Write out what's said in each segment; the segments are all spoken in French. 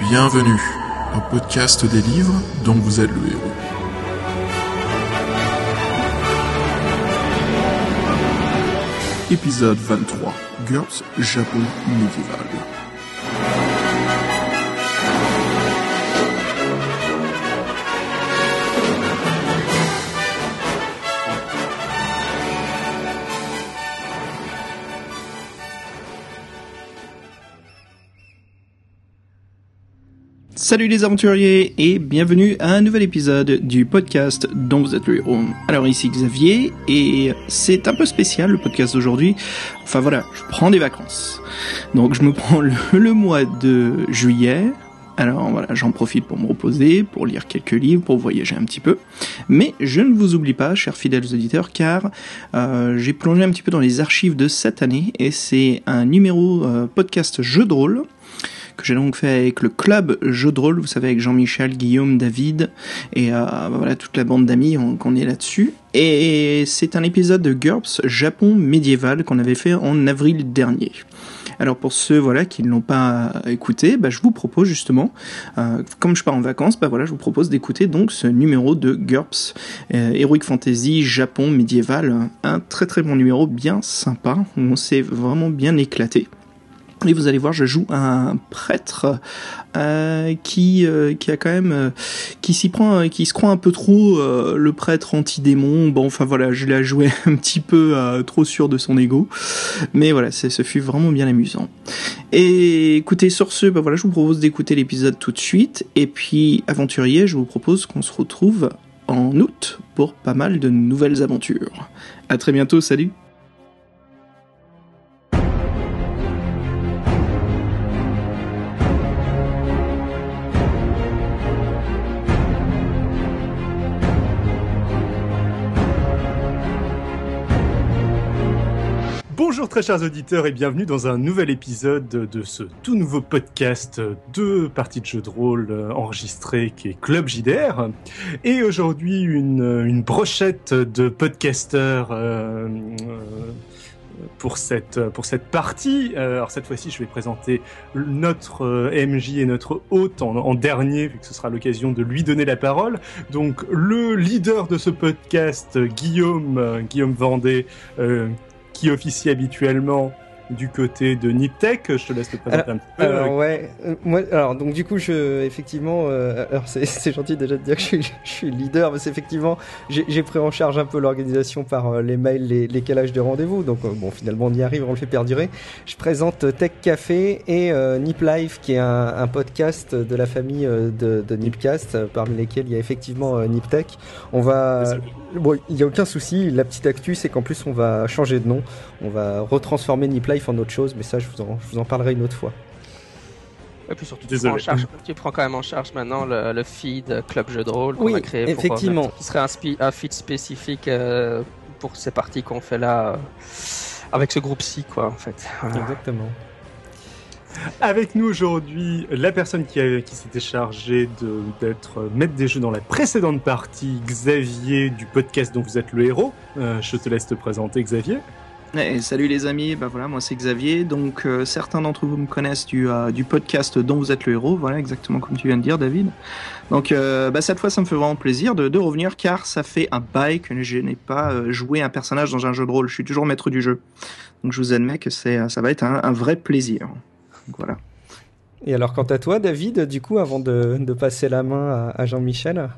Bienvenue au podcast des livres dont vous êtes le héros. Épisode 23. GURPS Japon médiéval. Salut les aventuriers et bienvenue à un nouvel épisode du podcast dont vous êtes le héros. Alors ici Xavier et c'est un peu spécial le podcast d'aujourd'hui. Enfin voilà, je prends des vacances. Donc je me prends le, mois de juillet. Alors voilà, j'en profite pour me reposer, pour lire quelques livres, pour voyager un petit peu. Mais je ne vous oublie pas, chers fidèles auditeurs, car euh, j'ai plongé un petit peu dans les archives de cette année et c'est un numéro euh, podcast jeu de rôle que j'ai donc fait avec le club jeu de rôle, vous savez, avec Jean-Michel, Guillaume, David, et euh, bah voilà toute la bande d'amis qu'on est là-dessus. Et c'est un épisode de GURPS Japon médiéval qu'on avait fait en avril dernier. Alors pour ceux voilà qui ne l'ont pas écouté, bah, je vous propose justement, euh, comme je pars en vacances, bah voilà, je vous propose d'écouter donc ce numéro de GURPS euh, Heroic Fantasy Japon médiéval, un très très bon numéro, bien sympa, où on s'est vraiment bien éclaté. Et vous allez voir, je joue un prêtre euh, qui euh, qui a quand même euh, qui s'y prend, qui se croit un peu trop le prêtre anti-démon. Bon, enfin voilà, je l'ai joué un petit peu trop sûr de son ego, mais voilà, ce fut vraiment bien amusant. Et écoutez, sur ce, bah voilà, je vous propose d'écouter l'épisode tout de suite. Et puis, aventurier, je vous propose qu'on se retrouve en août pour pas mal de nouvelles aventures. À très bientôt, salut. Très chers auditeurs et bienvenue dans un nouvel épisode de ce tout nouveau podcast de parties de jeux de rôle enregistré qui est Club JDR. Et aujourd'hui une, une brochette de podcasteurs euh, euh, pour cette pour cette partie. Alors cette fois-ci, je vais présenter notre MJ et notre hôte en, en dernier, vu que ce sera l'occasion de lui donner la parole. Donc le leader de ce podcast, Guillaume Guillaume Vendée. Euh, qui officie habituellement du côté de Niptech. Je te laisse te présenter alors, un petit peu. Alors ouais, euh, moi, alors donc du coup, je effectivement, euh, alors c'est gentil déjà de dire que je suis, je suis leader, mais c'est effectivement, j'ai pris en charge un peu l'organisation par euh, les mails, les, les calages de rendez-vous. Donc euh, bon, finalement, on y arrive, on le fait perdurer. Je présente Tech Café et Nip Life, qui est un, un, podcast de la famille de, de Nipcast, parmi lesquels il y a effectivement Niptech. On va, bon, il y a aucun souci. La petite actu, c'est qu'en plus, on va changer de nom. On va retransformer Nip Life en autre chose, mais ça, je vous en, je vous en parlerai une autre fois. Et puis surtout, tu prends, en charge, tu prends, quand même en charge maintenant le, le feed Club Jeu de rôle qu'on oui, a créé effectivement. pour qui serait un, un, feed spécifique euh, pour ces parties qu'on fait là euh, avec ce groupe-ci, quoi, en fait. Voilà. Exactement. Avec nous aujourd'hui, la personne qui, a, qui s'était chargée d'être maître des jeux dans la précédente partie, Xavier du podcast dont vous êtes le héros. Euh, je te laisse te présenter, Xavier. Hey, salut les amis, bah voilà, moi c'est Xavier. Donc euh, certains d'entre vous me connaissent du, euh, du podcast dont vous êtes le héros, voilà exactement comme tu viens de dire, David. Donc euh, bah, cette fois, ça me fait vraiment plaisir de, revenir car ça fait un bail que je n'ai pas joué un personnage dans un jeu de rôle. Je suis toujours maître du jeu, donc je vous admets que ça va être un, vrai plaisir. Voilà. Et alors quant à toi, David, du coup, avant de, passer la main à Jean-Michel?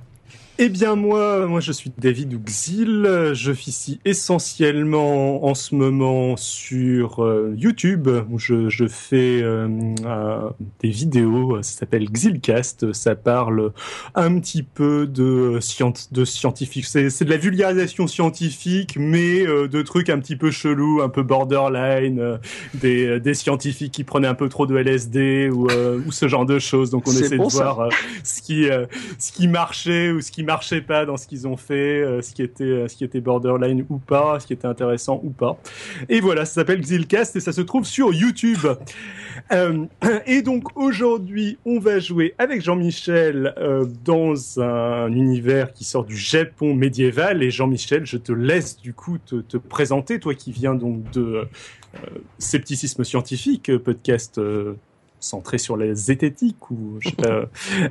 Eh bien moi, moi je suis David Ouxil, j'officie essentiellement en ce moment sur euh, YouTube où je, je fais euh, euh, des vidéos, ça s'appelle Xilcast, ça parle un petit peu de, scient de scientifique, c'est de la vulgarisation scientifique mais de trucs un petit peu chelous, un peu borderline, des, des scientifiques qui prenaient un peu trop de LSD ou, ou ce genre de choses, donc on essaie bon, de voir ce, qui, ce qui marchait ou ce qui marchait pas dans ce qu'ils ont fait, euh, ce qui était euh, ce qui était borderline ou pas, ce qui était intéressant ou pas. Et voilà, ça s'appelle Xilcast et ça se trouve sur YouTube. Euh, et donc aujourd'hui, on va jouer avec Jean-Michel dans un univers qui sort du Japon médiéval. Et Jean-Michel, je te laisse du coup te, te, présenter, toi qui viens donc de Scepticisme scientifique, podcast centré sur la zététique ou je sais pas,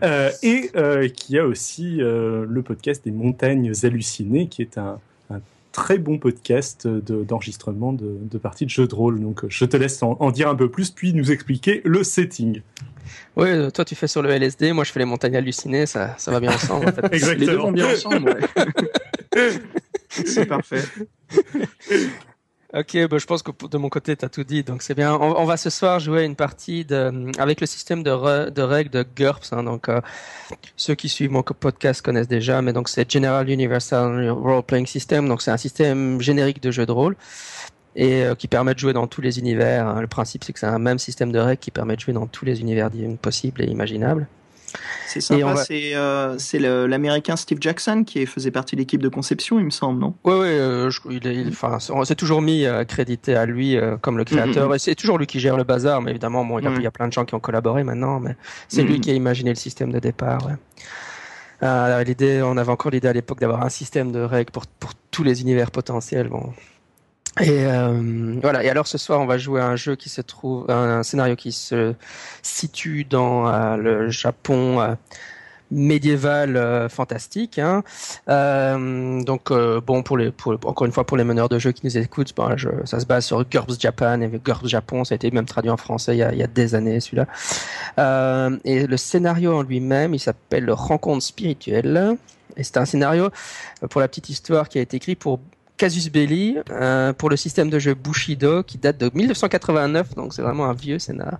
euh, et euh, qui a aussi euh, le podcast des montagnes hallucinées, qui est un, un très bon podcast de- d'enregistrement de, de parties de jeux de rôle. Donc, je te laisse en, en dire un peu plus, puis nous expliquer le setting. Oui, euh, toi tu fais sur le LSD, moi je fais les montagnes hallucinées, ça, ça va bien ensemble en fait. Les deux vont bien ensemble, ouais. C'est parfait. Ok, bah, je pense que de mon côté, tu as tout dit, donc c'est bien. On, va ce soir jouer une partie de, avec le système de, de règles de GURPS. hein, donc, euh, ceux qui suivent mon podcast connaissent déjà, mais donc c'est General Universal Role Playing System. Donc, c'est un système générique de jeu de rôle et euh, qui permet de jouer dans tous les univers. hein. Le principe, c'est que c'est un même système de règles qui permet de jouer dans tous les univers possibles et imaginables. C'est sympa, va- c'est euh, l'américain Steve Jackson qui faisait partie de l'équipe de conception, il me semble, non? Oui, oui, il est, il- on s'est toujours mis euh, crédité à lui euh, comme le créateur. Mhm. Et c'est toujours lui qui gère le bazar, mais évidemment, bon, il y, a- Ouais. il y a plein de gens qui ont collaboré maintenant, mais c'est lui Mhm. qui a imaginé le système de départ. ouais. Euh, l'idée, on avait encore l'idée à l'époque d'avoir un système de règles pour, pour tous les univers potentiels. Bon. Et euh, voilà. Et alors ce soir, on va jouer à un jeu qui se trouve, un, scénario qui se situe dans euh, le Japon euh, médiéval euh, fantastique. Hein. Donc bon, pour les, pour, encore une fois, pour les meneurs de jeu qui nous écoutent, bon, je- ça se base sur GURPS Japan et GURPS Japon. Ça a été même traduit en français il y a, il y a des années celui-là. Et le scénario en lui-même, il s'appelle Rencontre spirituelle. Et c'est un scénario, pour la petite histoire, qui a été écrit pour Casus Belli, euh, pour le système de jeu Bushido, qui date de 1989, donc c'est vraiment un vieux scénar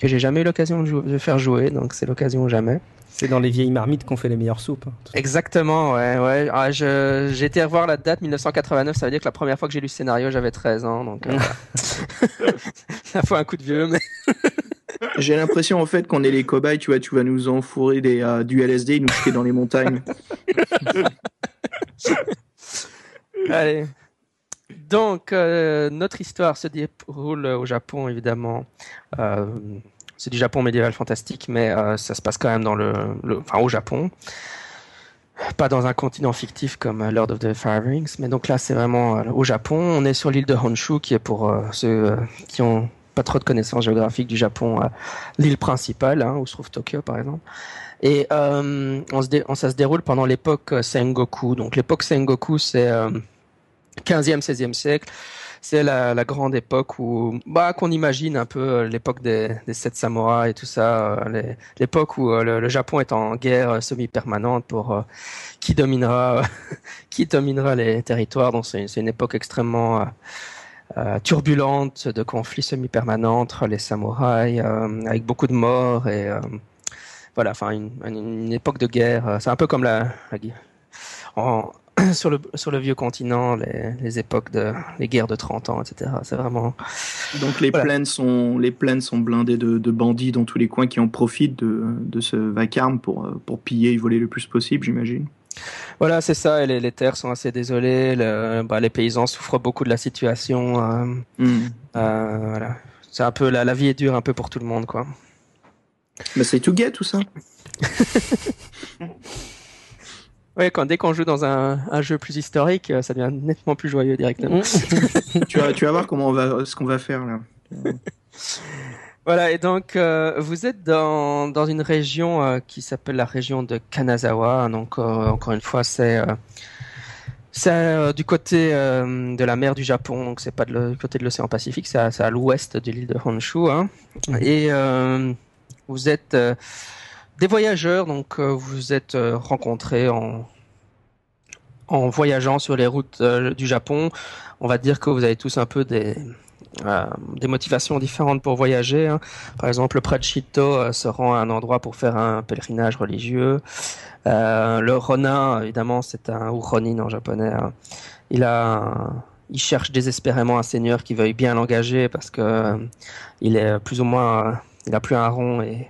que j'ai jamais eu l'occasion de, jou- de faire jouer, donc c'est l'occasion ou jamais. C'est dans les vieilles marmites qu'on fait les meilleures soupes. hein. Exactement, ouais, ouais. Ah, je, j'ai été revoir la date 1989, ça veut dire que la première fois que j'ai lu ce scénario, j'avais 13 ans, donc euh, ça fait un coup de vieux, mais J'ai l'impression en fait qu'on est les cobayes, tu vois, tu vas nous enfourrer des, euh, du LSD et nous jeter dans les montagnes. Allez. Donc, euh, notre histoire se déroule au Japon, évidemment. Euh, c'est du Japon médiéval fantastique, mais euh, ça se passe quand même dans le, enfin, au Japon. Pas dans un continent fictif comme Lord of the Fire Rings, mais donc là, c'est vraiment euh, au Japon. On est sur l'île de Honshu, qui est pour euh, ceux euh, qui ont pas trop de connaissances géographiques du Japon, l'île principale, hein, où se trouve Tokyo, par exemple. Et euh, on se dé- on- ça se déroule pendant l'époque euh, Sengoku. Donc l'époque Sengoku, c'est euh, 15e, 16e siècle. C'est la, la grande époque où, bah, qu'on imagine un peu euh, l'époque des, des sept samouraïs et tout ça, euh, l'époque où euh, le, le Japon est en guerre semi-permanente pour qui dominera, qui dominera les territoires. Donc c'est une époque extrêmement euh, turbulente de conflits semi-permanents entre les samouraïs, euh, avec beaucoup de morts et euh, voilà, enfin une, époque de guerre. euh, C'est un peu comme la, la guerre- en, sur le sur le vieux continent, les, les époques de les guerres de 30 ans, etc. C'est vraiment Donc les Voilà. plaines sont les plaines sont blindées de, de bandits dans tous les coins qui en profitent de, de ce vacarme pour euh, pour piller et voler le plus possible, j'imagine. voilà, c'est ça. Et les, les terres sont assez désolées. Le, bah, les paysans souffrent beaucoup de la situation. euh, Hmm. euh, voilà, c'est un peu la, la vie est dure un peu pour tout le monde, quoi. Bah c'est tout gai tout ça. Ouais, quand dès qu'on joue dans un, un jeu plus historique, euh, ça devient nettement plus joyeux directement. tu vas tu vas voir comment on va ce qu'on va faire là. Voilà, et donc euh, vous êtes dans, dans une région euh, qui s'appelle la région de Kanazawa. Donc euh, encore une fois, c'est c'est du côté de la mer du Japon, donc c'est pas de le côté de l'océan Pacifique, c'est à, à l'ouest de l'île de Honshu. Hein. Et euh, vous êtes euh, des voyageurs, donc euh, vous êtes euh, rencontrés en voyageant sur les routes euh, du Japon. On va dire que vous avez tous un peu des motivations différentes pour voyager. hein. Par exemple, le prêtre se rend à un endroit pour faire un pèlerinage religieux. Le Ronin, évidemment, c'est un ou Ronin en japonais. hein. Il a, il cherche désespérément un seigneur qui veuille bien l'engager parce que il est plus ou moins, il a plus un rond et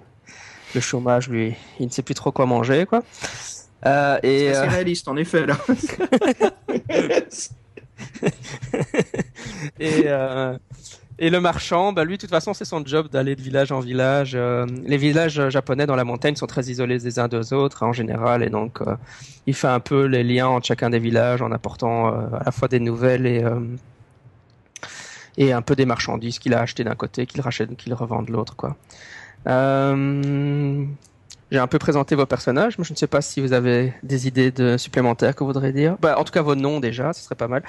le chômage lui, il ne sait plus trop quoi manger, quoi. Euh, et C'est euh, réaliste en effet là. et, euh, et le marchand, bah lui, de toute façon, c'est son job d'aller de village en village. Euh, les villages japonais dans la montagne sont très isolés les uns des autres en général, et donc euh, il fait un peu les liens entre chacun des villages en apportant à la fois des nouvelles et et un peu des marchandises qu'il a achetées d'un côté, qu'il rachète, qu'il revend de l'autre, quoi. Euh, j'ai un peu présenté vos personnages, mais je ne sais pas si vous avez des idées de supplémentaires que vous voudriez dire. Bah, en tout cas, vos noms déjà, ce serait pas mal.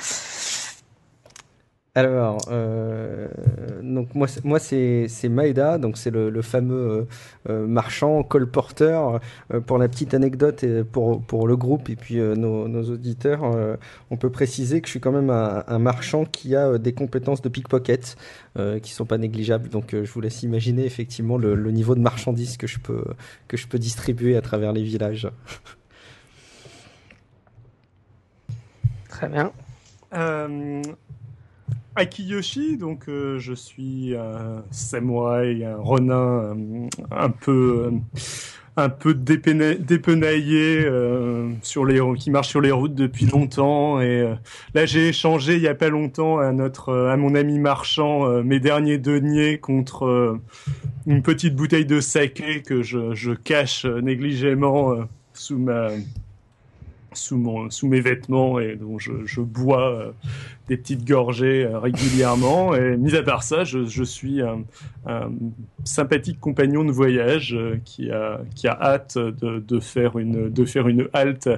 Alors, euh, moi, c'est Maeda, donc c'est le, fameux euh, euh, marchand colporteur. Pour la petite anecdote et pour le groupe et puis nos, auditeurs, on peut préciser que je suis quand même un, marchand qui a des compétences de pickpocket qui sont pas négligeables. Donc, je vous laisse imaginer effectivement le, le niveau de marchandises que je peux que je peux distribuer à travers les villages. Très bien. Euh, Akiyoshi, donc euh, je suis un samouraï, un ronin euh, un peu euh, un peu dépena- dépenaillé euh, sur les qui marche sur les routes depuis longtemps. Et euh, là j'ai échangé il y a pas longtemps à notre euh, à mon ami marchand euh, mes derniers deniers contre euh, une petite bouteille de saké que je, cache euh, négligemment euh, sous ma sous mon sous mes vêtements et dont je, bois euh, des petites gorgées euh, régulièrement. Et mis à part ça, je, je suis un, un sympathique compagnon de voyage euh, qui a qui a hâte de, de faire une de faire une halte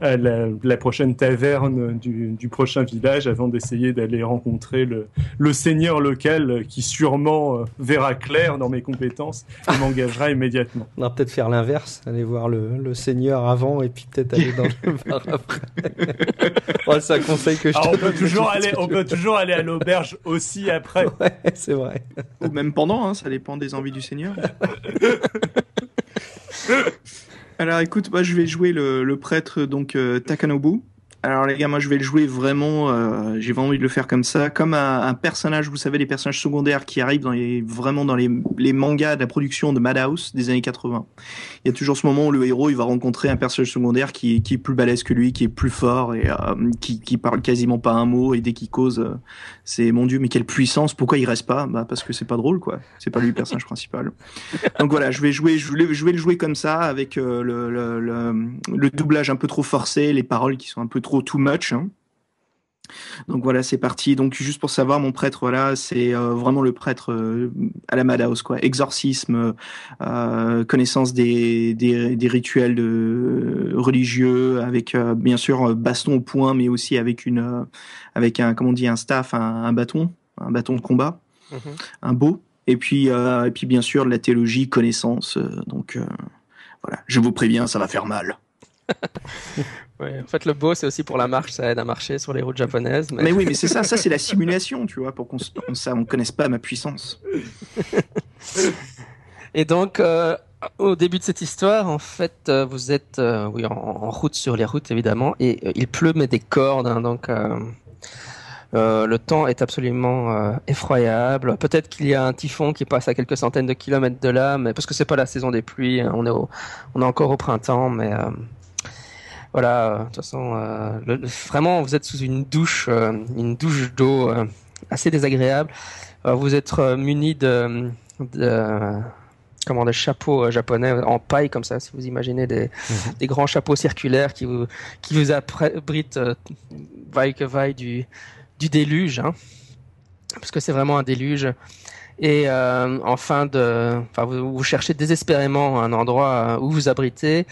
à la, la prochaine taverne du, du prochain village avant d'essayer d'aller rencontrer le, le seigneur local qui sûrement euh, verra clair dans mes compétences et m'engagera immédiatement. On va peut-être faire l'inverse, aller voir le, le seigneur avant et puis peut-être aller dans le bar après. ouais, c'est un conseil que je Alors, te on peut toujours aller on peut toujours aller à l'auberge aussi après. Ouais, c'est vrai. Ou même pendant, hein, ça dépend des envies du Seigneur. Alors écoute, moi je vais jouer le, le prêtre donc euh, Takanobu. Alors les gars, moi je vais le jouer vraiment, euh, j'ai vraiment envie de le faire comme ça, comme un, personnage, vous savez, les personnages secondaires qui arrivent dans les, vraiment dans les, mangas de la production de Madhouse des années 80. Il y a toujours ce moment où le héros il va rencontrer un personnage secondaire qui, est plus balèze que lui, qui est plus fort et euh, qui, parle quasiment pas un mot et dès qu'il cause, euh, c'est mon dieu, mais quelle puissance, pourquoi il reste pas? Bah parce que c'est pas drôle quoi, c'est pas lui le personnage principal. Donc voilà, je vais jouer, je vais, le jouer comme ça avec le, le doublage un peu trop forcé, les paroles qui sont un peu trop too much. hein. Donc voilà, c'est parti. Donc juste pour savoir, mon prêtre, voilà, c'est euh, vraiment le prêtre euh, à la Madhouse, quoi. Exorcisme, euh, connaissance des, des, des rituels de, religieux, avec euh, bien sûr baston au poing, mais aussi avec une, euh, avec un, comment on dit, un staff, un, un bâton, un bâton de combat, Mhm. un beau. Et puis, euh, et puis bien sûr de la théologie, connaissance. euh, donc euh, voilà, je vous préviens, ça va faire mal. Ouais, en fait, le beau, c'est aussi pour la marche, ça aide à marcher sur les routes japonaises. Mais, Mais oui, mais c'est ça, ça c'est la simulation, tu vois, pour qu'on on connaisse pas ma puissance. Et donc, euh, au début de cette histoire, en fait, euh, vous êtes euh, oui, en, en route sur les routes, évidemment, et euh, il pleut, mais des cordes. hein, donc, euh, euh, le temps est absolument euh, effroyable. Peut-être qu'il y a un typhon qui passe à quelques centaines de kilomètres de là, mais parce que c'est pas la saison des pluies. hein, on est, au, on est encore au printemps, mais euh, voilà. euh, De toute façon, euh, le- vraiment, vous êtes sous une douche, euh, une douche d'eau assez désagréable. Vous êtes muni de, de comment des chapeaux japonais en paille comme ça si vous imaginez des, des grands chapeaux circulaires qui vous qui vous abritent euh, vaille que vaille du du déluge hein. parce que c'est vraiment un déluge et euh, en fin de enfin vous, vous cherchez désespérément un endroit où vous abriter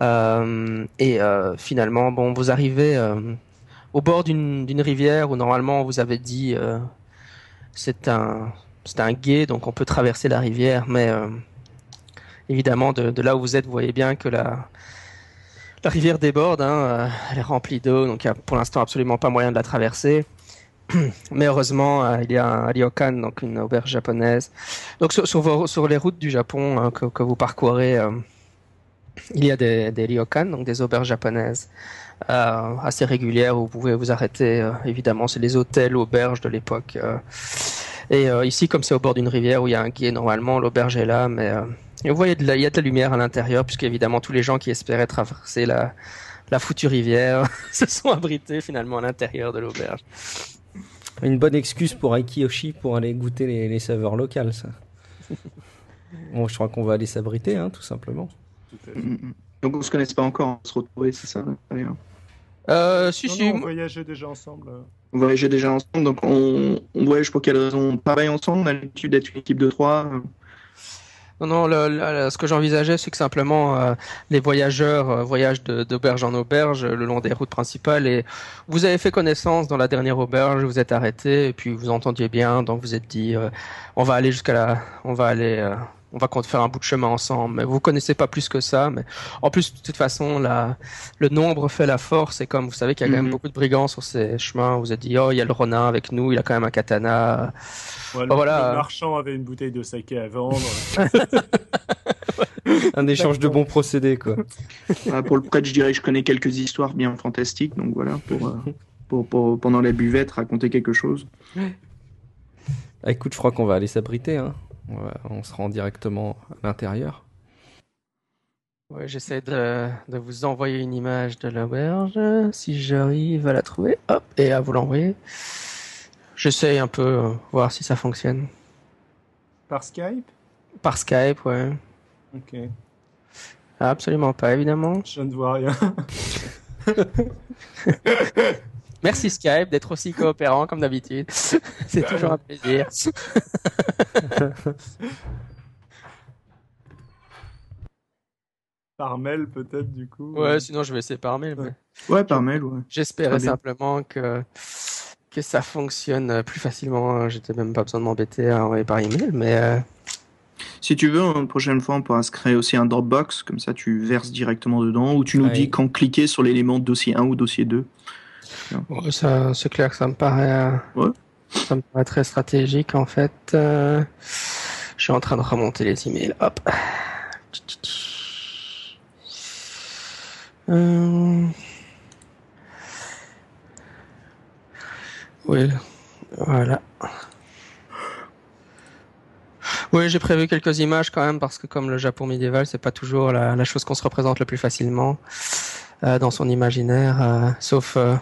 et euh, finalement bon vous arrivez euh, au bord d'une rivière où normalement vous avez dit euh, c'est un c'est un gué, donc on peut traverser la rivière, mais euh, évidemment, de, là où vous êtes, vous voyez bien que la, la rivière déborde, hein, euh, elle est remplie d'eau, donc il n'y a pour l'instant absolument pas moyen de la traverser. Mais heureusement, euh, il y a un ryokan, donc une auberge japonaise. Donc sur, sur, les routes du Japon hein, que, vous parcourez, euh, il y a des, des ryokan, donc des auberges japonaises euh, assez régulières où vous pouvez vous arrêter. euh, évidemment, c'est les hôtels, auberges de l'époque. euh, et ici, comme c'est au bord d'une rivière où il y a un quai, normalement, l'auberge est là, mais vous voyez, de la- il y a de la lumière à l'intérieur, puisque évidemment, tous les gens qui espéraient traverser la, la foutue rivière se sont abrités finalement à l'intérieur de l'auberge. Une bonne excuse pour Aikiyoshi pour aller goûter les, les saveurs locales, ça. Bon, je crois qu'on va aller s'abriter, hein, tout simplement. Mm, mm. Donc on se connaisse pas encore, on va se retrouver, c'est ça. Allez, hein. Euh, si, Non, si, non, on voyageait déjà ensemble. on voyageait déjà ensemble, donc on, on voyage pour quelle raison? On travaille ensemble, on a l'habitude d'être une équipe de trois. Non, non, le, le, ce que j'envisageais, c'est que simplement euh, les voyageurs euh, voyagent d'auberge en auberge le long des routes principales et vous avez fait connaissance dans la dernière auberge, vous êtes arrêté et puis vous entendiez bien, donc vous êtes dit, euh, on va aller jusqu'à la, on va aller euh, on va faire un bout de chemin ensemble. Mais vous connaissez pas plus que ça. Mais en plus, de toute façon, la, le nombre fait la force. Et comme vous savez qu'il y a quand même mhm. beaucoup de brigands sur ces chemins, vous êtes dit, oh, il y a le Ronin avec nous, il a quand même un katana. le, voilà. marchand avait une bouteille de saké à vendre. un échange de bons procédés, quoi. pour le prêtre, je dirais que je connais quelques histoires bien fantastiques. Donc voilà, pour, euh, pour, pour pendant la buvette, raconter quelque chose. Ah, écoute, je crois qu'on va aller s'abriter. Hein. On, se rend directement à l'intérieur. Ouais, j'essaie de, vous envoyer une image de l'auberge. Si j'arrive à la trouver, hop, et à vous l'envoyer. J'essaie un peu, euh, voir si ça fonctionne. Par Skype? Par Skype, ouais. Ok. Absolument pas, évidemment. Je ne vois rien. Merci Skype d'être aussi coopérant comme d'habitude. C'est toujours un plaisir. par mail peut-être du coup. Ouais, sinon je vais essayer par mail. Ouais, par mail, ouais. J'espérais simplement que que ça fonctionne plus facilement. J'étais même pas besoin de m'embêter à envoyer par email, mais. Euh, si tu veux, une prochaine fois, on pourra se créer aussi un Dropbox, comme ça tu verses directement dedans, ou tu nous dis quand cliquer sur l'élément dossier 1 ou dossier 2 ça, c'est clair que ça me paraît, euh, ça me paraît très stratégique en fait. Euh, je suis en train de remonter les emails. Hop. Euh, oui, voilà. Oui, j'ai prévu quelques images quand même parce que comme le Japon médiéval, c'est pas toujours la, la chose qu'on se représente le plus facilement. Euh, dans son imaginaire, euh, sauf euh,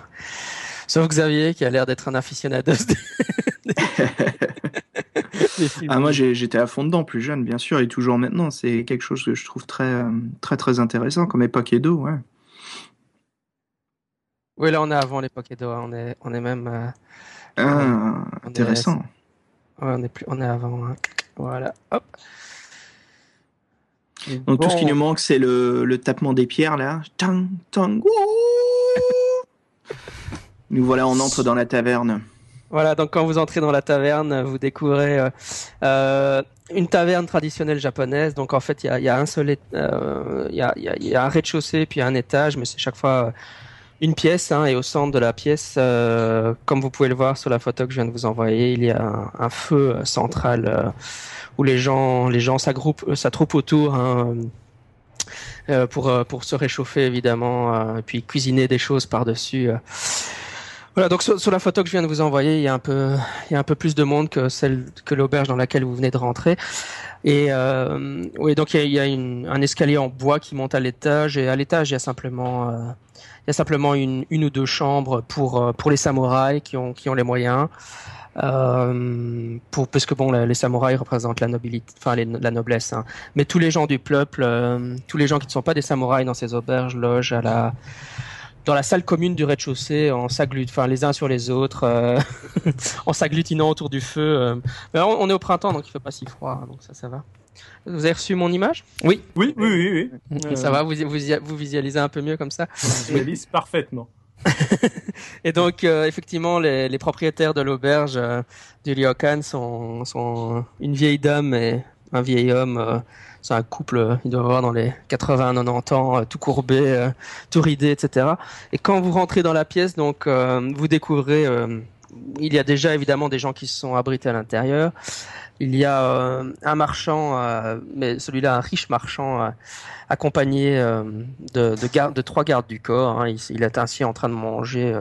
sauf Xavier qui a l'air d'être un aficionado. ah moi j'étais à fond dedans plus jeune bien sûr et toujours maintenant c'est quelque chose que je trouve très très très intéressant comme époque Edo ouais. Oui là on est avant l'époque Edo on est on est même ah, intéressant. ouais, on est plus on est avant hein. voilà hop. Donc tout ce qui nous manque, c'est le, le, tapement des pierres là. Tang, tang, nous voilà, on entre dans la taverne. Voilà, donc quand vous entrez dans la taverne, vous découvrez euh, euh une taverne traditionnelle japonaise. Donc en fait, il y a, y a, un seul, euh, il y, a, y, a, un rez-de-chaussée puis un étage, mais c'est chaque fois une pièce. Hein, et au centre de la pièce, euh, comme vous pouvez le voir sur la photo que je viens de vous envoyer, il y a un, feu central où les gens, les gens s'agroupent, euh, s'attroupent autour. Hein, euh, pour euh, pour se réchauffer évidemment, et puis cuisiner des choses par dessus. Voilà, donc sur, la photo que je viens de vous envoyer, il y a un peu, il y a un peu plus de monde que celle que l'auberge dans laquelle vous venez de rentrer. Et euh, oui, donc il y a, a un escalier en bois qui monte à l'étage, et à l'étage il y a simplement, euh, il y a simplement une, ou deux chambres pour pour les samouraïs qui ont qui ont les moyens. Euh, pour, parce que bon, les, samouraïs représentent la nobilité, enfin la noblesse. Hein. Mais tous les gens du peuple, euh, tous les gens qui ne sont pas des samouraïs dans ces auberges logent à la dans la salle commune du rez-de-chaussée en s'agglutinant, les uns sur les autres, euh, en s'agglutinant autour du feu. On, est au printemps, donc il fait pas si froid, donc ça, ça va. Vous avez reçu mon image? Oui. Oui, oui, oui, oui. Ça va, vous, vous, vous, visualisez un peu mieux comme ça? Je visualise parfaitement. et donc, euh, effectivement, les, les, propriétaires de l'auberge euh, du Ryokan sont, sont une vieille dame et un vieil homme. Euh, c'est un couple, il doit avoir dans les 80-90 ans, tout courbé, tout ridé, etc. Et quand vous rentrez dans la pièce, donc, vous découvrez, il y a déjà évidemment des gens qui se sont abrités à l'intérieur. Il y a euh, un marchand, euh, mais celui-là un riche marchand, euh, accompagné de, trois gardes du corps. Hein. Il, est ainsi en train de manger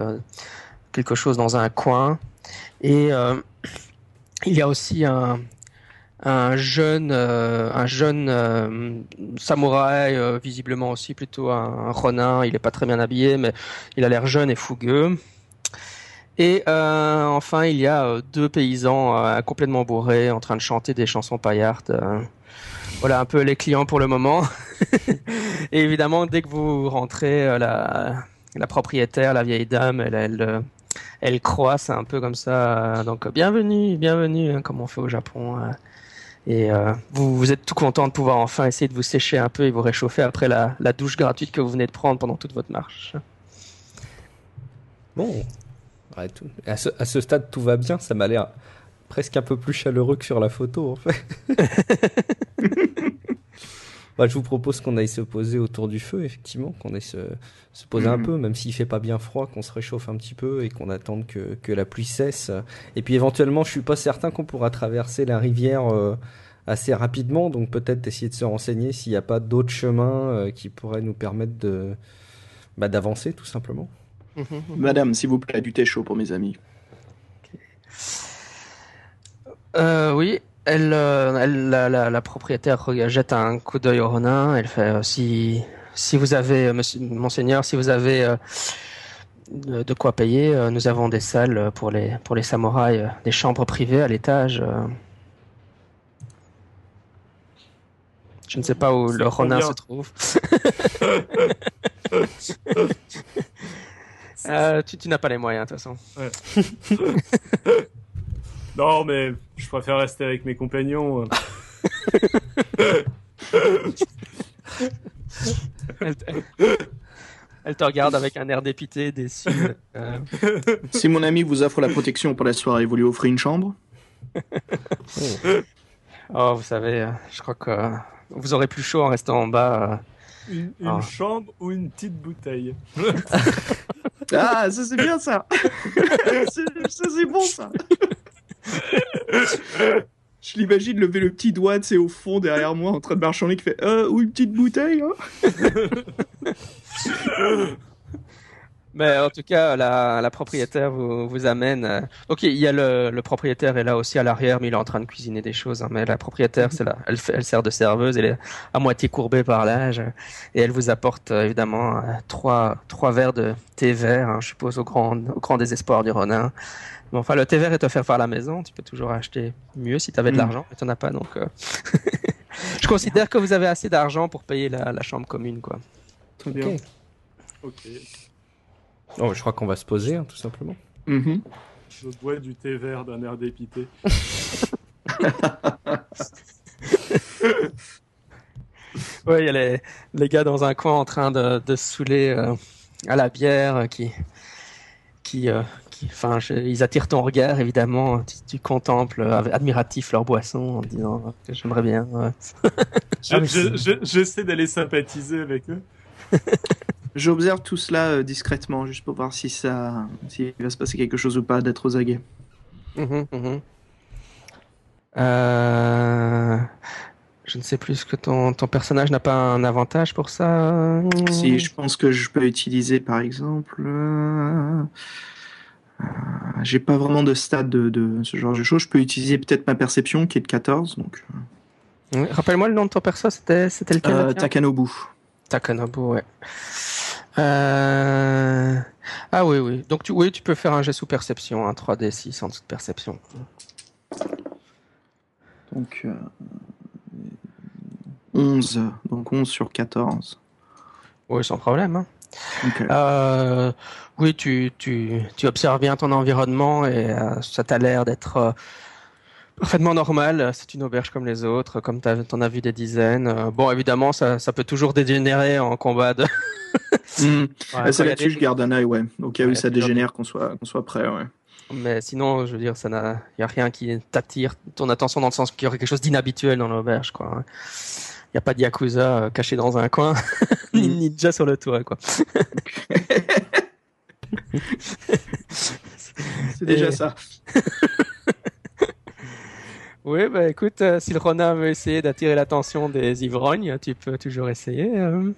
quelque chose dans un coin. Et il y a aussi un, un jeune, un jeune samouraï, visiblement aussi plutôt un, un. Il n'est pas très bien habillé, mais il a l'air jeune et fougueux. Et euh, enfin, il y a euh, deux paysans euh, complètement bourrés en train de chanter des chansons paillardes. voilà un peu les clients pour le moment. et évidemment, dès que vous rentrez, la, la propriétaire, la vieille dame, elle, elle, elle croisse un peu comme ça. Donc bienvenue, bienvenue, hein, comme on fait au Japon. euh. et euh, vous, vous êtes tout content de pouvoir enfin essayer de vous sécher un peu et vous réchauffer après la, la douche gratuite que vous venez de prendre pendant toute votre marche. Bon, Ouais, tout- à, ce, à ce stade, tout va bien. Ça m'a l'air presque un peu plus chaleureux que sur la photo, en fait. Bah, je vous propose qu'on aille se poser autour du feu, effectivement, qu'on aille se, se poser un Mhm. peu, même s'il fait pas bien froid, qu'on se réchauffe un petit peu et qu'on attende que, que la pluie cesse. Et puis éventuellement, je suis pas certain qu'on pourra traverser la rivière euh, assez rapidement, donc peut-être essayer de se renseigner s'il n'y a pas d'autres chemins euh, qui pourraient nous permettre de bah, d'avancer, tout simplement. Madame, s'il vous plaît, du thé chaud pour mes amis. Euh, oui, elle, euh, elle la, la, la propriétaire re- jette un coup d'œil au renard. Elle fait euh, si si vous avez, monsieur, monseigneur, si vous avez euh, de de quoi payer, euh, nous avons des salles pour les pour les samouraïs, euh, des chambres privées à l'étage. euh. Je ne sais pas où le renard se trouve. Euh, tu tu n'as pas les moyens de toute façon. Non, mais je préfère rester avec mes compagnons. euh. Elle, te- elle te regarde avec un air dépité, déçu. Euh, Si mon ami vous offre la protection pour la soirée, vous lui offrez une chambre? Oh, vous savez, je crois que vous aurez plus chaud en restant en bas. Une, une Ah. chambre ou une petite bouteille? Ah, ça c'est bien ça. C'est- Ça c'est bon ça. Je l'imagine lever le petit doigt, c'est au fond derrière moi en train de marchander qui fait Euh, ou une petite bouteille hein Mais en tout cas, la, la propriétaire vous, vous amène. euh, Donc il y a le, le propriétaire est là aussi à l'arrière, mais il est en train de cuisiner des choses. hein. Mais la propriétaire, c'est là, elle, sert de serveuse. Elle est à moitié courbée par l'âge et elle vous apporte euh, évidemment euh, trois trois verres de thé vert, hein, je suppose au grand au grand désespoir du renard. Mais enfin, le thé vert est offert par la maison. Tu peux toujours acheter mieux si tu avais de Mm. l'argent, mais tu n'en as pas donc. euh, Je considère que vous avez assez d'argent pour payer la, la chambre commune, quoi. Très bien. Ok. Oh, je crois qu'on va se poser, hein, tout simplement. Mhm. Je bois du thé vert d'un air dépité. Ouais, il y a les, les gars dans un coin en train de, de se saouler euh, à la bière euh, qui, qui, euh, qui, enfin, je- ils attirent ton regard évidemment. Tu, tu contemples euh, admiratif leur boisson en disant euh, que j'aimerais bien. ouais. Je- Ah, mais je- je- J'essaie d'aller sympathiser avec eux. J'observe tout cela euh, discrètement, juste pour voir si ça, s'il va se passer quelque chose ou pas, d'être aux aguets. Mhm, mhm. Euh, je ne sais plus ce que ton, ton personnage n'a pas un avantage pour ça. euh, Si je pense que je peux utiliser, par exemple, euh, euh, j'ai pas vraiment de stade de, de ce genre de choses. Je peux utiliser peut-être ma perception qui est de 14, donc Ouais, Rappelle-moi le nom de ton perso, c'était lequel euh, le tien Takanobu. Takanobu, ouais. Euh... Ah oui, oui. Donc tu, oui, tu peux faire un jet sous perception, un 3D6 en dessous de perception. Donc euh, 11, donc 11 sur 14. Oui, sans problème. hein. Ok. Euh, oui, tu, tu, tu observes bien ton environnement et euh, ça t'a l'air d'être euh, parfaitement normal. C'est une auberge comme les autres, comme tu en as vu des dizaines. Euh, bon, évidemment, ça, ça peut toujours dégénérer en combat de... Hmm. Ouais, c'est il là-dessus des- je garde un œil, ouais. Au cas où Ouais, ça dégénère, qu'on soit, qu'on soit prêt, ouais. Mais sinon, je veux dire, ça n'a, y a rien qui t'attire ton attention dans le sens qu'il y aurait quelque chose d'inhabituel dans l'auberge, quoi. Il y a pas de yakuza euh, caché dans un coin, ni Mm. ninja sur le toit, quoi. C'est déjà Et- ça. Oui, bah écoute, euh, si le renard veut essayer d'attirer l'attention des ivrognes, tu peux toujours essayer. euh.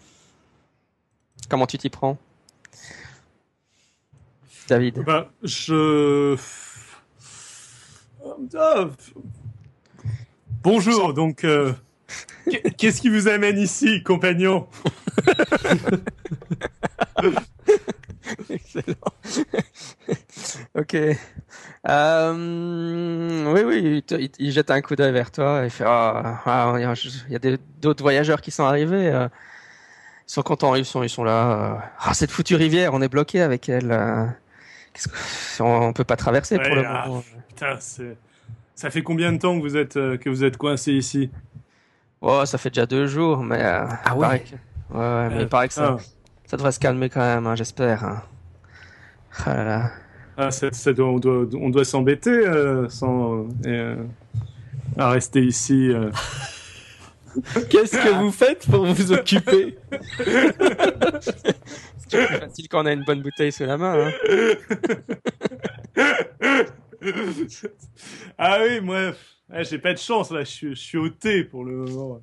Comment tu t'y prends, David Bah, je. Ah, Bonjour, donc. euh, qu'est- Qu'est-ce qui vous amène ici, compagnon? Excellent. ok. Euh, oui, oui, il, te- il- il jette un coup d'œil vers toi et il fait Ah, ah, il y a- y d'autres voyageurs qui sont arrivés. euh, ils sont contents, ils sont, ils sont là. euh. Ah, cette foutue rivière, on est bloqué avec elle. euh. qu'est-ce que- on, on peut pas traverser pour Ouais, le ah, moment. Putain. Ça fait combien de temps que vous êtes, euh, que vous êtes coincé ici? Oh, ça fait déjà deux jours, mais euh, Ah il ouais. paraît que- ouais, ouais, mais Euh, il paraît que ça, ah. ça devrait se calmer quand même, hein, j'espère. hein. Ah là là. Ah, ça, ça doit, on doit, on doit s'embêter euh, sans, euh, à rester ici. euh. Qu'est-ce que vous faites pour vous occuper? C'est plus facile quand on a une bonne bouteille sous la main. hein. ah oui, moi, ouais, j'ai pas de chance là. Je suis, je suis au thé pour le moment.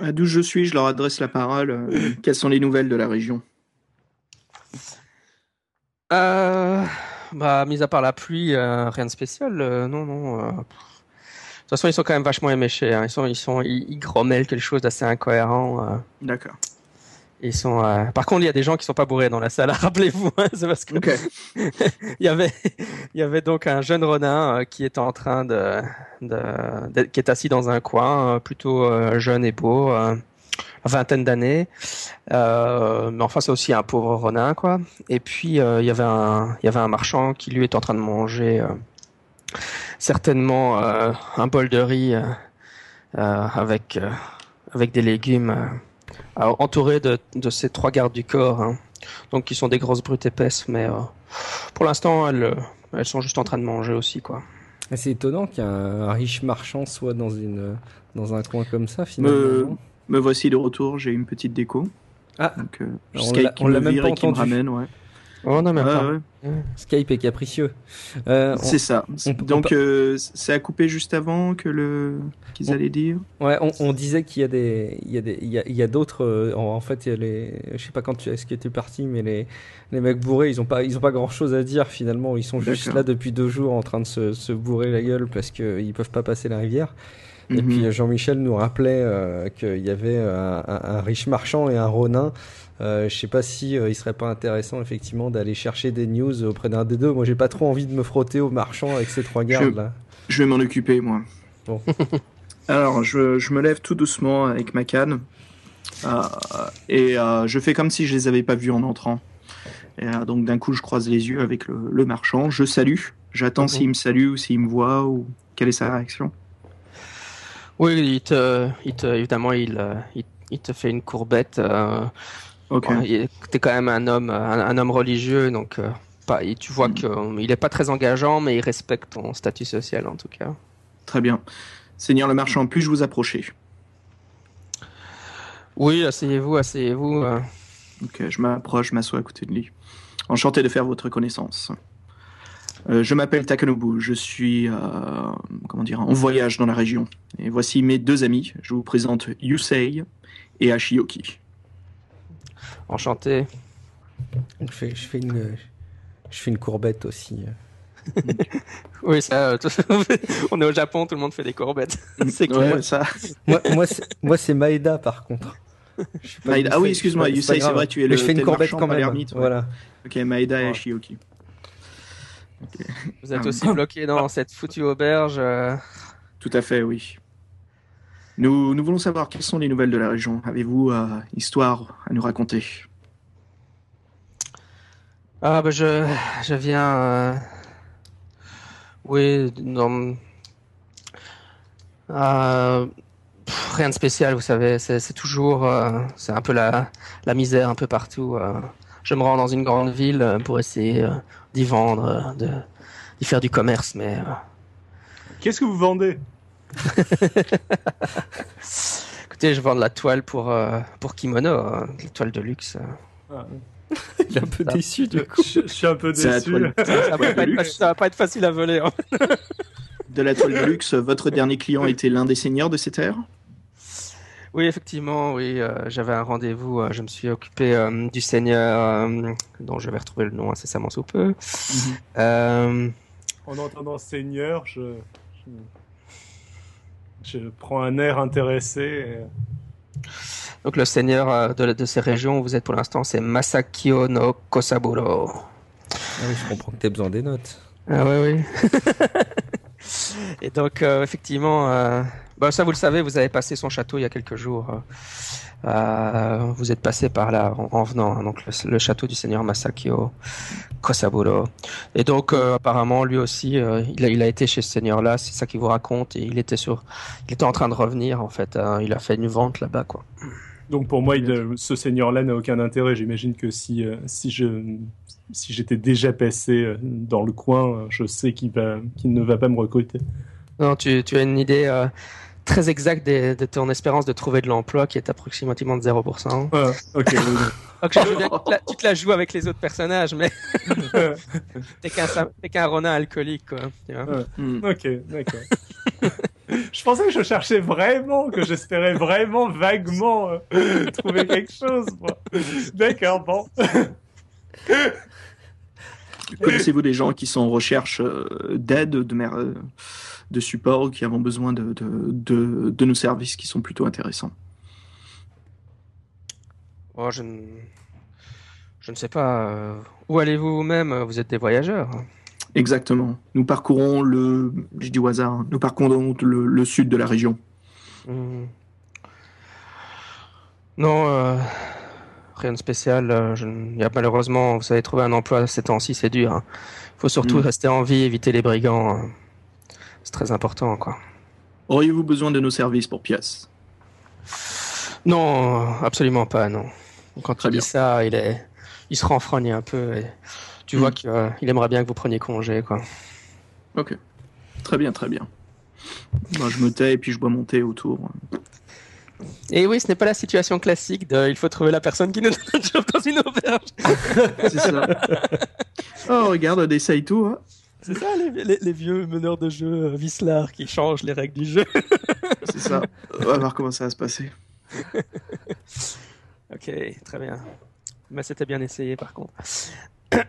D'où je suis, je leur adresse la parole. Quelles sont les nouvelles de la région? Euh, bah, mis à part la pluie, euh, rien de spécial. euh, non, non. euh. De toute façon, ils sont quand même vachement éméchés. hein. Ils sont, ils sont, ils, ils grommellent quelque chose d'assez incohérent. D'accord. Ils sont. euh, Par contre, il y a des gens qui sont pas bourrés dans la salle. Rappelez-vous, hein, c'est parce que il y avait, il y avait donc un jeune renard euh, qui est en train de, de, de- qui est assis dans un coin, euh, plutôt jeune et beau, vingtaine d'années. Euh, mais enfin, c'est aussi un pauvre renard, quoi. Et puis euh, il y avait un, il y avait un marchand qui lui est en train de manger euh, certainement euh, un bol de riz euh, avec euh, avec des légumes, euh, entouré de, de ces trois gardes du corps. hein. Donc qui sont des grosses brutes épaisses, mais euh, pour l'instant elles, elles sont juste en train de manger aussi quoi. C'est étonnant qu'un un riche marchand soit dans une dans un coin comme ça finalement. Me, me voici de retour, j'ai une petite déco. Ah. Donc, euh, on Skype l'a- on même pas et qui me entendu. ramène, ouais. Oh non même Ouais, pas. ouais. Skype est capricieux. Euh, on- C'est ça. on Donc, euh, c'est à couper juste avant que le qu'ils On- allaient dire? Ouais, on, on disait qu'il y a des, il y a des, il y a, a d'autres. euh, en, fait, il y a les, je sais pas quand tu est-ce que tu es parti, mais les, les mecs bourrés, ils ont pas, ils ont pas grand chose à dire finalement. Ils sont juste là depuis deux jours en train de se, se bourrer la gueule parce que ils peuvent pas passer la rivière. Et Mhm. puis euh, Jean-Michel nous rappelait euh, qu'il y avait un, un- un riche marchand et un ronin. Euh, je sais pas si euh, il serait pas intéressant effectivement d'aller chercher des news auprès d'un des deux. Moi, j'ai pas trop envie de me frotter au marchand avec ces trois gardes là. Je vais m'en occuper, moi. Bon. Alors, je, je me lève tout doucement avec ma canne. euh, et euh, je fais comme si je les avais pas vus en entrant. Et, euh, donc, d'un coup, je croise les yeux avec le, le marchand. Je salue. J'attends Mhm. s'il me salue ou s'il me voit ou quelle est sa réaction. Oui, il te, il te, évidemment il, euh, il, il te fait une courbette. Euh, bon, T'es quand même un homme, un, un homme religieux, donc euh, pas, et tu vois Mhm. que euh, il est pas très engageant, mais il respecte ton statut social en tout cas. Très bien. Seigneur le marchand, puis-je vous approcher? Oui, asseyez-vous, asseyez-vous. euh. Ok, je m'approche, je m'assois à côté de lui. Enchanté de faire votre connaissance. Euh, je m'appelle Takanobu, je suis euh, comment dire, en voyage dans la région. Et voici mes deux amis. Je vous présente Yusei et Ashioki. Enchanté. Je fais, je fais une, je fais une courbette aussi. Oui, ça, euh, on est au Japon, tout le monde fait des courbettes. C'est clair. Ouais, ça. Moi, moi, c'est, Maeda par contre. Je sais pas Maeda- Yusei, ah oui, excuse-moi, Yusei, c'est vrai, tu es Mais le je fais une courbette quand même. ouais. Voilà. Ok, Maeda et Ouais. Vous êtes Ah. aussi bloqué dans cette foutue auberge. euh. Tout à fait, oui. Nous, nous voulons savoir quelles sont les nouvelles de la région. Avez-vous euh, histoire à nous raconter? Ah bah je, je viens. euh, Oui, non. Euh, pff, Rien de spécial, vous savez. C'est toujours, c'est un peu la, la misère un peu partout. Je me rends dans une grande ville pour essayer d'y vendre, euh, de d'y faire du commerce, mais euh, Qu'est-ce que vous vendez? Écoutez, je vends de la toile pour euh, pour kimono, euh, de la toile de luxe. Ah, Il est un peu Ça- déçu du coup. je, je suis un peu déçu. toile. Ça va, pas de être, ça va pas être facile à voler. hein. De la toile de luxe, votre dernier client était l'un des seigneurs de ces terres Oui, effectivement, oui, euh, j'avais un rendez-vous. euh, je me suis occupé euh, du seigneur, euh, dont je vais retrouver le nom incessamment sous peu. Euh, En entendant Seigneur, je, je, je prends un air intéressé. et- donc le seigneur euh, de, de ces régions où vous êtes pour l'instant, c'est Masakio no Kosaburo. Ah oui, je comprends que tu as besoin des notes. Ah oui, oui. Et donc, euh, effectivement, euh, bah, ça vous le savez, vous avez passé son château il y a quelques jours. Euh, vous êtes passé par là en, en venant, hein, donc le, le, château du seigneur Masakio Kosaburo. Et donc, euh, apparemment, lui aussi, euh, il, a, il a été chez ce seigneur-là, c'est ça qu'il vous raconte. Et il était sur, il était en train de revenir, en fait. hein, il a fait une vente là-bas, quoi. Donc pour moi, il, ce seigneur-là n'a aucun intérêt. J'imagine que si euh, si je si j'étais déjà passé euh, dans le coin, je sais qu'il va qu'il ne va pas me recruter. Non, tu, tu as une idée euh, très exacte de, de, ton espérance de trouver de l'emploi qui est approximativement de 0%. Ah, ok. Donc, je veux bien, tu, te la, tu, te la, joues avec les autres personnages, mais t'es qu'un qu'un ronin alcoolique, quoi. Tu vois ah, mm. Ok, d'accord. je pensais que je cherchais vraiment, que j'espérais vraiment vaguement euh, trouver quelque chose. D'accord, bon. Connaissez-vous des gens qui sont en recherche euh, d'aide, de, de, de support, qui ont besoin de, de, de, de nos services qui sont plutôt intéressants oh, je, ne... je ne sais pas. Où allez-vous vous-même? Vous êtes des voyageurs Exactement. Nous parcourons le, je dis au hasard, nous parcourons le, le sud de la région. Mmh. Non, euh, rien de spécial. Euh, Je, y a, malheureusement, vous savez, trouver un emploi ces temps-ci, c'est dur. Il hein. faut surtout mmh. rester en vie, éviter les brigands. Hein. C'est très important, quoi. Auriez-vous besoin de nos services pour pièces? Non, absolument pas, non. Quand Très il bien. dit ça, il est, il se renfrogne un peu. Et tu vois qu'il euh, aimerait bien que vous preniez congé, quoi. Ok. Très bien, très bien. Ben, je me tais et puis je bois mon thé autour. Et oui, ce n'est pas la situation classique de il faut trouver la personne qui nous donne un job dans une auberge. C'est ça. oh, regarde, des Saito. Hein. C'est ça, les, les, les, vieux meneurs de jeu euh, Vislar qui changent les règles du jeu. C'est ça. On va voir comment ça va se passer. ok, très bien. Mais c'était bien essayé par contre.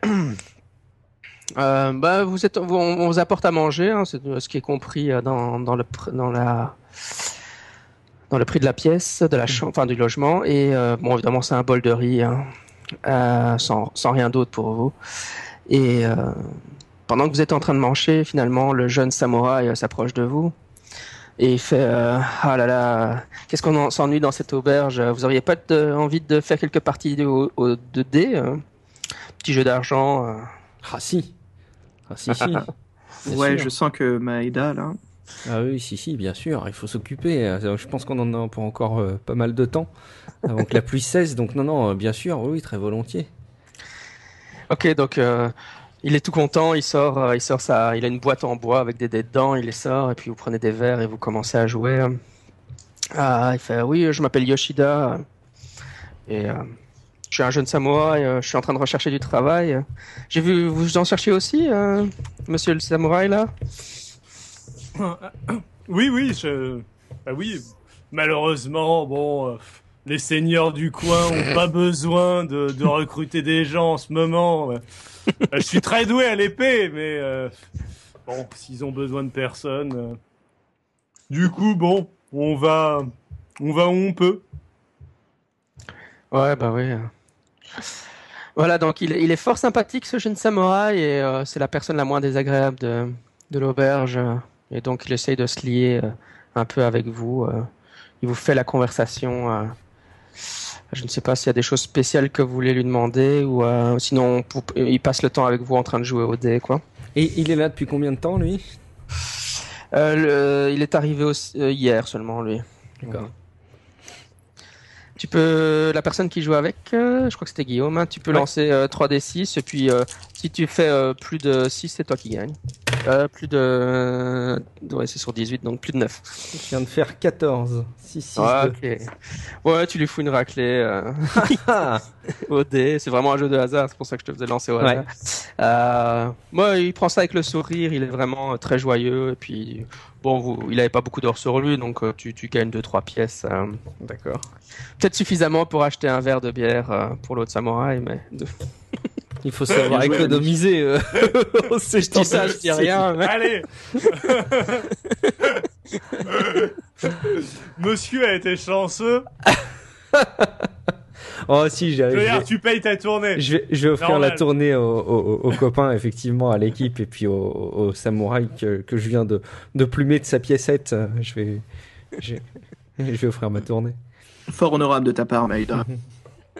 Euh, bah, vous êtes, vous, on vous apporte à manger, hein, c'est ce qui est compris euh, dans, dans, le, dans, la, dans le prix de la pièce, de la chambre, enfin du logement. Et euh, bon, évidemment, c'est un bol de riz, hein, euh, sans, sans rien d'autre pour vous. Et euh, pendant que vous êtes en train de manger, finalement, le jeune samouraï euh, s'approche de vous et il fait euh, ah là là qu'est-ce qu'on s'ennuie dans cette auberge? Vous auriez pas de, envie de faire quelques parties de, au, de dés euh, petit jeu d'argent euh... ah si. Ah si si. Ouais sûr. je sens que Maïda là. Ah oui si si bien sûr il faut s'occuper. Je pense qu'on en a pour encore euh, pas mal de temps avant que la pluie cesse. Donc non non bien sûr oui très volontiers. Ok donc euh, il est tout content, il sort, euh, il sort ça, il a une boîte en bois avec des dés dedans, il les sort et puis vous prenez des verres et vous commencez à jouer. Ah, il fait oui, je m'appelle Yoshida et euh, je suis un jeune samouraï, euh, je suis en train de rechercher du travail. J'ai vu vous en cherchez aussi, euh, monsieur le samouraï là? Oui, oui, je, bah oui. Malheureusement, bon, les seigneurs du coin ont pas besoin de, de recruter des gens en ce moment. je suis très doué à l'épée, mais euh, bon, s'ils ont besoin de personne, euh... du coup, bon, on va, on va où on peut. Ouais, bah oui. Voilà, donc il, il est fort sympathique ce jeune samouraï et euh, c'est la personne la moins désagréable de, de l'auberge et donc il essaye de se lier euh, un peu avec vous. euh. il vous fait la conversation. Je ne sais pas s'il y a des choses spéciales que vous voulez lui demander ou euh, sinon pour, il passe le temps avec vous en train de jouer au dé quoi. Et il est là depuis combien de temps lui? Euh, le, Il est arrivé aussi, euh, hier seulement lui. D'accord. Tu peux la personne qui joue avec, je crois que c'était Guillaume. Hein, tu peux Ouais. lancer euh, 3d6 et puis si tu fais euh, plus de 6, c'est toi qui gagne. Euh, plus de ouais, c'est sur 18 donc plus de 9. Je viens de faire 14. 6 6 Ah, 2. OK. Ouais, tu lui fous une raclée euh, au dé, c'est vraiment un jeu de hasard, c'est pour ça que je te faisais lancer au Ouais. hasard. Euh, moi, il prend ça avec le sourire, il est vraiment euh, très joyeux et puis bon, vous, il avait pas beaucoup d'heures sur lui donc euh, tu tu gagnes deux trois pièces euh, d'accord. peut-être suffisamment pour acheter un verre de bière euh, pour l'autre samouraï mais. Il faut savoir économiser. Euh, je dis ça, je dis rien. mais- Allez Monsieur a été chanceux. Oh si, j'ai. Je veux je dire, vais- tu payes ta tournée. Je vais, je vais offrir Normal. la tournée aux, aux- aux copains, effectivement, à l'équipe, et puis aux, aux samouraïs que, que je viens de, de plumer de sa piécette. Je vais, je, je vais offrir ma tournée. Fort honorable de ta part, Maïda.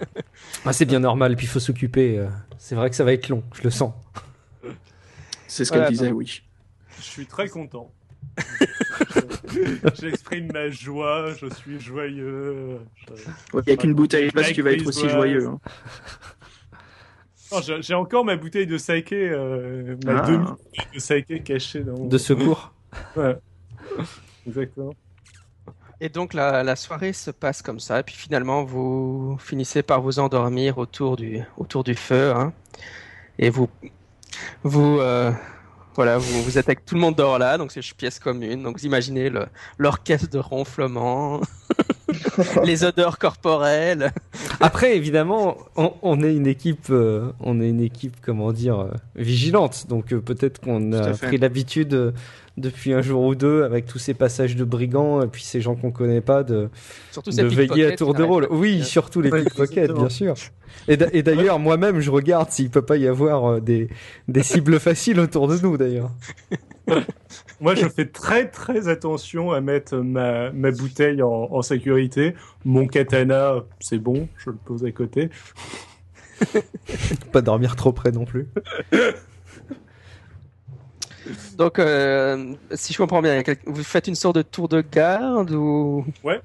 Ah, c'est bien normal, puis il faut s'occuper. euh, C'est vrai que ça va être long, je le sens. C'est ce qu'elle Voilà, disait, oui. Je suis très content. J'exprime ma joie, je suis joyeux. Je- Il n'y a qu'une bouteille, je sais pas si Like tu vas être aussi joyeux. hein. Oh, j'ai j'ai encore ma bouteille de saké, euh, ma Ah. demi-bouteille de saké cachée dans. De secours. Ouais. Exactement. Et donc la, la soirée se passe comme ça, et puis finalement vous finissez par vous endormir autour du, autour du feu, hein, et vous, vous, euh, voilà, vous, vous êtes avec tout le monde dort là, donc c'est une pièce commune, donc vous imaginez l'orchestre de ronflement, les odeurs corporelles. Après, évidemment, on, on est une équipe, euh, on est une équipe, comment dire, euh, vigilante. Donc euh, peut-être qu'on a pris l'habitude depuis un jour ou deux, avec tous ces passages de brigands et puis ces gens qu'on connaît pas, de, veiller à tour de rôle. Oui, surtout les pickpockets, bien sûr. Et d'a- et d'ailleurs, moi-même, je regarde s'il peut pas y avoir euh, des, des cibles faciles autour de nous, d'ailleurs. Moi, je fais très très attention à mettre ma, ma bouteille en, en sécurité. Mon katana, c'est bon, je le pose à côté. Pas dormir trop près non plus. Donc, euh, si je comprends bien, vous faites une sorte de tour de garde ou? Ouais.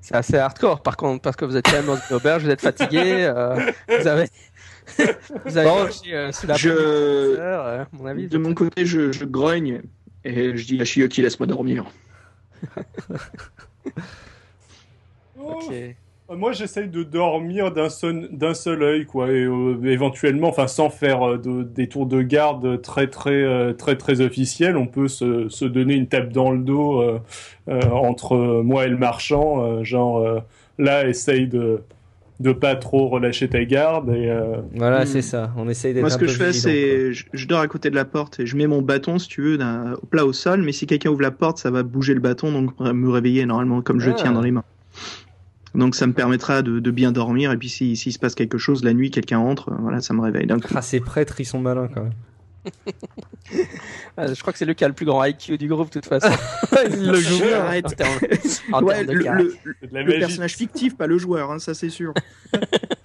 C'est assez hardcore, par contre, parce que vous êtes quand même dans une auberge, vous êtes fatigué, euh, vous avez, vous avez Bon, marché, euh, sous la je- des heures, euh, mon avis. De mon côté, je, je grogne et je dis à Shioki, laisse-moi dormir. Ok. Euh, Moi, j'essaye de dormir d'un seul, d'un seul œil, quoi, et euh, éventuellement, enfin, sans faire euh, de- des tours de garde très, très, euh, très, très officiels, on peut se, se donner une tape dans le dos euh, euh, entre moi et le marchand, euh, genre euh, là, essaye de de pas trop relâcher ta garde et euh, Voilà, Hmm. c'est ça. On essaye d'être Moi, ce un que peu je fais, vigilant, c'est je, je dors à côté de la porte et je mets mon bâton, si tu veux, d'un- plat au sol. Mais si quelqu'un ouvre la porte, ça va bouger le bâton, donc me réveiller normalement comme je Ah. tiens dans les mains. Donc ça me permettra de, de bien dormir. Et puis si- s'il se passe quelque chose la nuit, quelqu'un entre, euh, voilà, ça me réveille d'un coup. Ah, ces prêtres, ils sont malins quand même. Ah, je crois que c'est lui qui a le plus grand IQ du groupe, de toute façon. Le. En termes- en Ouais, de le, personnage fictif, pas le joueur, hein, ça c'est sûr.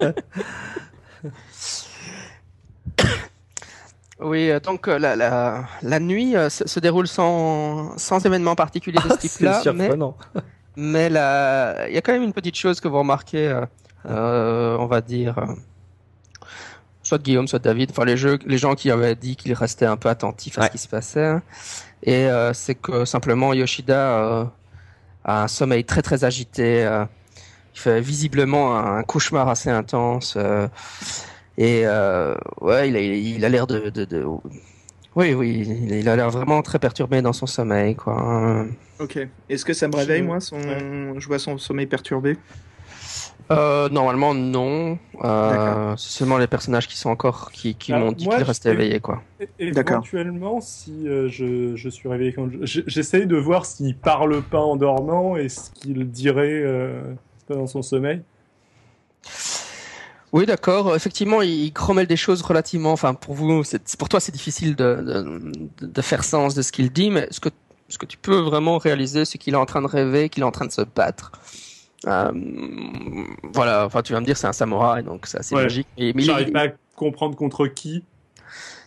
Oui, euh, donc euh, la, la, la nuit euh, se, se déroule sans, sans événement particulier de ce Ah, C'est type-là, mais, surprenant. Mais la- il y a quand même une petite chose que vous remarquez, euh, euh, on va dire, euh, soit Guillaume, soit David, enfin les, jeux, les gens qui avaient dit qu'ils restaient un peu attentifs à Ouais. ce qui se passait, hein. et euh, c'est que simplement Yoshida euh, a un sommeil très très agité, euh, il fait visiblement un, un cauchemar assez intense. euh, et euh, ouais, il a, il a l'air de, de, de- oui, oui, il il a l'air vraiment très perturbé dans son sommeil, quoi. Ok. Est-ce que ça me réveille, Je- moi son... ouais. Je vois son sommeil perturbé? Euh, normalement, non. Euh, c'est seulement les personnages qui sont encore, qui, qui Ah, m'ont dit qu'ils restaient éveillés, quoi. D'accord. Éventuellement, si euh, je, je suis réveillé quand je- je- j'essaye de voir s'il parle pas en dormant et ce qu'il dirait euh, dans son sommeil. Oui, d'accord. Effectivement, il grommelle des choses relativement. Enfin, pour vous, c'est pour toi, c'est difficile de, de, de faire sens de ce qu'il dit, mais ce que ce que tu peux vraiment réaliser, c'est qu'il est en train de rêver, qu'il est en train de se battre. Euh, voilà. Enfin, tu vas me dire, c'est un samouraï, donc c'est assez Ouais. logique. Mais, mais il- J'arrive il- pas à comprendre contre qui.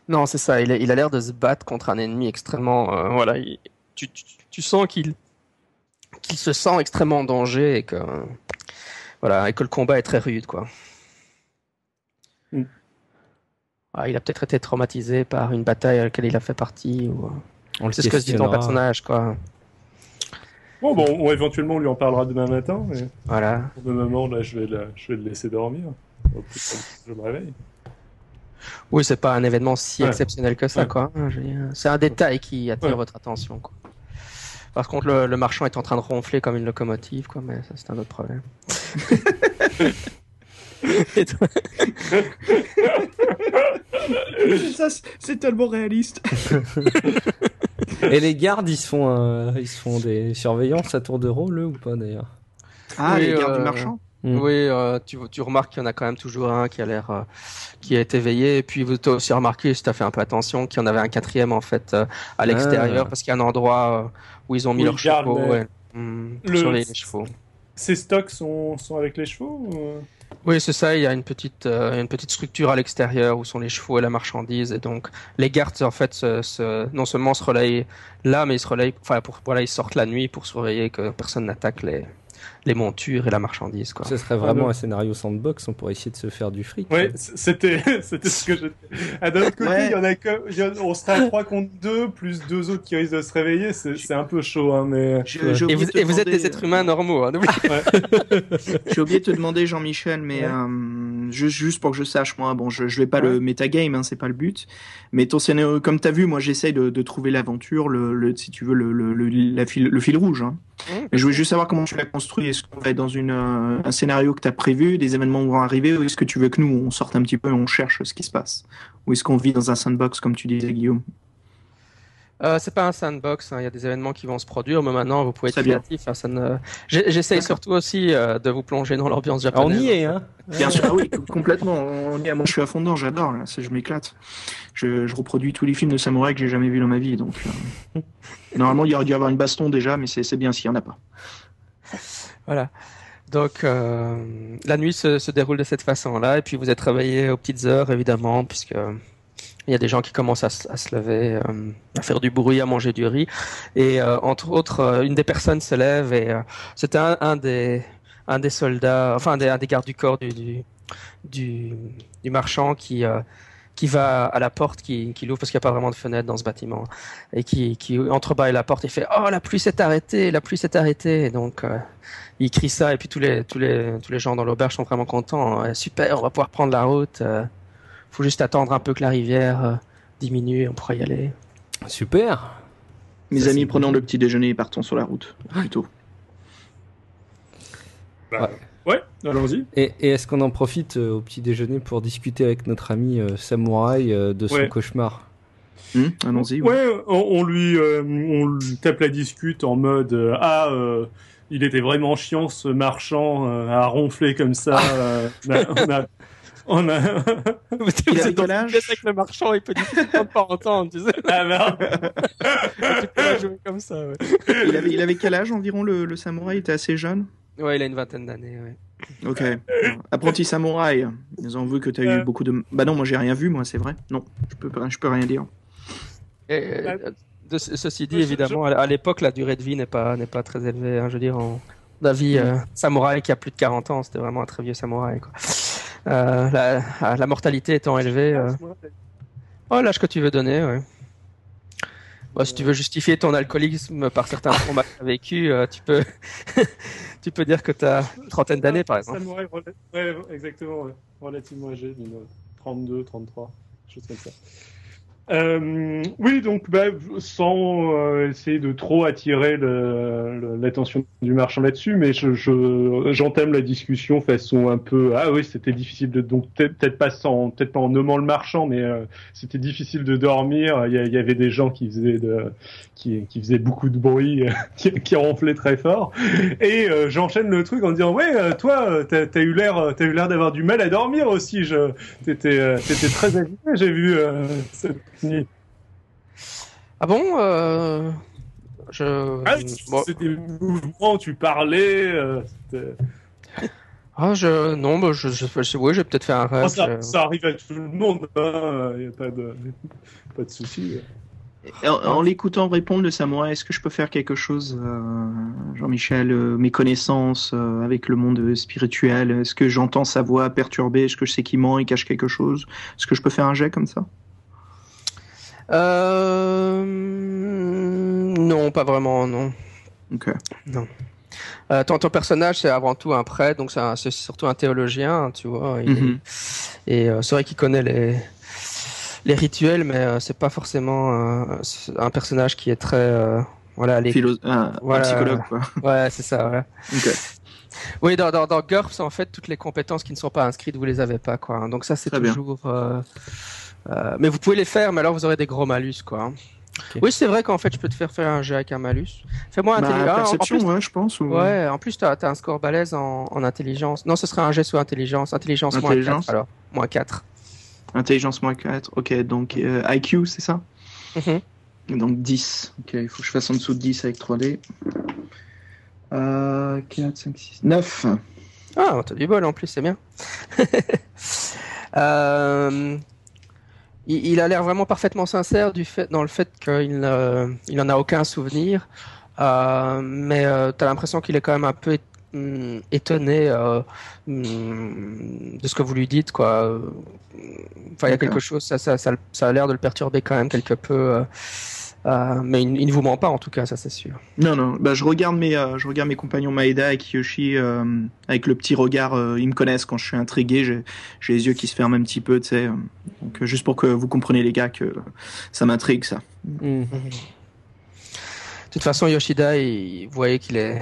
Non, c'est ça. Il a, il a l'air de se battre contre un ennemi extrêmement. euh, voilà, il- tu, tu, tu sens qu'il qu'il se sent extrêmement en danger et que voilà et que le combat est très rude, quoi. Mm. Ah, il a peut-être été traumatisé par une bataille à laquelle il a fait partie. Ou... On le C'est ce que se dit ton personnage, quoi. Bon, bon, on- éventuellement, on lui en parlera demain matin, mais Voilà. pour le moment, là, je vais, la- je vais le laisser dormir. Au plus tard, Je me réveille. Oui, c'est pas un événement si Ouais. exceptionnel que ça, Ouais. quoi. Dire, C'est un détail qui attire Ouais. votre attention, quoi. Par contre, le, le marchand est en train de ronfler comme une locomotive, quoi, mais ça, c'est un autre problème. Et toi ça, c'est- tellement réaliste. Et les gardes, ils se font, euh, ils se font des surveillances à tour de rôle, eux, ou pas d'ailleurs Ah, Oui, les gardes euh, du marchand Mm. Oui, euh, tu, tu remarques qu'il y en a quand même toujours un qui a l'air, euh, qui est éveillé. Et puis vous avez aussi remarqué, si tu as fait un peu attention, qu'il y en avait un quatrième en fait euh, à l'extérieur Ah. parce qu'il y a un endroit euh, où ils ont mis leurs chevaux. ouais. Hmm, Le- surveiller les chevaux. Ces stocks sont, sont avec les chevaux ou, euh Oui, c'est ça. Il y a une petite, euh, une petite structure à l'extérieur où sont les chevaux et la marchandise. Et donc, les gardes, en fait, se, se- non seulement se relayent là, mais ils se relayent, enfin, pour, voilà, ils sortent la nuit pour surveiller que personne n'attaque les, les montures et la marchandise, quoi. Ce serait vraiment Ah, un scénario sandbox, on pourrait essayer de se faire du fric. Ouais, c- c'était c'était ce que je. Ah, d'un côté, Ouais. il y en a que. il y en- on serait à 3 contre 2, plus deux autres qui risquent de se réveiller. C'est c'est un peu chaud, hein, mais. Je- Ouais. j'ai Et vous, et êtes des êtres humains normaux, hein, J'ai oublié de te demander, Jean-Michel, mais Ouais. euh, juste, juste pour que je sache, moi, bon, je, je vais pas Ouais. le metagame, hein, c'est pas le but. Mais ton scénario, comme t'as vu, moi, j'essaye de, de trouver l'aventure, le, le, si tu veux, le, le, le, la fil, le fil rouge. Hein. Mmh. Mais je voulais juste savoir comment tu l'as construit. Est-ce qu'on va être dans une, euh, un scénario que t'as prévu, des événements vont arriver, ou est-ce que tu veux que nous, on sorte un petit peu et on cherche ce qui se passe? Ou est-ce qu'on vit dans un sandbox, comme tu disais, Guillaume? Euh, c'est pas un sandbox, hein, il y a des événements qui vont se produire, mais maintenant vous pouvez être créatif. hein, ça ne... J'ai- J'essaye surtout aussi euh, de vous plonger dans l'ambiance Ah, on japonaise. y est, hein Bien sûr, ah oui, complètement. On y est. Moi, je suis à fond dedans, j'adore. Je m'éclate. Je, je reproduis tous les films de samouraï que j'ai jamais vus dans ma vie. Donc, euh, normalement, il aurait dû y avoir une baston déjà, mais c'est c'est bien s'il y en a pas. Voilà. Donc euh, la nuit se, se déroule de cette façon-là, et puis vous êtes réveillé aux petites heures, évidemment, puisque il y a des gens qui commencent à, se- lever, euh, à faire du bruit, à manger du riz, et euh, entre autres, euh, une des personnes se lève, et euh, c'était un, des un des soldats, enfin un des, gardes du corps du du, du, du marchand qui qui va à la porte, qui, qui l'ouvre parce qu'il n'y a pas vraiment de fenêtre dans ce bâtiment, et qui, qui entrebâille la porte et fait Oh, la pluie s'est arrêtée, la pluie s'est arrêtée. Et donc, euh, il crie ça, et puis tous les, tous les, tous les gens dans l'auberge sont vraiment contents. Euh, super, on va pouvoir prendre la route. Euh, faut juste attendre un peu que la rivière euh, diminue, on pourra y aller. Super Mes Ça, amis, prenons bien. le petit déjeuner et partons sur la route. Plutôt. Bah, ouais, allons-y. Et, et est-ce qu'on en profite euh, au petit déjeuner pour discuter avec notre ami euh, samouraï euh, de son Ouais. cauchemar? Hum, Allons-y. ouais. Ouais, on, on lui, euh, on lui tape la discute en mode euh, ah, euh, il était vraiment chiant ce marchand euh, à ronfler comme ça. euh, on a, on a, on a- Il avait quel âge? avec le marchand, il peut difficilement pas entendre, tu sais. ah merde. tu peux jouer comme ça, ouais. il, avait, il avait quel âge environ le, le samouraï? Il était assez jeune? Ouais, il a une vingtaine d'années, ouais. Ok. Apprenti samouraï. Ils ont vu que tu as Euh. eu beaucoup de. Bah non, moi j'ai rien vu, moi c'est vrai. Non, je peux, je peux rien dire. Et, euh, de- ceci dit, évidemment, à à l'époque, la durée de vie n'est pas, n'est pas très élevée. hein. je veux dire, en d'avis euh, samouraï qui a plus de 40 ans, c'était vraiment un très vieux samouraï. Quoi. Euh, la, la mortalité étant élevée. euh, Oh, l'âge que tu veux donner, ouais. Bah, si tu veux justifier ton alcoolisme par certains combats que tu as vécu, euh, tu peux, tu peux dire que tu as une trentaine d'années, par exemple. Samouraï, ouais, exactement, ouais. relativement âgé, d'une 32, 33, chose comme ça. Euh, oui, donc bah, sans euh, essayer de trop attirer l'attention du marchand là-dessus, mais je, je- j'entame la discussion façon un peu ah oui c'était difficile de donc peut-être pas sans peut-être pas en nommant le marchand, mais euh, c'était difficile de dormir. Il y, avait des gens qui faisaient de qui, qui faisaient beaucoup de bruit, qui, qui ronflaient très fort, et euh, j'enchaîne le truc en disant ouais euh, toi euh, t'as t'as eu l'air t'as eu l'air d'avoir du mal à dormir aussi. Je t'étais euh, t'étais très agité j'ai vu euh, cette Ah bon euh, Je. Ah, bon, c'était des mouvements, tu parlais. euh, ah, je. Non, bah, je, je, je- oui, j'ai peut-être fait un rêve. Oh, ça, arrive à tout le monde, il n'y a pas de, pas de souci. Et En, en l'écoutant répondre le samouraï, est-ce que je peux faire quelque chose, euh, Jean-Michel, euh, mes connaissances euh, avec le monde spirituel Est-ce que j'entends sa voix perturbée Est-ce que je sais qu'il ment, il cache quelque chose Est-ce que je peux faire un jet comme ça? Euh... Non, pas vraiment, non. Ok. Euh, ton, ton personnage, c'est avant tout un prêtre, donc c'est surtout un théologien, tu vois. il Mhm. Et euh, c'est vrai qu'il connaît les les rituels, mais euh, c'est pas forcément un personnage qui est très euh, voilà les... Philo- un, psychologue, quoi. ouais c'est ça ouais. Ok. Oui dans dans, dans GURPS en fait toutes les compétences qui ne sont pas inscrites vous les avez pas quoi. Donc ça c'est Très bien. Euh, mais vous pouvez les faire mais alors vous aurez des gros malus quoi. Oui, c'est vrai qu'en fait, je peux te faire faire un jeu avec un malus. Fais-moi Bah, intelligence. perception, en plus, ouais, je pense. Ou... Ouais, en plus, t'as as un score balèze en, en intelligence. Non, ce serait un jet sur intelligence. Intelligence, moins Intelligence. 4, alors. Moins 4. Intelligence moins 4. Ok, donc euh, IQ, c'est ça Mhm. Donc 10. Ok, il faut que je fasse en dessous de 10 avec 3D. Euh, 4, 5, 6, 9. Ah, t'as du bol en plus, c'est bien. Euh, il, il a l'air vraiment parfaitement sincère du fait, dans le fait qu'il ne- il en a aucun souvenir. Euh, mais euh, t'as l'impression qu'il est quand même un peu hum, étonné euh, hum, de ce que vous lui dites, quoi. Euh, Enfin, il y a quelque chose, ça, ça, ça, ça a l'air de le perturber quand même quelque peu. Euh, mais il, il ne vous ment pas en tout cas, ça c'est sûr. Non, non, bah, je, regarde mes, euh, je regarde mes compagnons Maeda et Kiyoshi euh, avec le petit regard. ils me connaissent quand je suis intrigué. J'ai les yeux qui se ferment un petit peu, tu sais. donc, juste pour que vous compreniez, les gars, que ça m'intrigue, ça. Hmm. De toute façon, Yoshida, il, vous voyez qu'il est,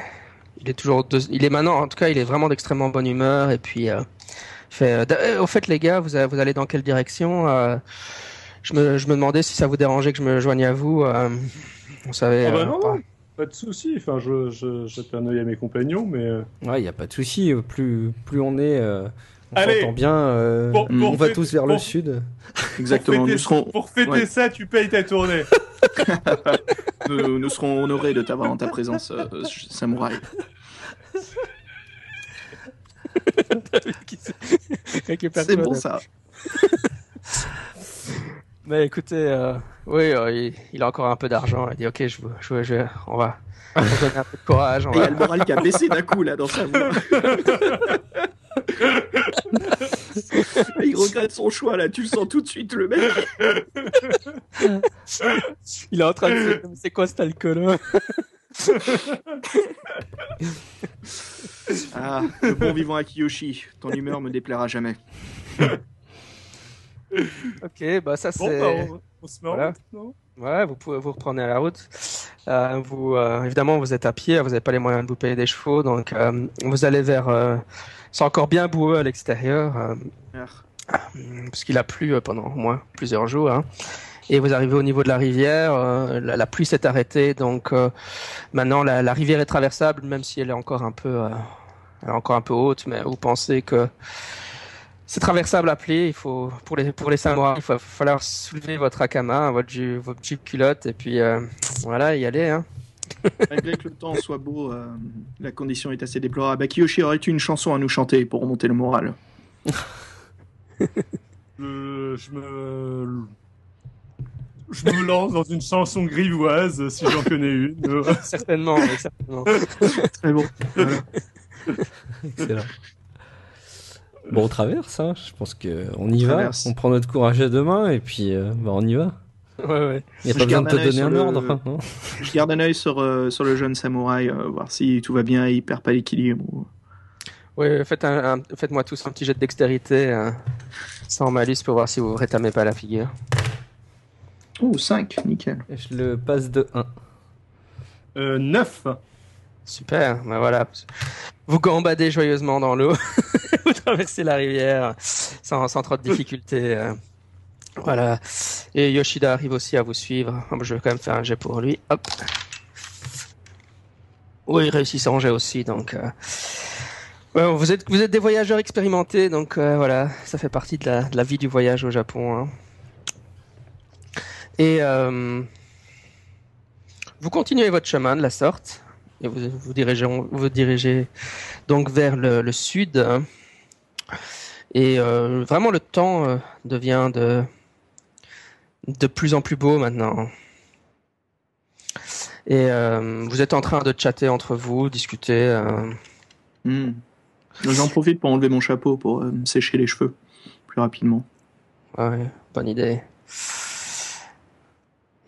il est toujours, il est maintenant, en tout cas, il est vraiment d'extrêmement bonne humeur et puis fait. au fait, les gars, vous, vous allez dans quelle direction je, me, je me demandais si ça vous dérangeait que je me joigne à vous. euh, on savait. Ah bah euh, non, pas. pas de souci. Enfin, je, je jette un œil à mes compagnons, mais. euh, Ouais, il y a pas de souci. Plus, plus on est, euh, on Allez. s'entend bien. euh, Pour- on va fêter- tous vers le sud. Exactement. Pour fêter, Nous serons, pour fêter ouais. ça, tu payes ta tournée. nous, nous serons honorés de t'avoir en ta présence, euh, samouraï. C'est bon, ça. Mais écoutez, euh, oui, euh, il, il a encore un peu d'argent. Il dit ok, je, je, je- on va, on va donner un peu de courage. On Il y a le moral qui a baissé d'un coup, là, dans sa voix. Il regrette son choix, là. Tu le sens tout de suite, le mec. il est en train de se dire, c'est quoi cet alcool Ah, le bon vivant Akiyoshi. Ton humeur me déplaira jamais. Ok, bah ça Bon, c'est. bah, on, on se met en Voilà. route, non? Ouais, vous pouvez vous reprendre à la route. Euh, vous, euh, évidemment, vous êtes à pied, vous n'avez pas les moyens de vous payer des chevaux, donc euh, vous allez vers. euh, c'est encore bien boueux à l'extérieur, euh, parce qu'il a plu euh, pendant au moins plusieurs jours. hein. Et vous arrivez au niveau de la rivière, euh, la, la pluie s'est arrêtée, donc euh, maintenant la, la rivière est traversable, même si elle est encore un peu, euh, elle est encore un peu haute, mais vous pensez que c'est traversable à pied. Il faut pour les pour les samouraïs, il va falloir soulever votre akama, votre ju- votre jupe culotte, et puis euh, voilà, y aller. Hein. Malgré que le temps soit beau, euh, la condition est assez déplorable. Akiyoshi, aurais-tu une chanson à nous chanter pour remonter le moral Euh, je me. Je me lance dans une chanson grivoise, si j'en connais une. Certainement, oui, certainement. Très bon. Excellent. Bon, on traverse, hein. je pense qu'on y va, Traverse. on prend notre courage à deux mains et puis euh, bah, on y va. Ouais, ouais. Il n'y a Je pas besoin de te donner un le- ordre. hein, non Je garde un œil sur, euh, sur le jeune samouraï, euh, voir si tout va bien et il perd pas l'équilibre. ou- Ouais, faites un, un- faites-moi tous un petit jet de dextérité, sans malus pour voir si vous rétamez pas la figure. Oh, 5, nickel. Et Je le passe de 1. euh, 9. Super, ben voilà. Vous gambadez joyeusement dans l'eau, vous traversez la rivière sans, trop de difficultés. euh. Voilà. Et Yoshida arrive aussi à vous suivre. Ah, Je vais quand même faire un jet pour lui. Hop. Oui, il réussit son jet aussi, donc. euh, vous êtes des voyageurs expérimentés, donc euh, voilà, ça fait partie de la, vie du voyage au Japon. hein. Et vous continuez votre chemin de la sorte et vous vous dirigez, donc vers le, le sud. hein. Et euh, vraiment, le temps euh, devient de, de plus en plus beau maintenant. Et euh, vous êtes en train de chatter entre vous, discuter. Hmm. J'en profite pour enlever mon chapeau pour me sécher les cheveux plus rapidement. Ouais, bonne idée.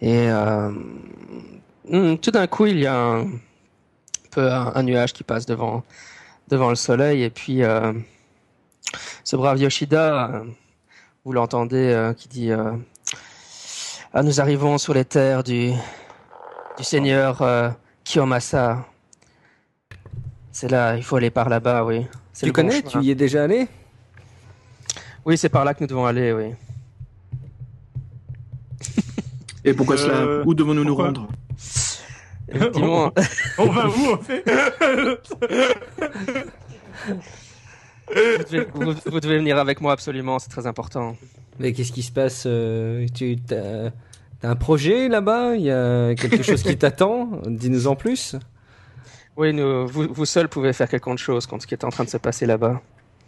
Et hmm, tout d'un coup, il y a un peu un, un nuage qui passe devant devant le soleil et puis ce brave Yoshida, euh, vous l'entendez euh, qui dit euh, ah, nous arrivons sur les terres du du seigneur euh, Kiyomasa. C'est là, il faut aller par là-bas, oui. C'est Tu le connais? Tu y es déjà allé? Oui, c'est par là que nous devons aller, oui. Et pourquoi cela? Où devons-nous nous rendre? Effectivement. On va où en fait? vous, devez, vous- vous devez venir avec moi absolument, c'est très important. Mais qu'est-ce qui se passe euh, Tu as, t'as un projet là-bas? Il y a quelque chose qui t'attend? Dis-nous en plus. Oui, nous, vous, vous seul pouvez faire quelque chose contre ce qui est en train de se passer là-bas.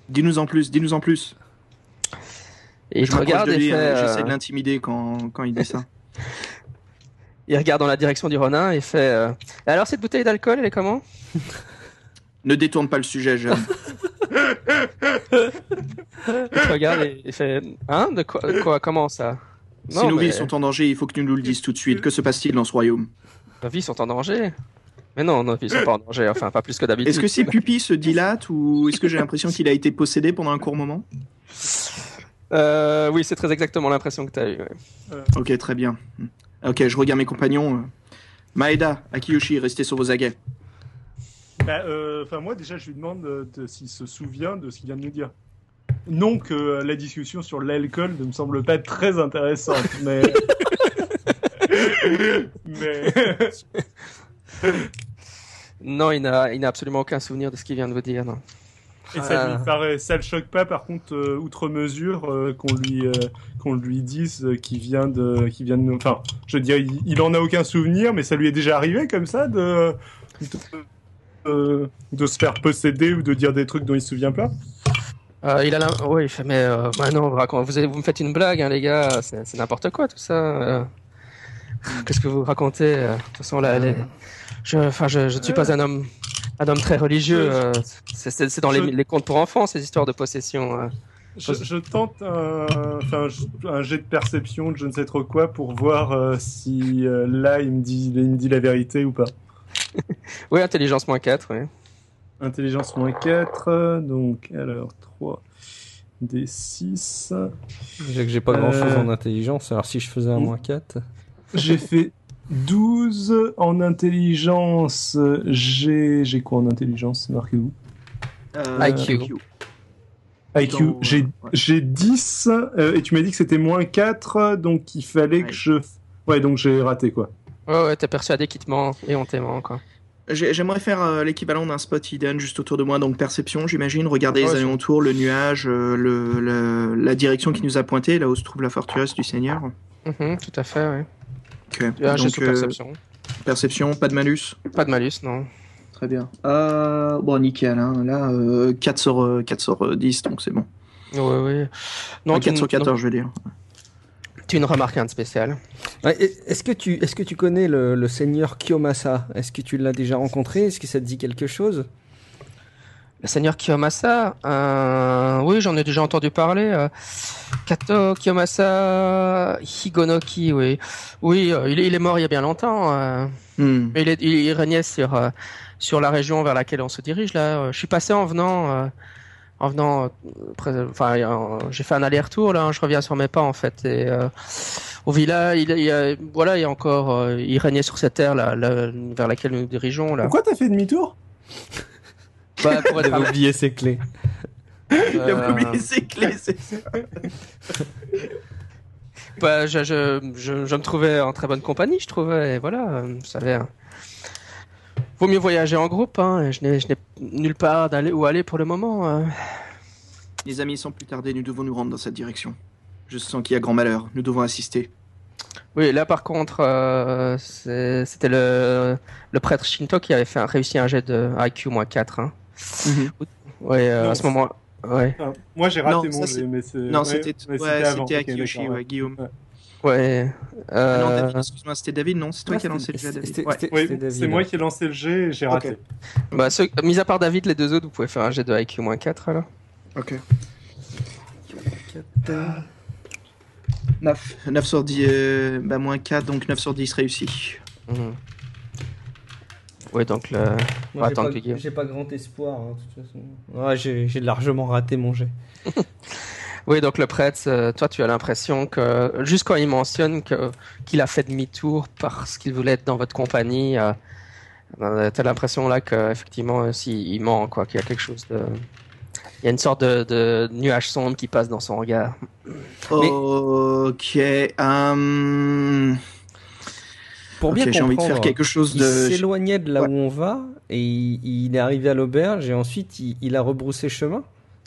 Dis-nous en plus, dis-nous en plus. Et il je regarde de et euh, j'essaie de l'intimider quand, quand il dit ça. il regarde dans la direction du Ronin et fait. euh, Alors cette bouteille d'alcool, elle est comment? Ne détourne pas le sujet, jeune. Regarde et il fait. Hein De quoi, quoi Comment ça? Si Non, nos mais vies sont en danger, il faut que tu nous le dises tout de suite. Que se passe-t-il dans ce royaume? Nos vies sont en danger. Mais non, nos vies sont pas en danger. Enfin, pas plus que d'habitude. Est-ce que ses pupilles se dilatent ou est-ce que j'ai l'impression qu'il a été possédé pendant un court moment? Euh, oui, c'est très exactement l'impression que tu as eue. ouais. Ok, très bien. Ok, je regarde mes compagnons. Maeda, Akiyoshi, restez sur vos aguets. Bah, euh, Enfin, moi déjà, je lui demande euh, de- s'il se souvient de ce qu'il vient de nous dire. Non que euh, la discussion sur l'alcool ne me semble pas très intéressante, mais... mais... Non, il n'a, il n'a absolument aucun souvenir de ce qu'il vient de vous dire. Non. Et ça Ah. lui paraît, ça le choque pas par contre euh, outre mesure euh, qu'on lui euh, qu'on lui dise euh, qu'il vient de qu'il vient de nous- enfin je veux dire il, il en a aucun souvenir mais ça lui est déjà arrivé comme ça de de, de se faire posséder ou de dire des trucs dont il se souvient pas. Euh, il a l'im- oui, mais euh, bah non, vous, avez- vous me faites une blague, hein, les gars. C'est, n'importe quoi tout ça. euh. Qu'est-ce que vous racontez euh, De toute façon, là, les- je, enfin, je, je ne suis pas un homme, un homme très religieux. c'est, dans les, Je- les contes pour enfants, ces histoires de possession. Je, je tente un, enfin, un jet de perception de je ne sais trop quoi pour voir si là il me dit il me dit la vérité ou pas. Oui, intelligence moins 4, oui. Intelligence moins 4, donc alors 3 des 6. J'ai que j'ai pas grand chose Euh. en intelligence, alors si je faisais un moins 4. J'ai fait 12 en intelligence. J'ai j'ai quoi en intelligence C'est marqué où IQ. IQ. J'ai ouais. j'ai 10 euh, et tu m'as dit que c'était moins 4 donc il fallait Ouais. que je Ouais, donc j'ai raté quoi. Ouais, ouais, t'es persuadé qu'il te ment et on t'aimant, quoi. J'ai- J'aimerais faire euh, l'équivalent d'un spot hidden juste autour de moi, donc perception, j'imagine. Regarder Ouais, les alentours, le nuage, euh, le, le- la direction qui nous a pointé, là où se trouve la forteresse du Seigneur. Mhm, tout à fait, oui. Ok. Tu as un jet Donc, euh, perception. perception, pas de malus. Pas de malus, non. Très bien. Euh, bon, nickel. Hein. Là, euh, 4 sur, euh, 4 sur euh, 10, donc c'est bon. Oui, oui. Non, Non, tu 4 sur ne- 14, non, je veux dire. Tu ne remarques rien de spécial. Ouais, Est-ce que tu est-ce que tu connais le, le seigneur Kiyomasa Est-ce que tu l'as déjà rencontré? Est-ce que ça te dit quelque chose? Le seigneur Kiyomasa, euh, oui, j'en ai déjà entendu parler. euh, Kato Kiyomasa Higonoki, oui. Oui, euh, il, est, il est mort il y a bien longtemps. Hmm. il, est- il, il régnait sur, sur la région vers laquelle on se dirige. Là, je suis passé en venant. En venant, euh, enfin, euh, j'ai fait un aller-retour là. hein, je reviens sur mes pas en fait. Et euh, au village, il, il y a- voilà, il y a encore, euh, il régnait sur cette terre là, là, vers laquelle nous nous dirigeons là. Pourquoi t'as fait demi-tour? Bah, pour être Il oublié ses clés. Il a oublié ses clés, c'est ça. Bah, je, je, je, je me trouvais en très bonne compagnie, je trouvais. Et voilà, vous savez. hein. Vaut mieux voyager en groupe, hein, je n'ai je n'ai nulle part d'aller où aller pour le moment. euh. Les amis, sans plus tarder, nous devons nous rendre dans cette direction. Je sens qu'il y a grand malheur. Nous devons assister. Oui, là par contre, euh, c'est- c'était le, le prêtre Shinto qui avait fait un, réussi un jet de IQ moins 4. Hein. Ouais, euh, à ce moment. Ouais, Enfin, Moi j'ai raté Non, mon jet, mais c'est. Non, ouais, c'était ouais, Akiyoshi, d'accord, ouais, ouais. Guillaume. Ouais. Ah non, Euh, David, excuse-moi, c'était David, non? C'est toi Ouais, qui as lancé le jet, David. Ouais. Oui, c'est moi qui ai lancé le jet et j'ai raté. bah, ceux- mis à part David, les deux autres, vous pouvez faire un jet de IQ moins 4 alors. Ok. 9. 9 sur 10, euh, bah moins 4, donc 9 sur 10 réussi. Mhm. Ouais, donc le. Moi, Ouais, j'ai attends pas- pas grand espoir, hein, de toute façon. Ouais, j'ai j'ai largement raté mon jet. Oui, donc le prêtre, euh, toi, tu as l'impression que, juste quand il mentionne que qu'il a fait demi-tour parce qu'il voulait être dans votre compagnie, euh, euh, t'as l'impression là que effectivement, euh, il ment, quoi, qu'il y a quelque chose de, il y a une sorte de, de nuage sombre qui passe dans son regard. Ok. hum, pour bien Ok, j'ai envie de faire comprendre, quelque chose il de. s'éloignait de là Ouais. où on va et il, il est arrivé à l'auberge et ensuite il, il a rebroussé chemin.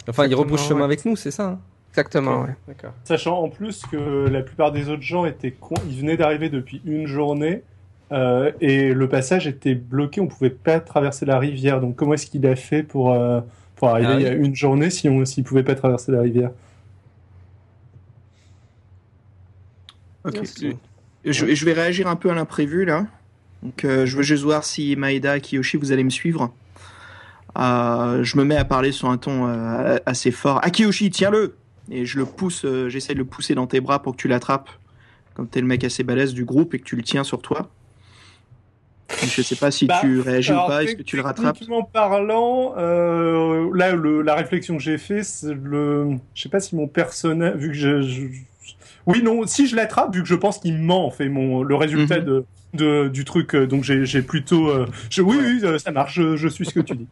Enfin, il rebrousse chemin ouais. avec nous, c'est ça hein Exactement, Ok, ouais. D'accord. Sachant en plus que la plupart des autres gens étaient cons, ils venaient d'arriver depuis une journée euh, et le passage était bloqué, on pouvait pas traverser la rivière. Donc comment est-ce qu'il a fait pour euh, pour arriver Ah oui. il y a une journée si on s'il pouvait pas traverser la rivière? Ok. Je, je vais réagir un peu à l'imprévu là. Donc, euh, je veux juste voir si Maeda et Kiyoshi, vous allez me suivre. Euh, je me mets à parler sur un ton euh, assez fort. Akiyoshi, tiens-le Et je le pousse, euh, j'essaie de le pousser dans tes bras pour que tu l'attrapes. Comme t'es le mec assez balèze du groupe et que tu le tiens sur toi. Je sais pas si Bah, tu réagis ou pas, est-ce que tu le rattrapes Techniquement parlant, euh, là le, la réflexion que j'ai fait, c'est le, je sais pas si mon personnage, vu que je, je- oui non, si je l'attrape, vu que je pense qu'il ment, en fait, mon le résultat Mhm. de, de du truc, euh, donc j'ai plutôt, euh, je, oui oui, ça marche, je, je suis ce que tu dis.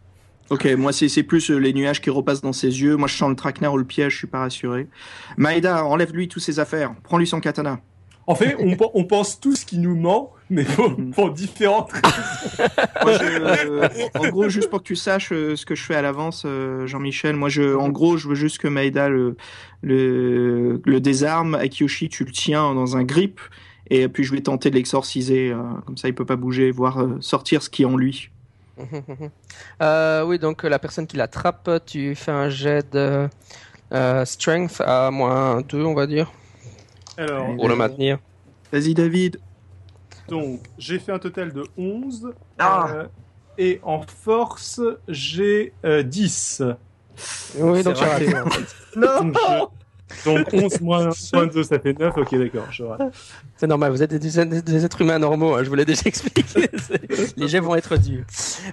Ok, moi c'est plus euh, les nuages qui repassent dans ses yeux. Moi je sens le traquenard ou le piège, je suis pas rassuré. Maeda, enlève-lui toutes ses affaires. Prends-lui son katana. En fait, on, pen- on pense tous qu'il nous ment, mais pour, pour différentes Moi, je- euh, en gros, juste pour que tu saches euh, ce que je fais à l'avance, euh, Jean-Michel, moi, je, en gros, je veux juste que Maeda le, le, le désarme. Akiyoshi, tu le tiens dans un grip. Et puis, je vais tenter de l'exorciser. comme ça, il peut pas bouger, voir sortir ce qui est en lui. Euh, oui, donc euh, la personne qui l'attrape, tu fais un jet de euh, strength à moins 2, on va dire, Alors, pour le maintenir. Vas-y, David. Donc, j'ai fait un total de 11. Ah. euh, et en force, j'ai euh, 10. Oui, donc tu raté. Donc, je- donc 11 moins, moins 2, ça fait 9. Ok, d'accord. C'est normal, vous êtes des, des- êtres humains normaux, hein, je vous l'ai déjà expliqué. Les jets vont être durs.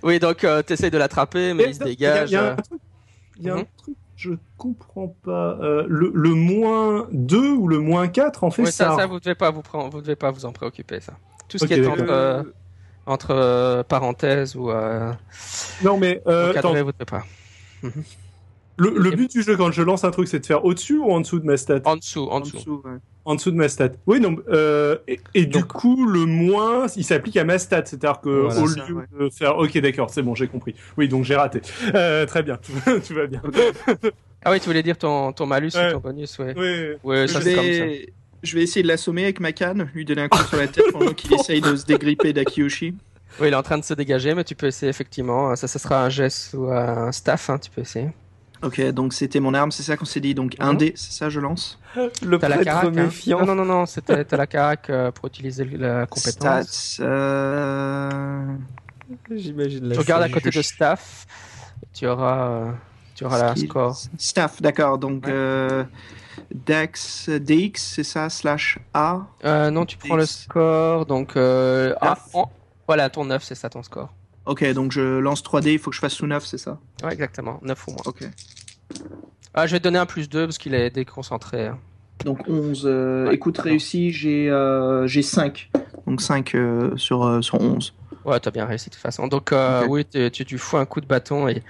Oui, donc tu essayes de l'attraper, mais il se dégage. Il y a, il y a euh, un truc, y a un Mhm. truc, je comprends pas. Euh, le, le moins 2 ou le moins 4, en fait, oui, ça, ça. ça, vous devez pas vous prendre, vous devez pas vous en préoccuper, ça. Tout ce Ok, qui est entre, euh, entre euh, parenthèses ou euh, Non, mais euh, attends, vous devez pas. Le, le but du jeu quand je lance un truc, c'est de faire au-dessus ou en dessous de ma stat? En dessous, en En dessous. dessous, ouais. En dessous de ma stat. Oui, non. Euh, et et du coup, le moins, il s'applique à ma stat. C'est-à-dire que Voilà, au c'est ça, lieu ouais. de faire, ok, d'accord, c'est bon, j'ai compris. Oui, donc j'ai raté. Euh, très bien, tout, tout va bien. Ah oui, tu voulais dire ton, ton malus Ouais. ou ton bonus. Oui, ça je, c'est comme ça. vais... je vais essayer de l'assommer avec ma canne, lui donner un coup sur la tête pendant qu'il essaye de se dégripper d'Akiyoshi. Oui, il est en train de se dégager, mais tu peux essayer effectivement. Ça, ça sera un geste ou un staff, hein, tu peux essayer. Ok, donc c'était mon arme, c'est ça qu'on s'est dit. Donc un Mhm. dé, c'est ça, je lance. Le T'as la carac, hein. méfiant. Non, non, non, non, c'était- t'as la carac euh, pour utiliser la compétence. Stats, euh... J'imagine la Tu regardes à côté de staff, tu auras, euh, tu auras la score. Staff, d'accord. Donc, Ouais. euh, Dex, DX, c'est ça, slash A. Euh, non, tu prends le score, donc euh, ah, en- voilà, ton 9, c'est ça ton score. Ok, donc je lance 3D, il faut que je fasse sous 9, c'est ça Ouais, exactement, 9 ou moins. Ok. Ah, je vais te donner un plus 2 parce qu'il est déconcentré. hein. Donc 11. euh, Ouais. écoute, réussi, j'ai euh, j'ai 5. Donc 5 euh, sur, euh, sur 11. Ouais, t'as bien réussi de toute façon. Donc, oui, tu, tu, tu fous un coup de bâton et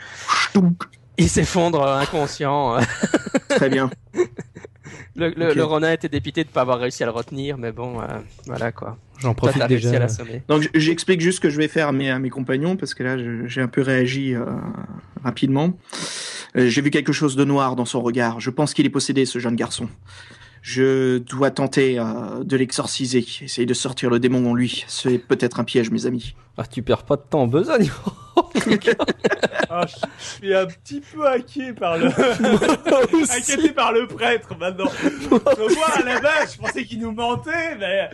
il s'effondre inconscient. Très bien. Le, le, Ok. le Ronin était dépité de pas avoir réussi à le retenir, mais bon, voilà quoi. J'en profite à déjà. Donc j'explique juste ce que je vais faire à mes, à mes compagnons, parce que là j'ai un peu réagi euh, rapidement. Euh, j'ai vu quelque chose de noir dans son regard. Je pense qu'il est possédé, ce jeune garçon. Je dois tenter euh, de l'exorciser, essayer de sortir le démon en lui. C'est peut-être un piège, mes amis. Ah, tu perds pas de temps en besogne. Ah, je je suis un petit peu hacké par le, inquiété par le prêtre maintenant. Je vois à la base, je pensais qu'il nous mentait, mais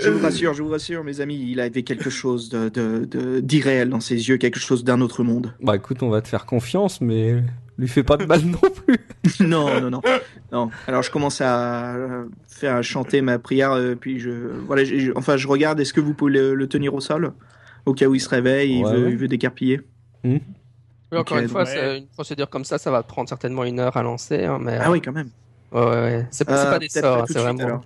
Je vous rassure, je vous rassure, mes amis, il avait quelque chose de de- de- d'irréel dans ses yeux, quelque chose d'un autre monde. Bah écoute, on va te faire confiance, mais lui fais pas de mal non plus. non, non, non, non. Alors je commence à euh, faire chanter ma prière, euh, puis je, voilà, enfin je regarde. Est-ce que vous pouvez le, le tenir au sol? Au cas où il se réveille, et il, veut, ouais. il veut décarpiller. Oui, encore une fois, une procédure comme ça, ça va prendre certainement une heure à lancer. hein, mais, Ah oui, quand même. Ouais, ouais, ouais. C'est Euh, pas des sorts, hein, c'est vraiment. alors.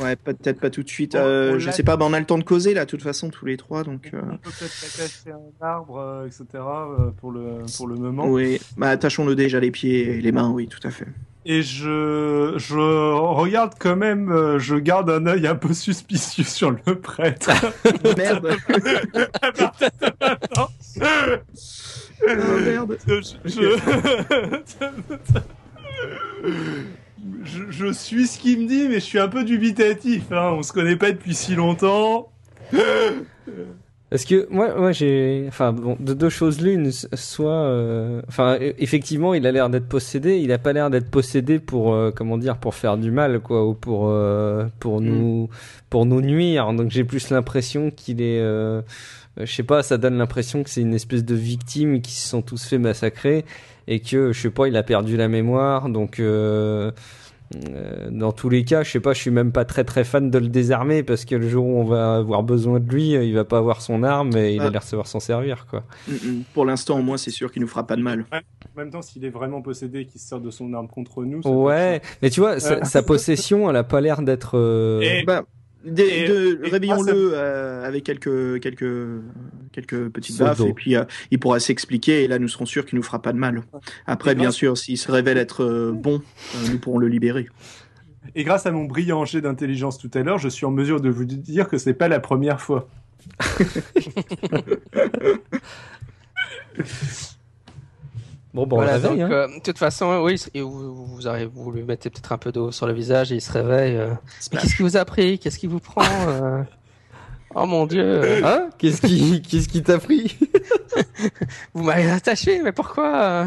Ouais, peut-être pas tout de suite. Euh, je sais pas, bah, on a le temps de causer là, de toute façon, tous les trois, donc. euh, on peut peut-être attacher un arbre, euh, etc. euh, pour le pour le moment. Oui, bah attachons-le déjà les pieds et les mains, oui, tout à fait. et je, je regarde quand même, je garde un œil un peu suspicieux sur le prêtre. Merde. Attends. Oh, merde. Je, je... je, je suis ce qu'il me dit, mais je suis un peu dubitatif. Hein. On se connaît pas depuis si longtemps. Parce que moi, moi j'ai, enfin bon, de deux choses l'une, soit, euh, enfin e- effectivement, il a l'air d'être possédé, il a pas l'air d'être possédé pour, euh, comment dire, pour faire du mal, quoi, ou pour, euh, pour nous, pour nous nuire. Donc j'ai plus l'impression qu'il est, je sais pas, ça donne l'impression que c'est une espèce de victime qui se sont tous fait massacrer et que, je sais pas, il a perdu la mémoire, donc. Euh, euh, dans tous les cas, je sais pas, je suis même pas très très fan de le désarmer parce que le jour où on va avoir besoin de lui, il va pas avoir son arme et il Ah. va aller savoir s'en servir quoi. Mm, mm. Pour l'instant, au moins, c'est sûr qu'il nous fera pas de mal. En même temps, s'il est vraiment possédé et qu'il se sert de son arme contre nous. Ouais, mais tu vois, sa, Euh. sa possession, elle a pas l'air d'être. euh, Et- Bah, réveillons-le euh, avec quelques quelques quelques petites baffes et puis euh, il pourra s'expliquer et là nous serons sûrs qu'il nous fera pas de mal. Après, Et bien grâce- sûr, s'il se révèle être euh, bon, euh, nous pourrons le libérer. Et grâce à mon brillant jet d'intelligence tout à l'heure, je suis en mesure de vous dire que c'est pas la première fois. Bon, bon, on Voilà, le réveille, donc, hein. euh, de toute façon, oui, et vous, vous, vous lui mettez peut-être un peu d'eau sur le visage et il se réveille. euh. Mais qu'est-ce qui vous a pris? Qu'est-ce qui vous prend euh? Oh mon dieu Hein? Qu'est-ce qui, qu'est-ce qui t'a pris? Vous m'avez attaché, mais pourquoi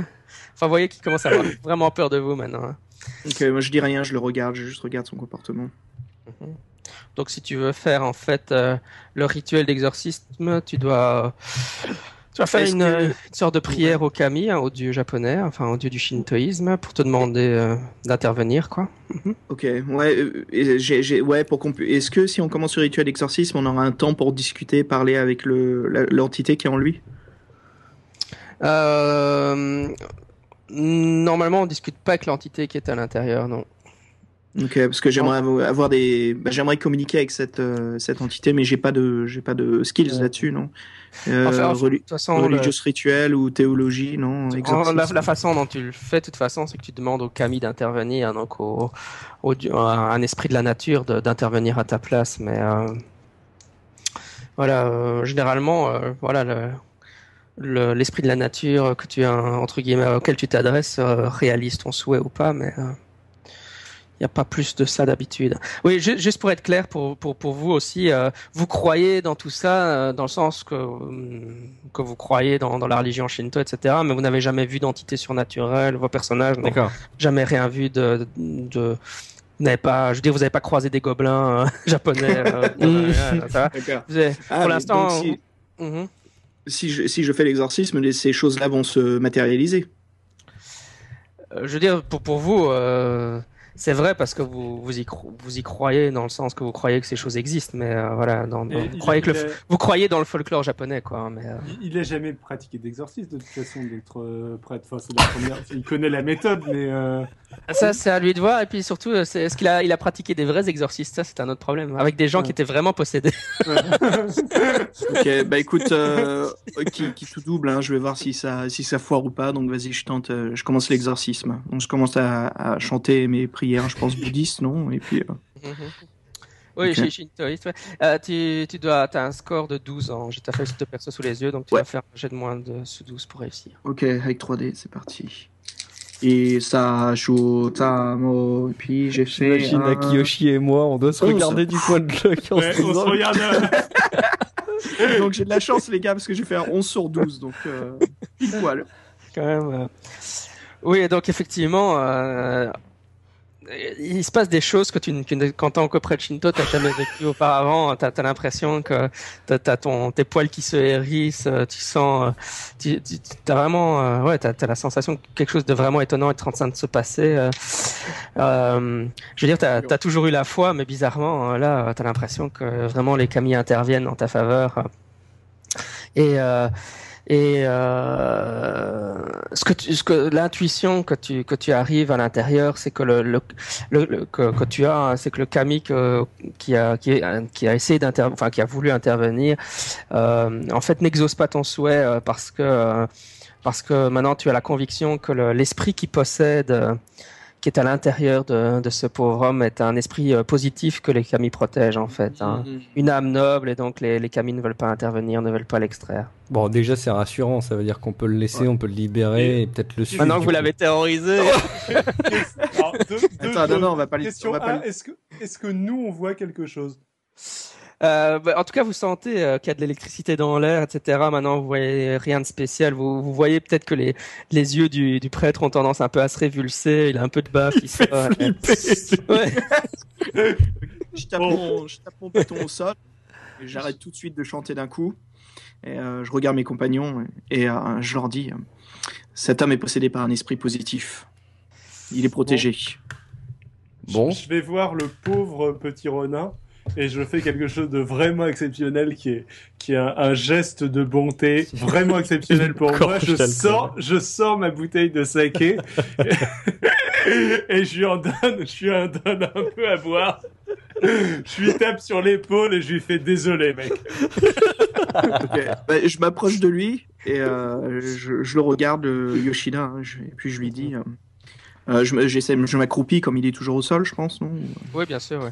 Enfin, vous voyez qu'il commence à avoir vraiment peur de vous maintenant. hein. Donc moi je dis rien, je le regarde, je juste regarde son comportement. Donc, si tu veux faire en fait euh, le rituel d'exorcisme, tu dois, tu vas faire Est-ce une, que- euh, une sorte de prière au kami, hein, au dieu japonais, enfin au dieu du shintoïsme, pour te demander euh, d'intervenir, quoi. Ok, ouais, euh, ouais, pour qu'on Est-ce que si on commence le rituel d'exorcisme, on aura un temps pour discuter, parler avec le l'entité qui est en lui? Euh, normalement, on discute pas avec l'entité qui est à l'intérieur, non. Ok, parce que j'aimerais avo- avoir des, bah, j'aimerais communiquer avec cette cette entité, mais j'ai pas de j'ai pas de skills Ouais. là-dessus, non? Euh, Enfin, en- reli- de toute façon, le- religious rituel ou théologie, non. en- la, la façon dont tu le fais, de toute façon, c'est que tu demandes au kami d'intervenir, donc au, à un esprit de la nature d'intervenir à ta place. Mais euh, voilà, euh, généralement, euh, voilà, le- le- l'esprit de la nature que tu as entre guillemets auquel tu t'adresses réalise ton souhait ou pas, mais n'y a pas plus de ça d'habitude. Oui, ju- juste pour être clair pour pour pour vous aussi, euh, vous croyez dans tout ça euh, dans le sens que hum, que vous croyez dans dans la religion shinto, etc. Mais vous n'avez jamais vu d'entité surnaturelle, vos personnages n'ont jamais rien vu de de vous n'avez pas, je veux dire, vous n'avez pas croisé des gobelins euh, japonais. euh, Mm. ça va. D'accord. Vous avez- Ah, pour l'instant, si, Mhm. si je si je fais l'exorcisme, ces choses-là vont se matérialiser. Euh, je veux dire, pour, pour vous, euh, c'est vrai parce que vous, vous, y, cro- vous y croyez dans le sens que vous croyez que ces choses existent, mais euh, voilà, dans, dans- Et vous, croyez que il le, a- vous croyez dans le folklore japonais, quoi. hein, Mais, euh, Il- Il a jamais pratiqué d'exorcisme de toute façon d'être euh, prêtre. Enfin, la première. Il connaît la méthode, mais euh, ça, c'est à lui de voir. Et puis surtout, c'est, est-ce qu'il a, il a pratiqué des vrais exorcistes? Ça, c'est un autre problème. Avec des gens Ouais. qui étaient vraiment possédés. Ok, bah écoute, euh, qui, qui tout double, hein, je vais voir si ça, si ça foire ou pas. Donc vas-y, je tente, euh, je commence l'exorcisme. Donc je commence à, à chanter mes prières, je pense bouddhistes, non? Et puis, euh, Oui, Ok. chez Shintoïste. ouais. Euh, tu, tu dois, as un score de 12 ans. J'ai ta feuille de perso sous les yeux, donc tu Ouais. vas faire un jet de moins de 12 pour réussir. ok, avec 3D, c'est parti. Et ça, mo, et puis j'ai fait. J'imagine un- Akiyoshi et moi, on doit se regarder du coin de l'œil en ouais, se on se regarde. Donc j'ai de la chance, les gars, parce que j'ai fait un 11 sur 12, donc euh, pile poil. quand même. euh. Oui, donc effectivement, euh, il se passe des choses que tu, que qu'en tant que prêtre Shinto, t'as jamais vécu auparavant. T'as as, l'impression que t'as as ton tes poils qui se hérissent, euh, tu sens, euh, tu, tu vraiment, euh, ouais, t'as as la sensation que quelque chose de vraiment étonnant est en train de se passer. euh. Je veux dire, t'as as toujours eu la foi, mais bizarrement, là, t'as l'impression que vraiment les kami interviennent en ta faveur. Et euh, et euh, ce que tu, ce que l'intuition que tu que tu arrives à l'intérieur, c'est que le, le, le, le- que, que tu as, c'est que le kami que- qui a qui, qui a essayé d'inter, enfin qui a voulu intervenir, euh, en fait n'exauce pas ton souhait euh, parce que euh, parce que maintenant tu as la conviction que le- l'esprit qui possède euh, qui est à l'intérieur de, de, ce pauvre homme est un esprit euh, positif que les kami protègent en fait. Hein. Mm-hmm. Une âme noble et donc les, les kami ne veulent pas intervenir, ne veulent pas l'extraire. Bon, déjà c'est rassurant, ça veut dire qu'on peut le laisser, on peut le libérer et, peut-être le suivre. Maintenant que vous l'avez terrorisé. Attends, non, non, on va pas Question est-ce que, est-ce que nous on voit quelque chose? Euh, bah, en tout cas, vous sentez euh, qu'il y a de l'électricité dans l'air, etc. Maintenant, vous voyez rien de spécial. Vous, vous voyez peut-être que les, les yeux du, du, prêtre ont tendance un peu à se révulser. Il a un peu de baffe. Il, fait ouais. je, tape mon, je tape mon bâton au sol. J'arrête tout de suite de chanter d'un coup. Et euh, je regarde mes compagnons et, et euh, je leur dis cet homme est possédé par un esprit positif. Il est protégé. Bon. Je, je vais voir le pauvre petit renard et je fais quelque chose de vraiment exceptionnel qui est qui est un, geste de bonté vraiment exceptionnel pour moi. Je sors je sors ma bouteille de saké et je lui en donne je lui en donne un peu à boire. Je lui tape sur l'épaule et je lui fais désolé mec. Bah, je m'approche de lui et euh, je, je, le regarde Yoshida hein, et puis je lui dis euh, euh je, j'essaie, je m'accroupis comme il est toujours au sol, je pense, non? Oui, bien sûr, ouais.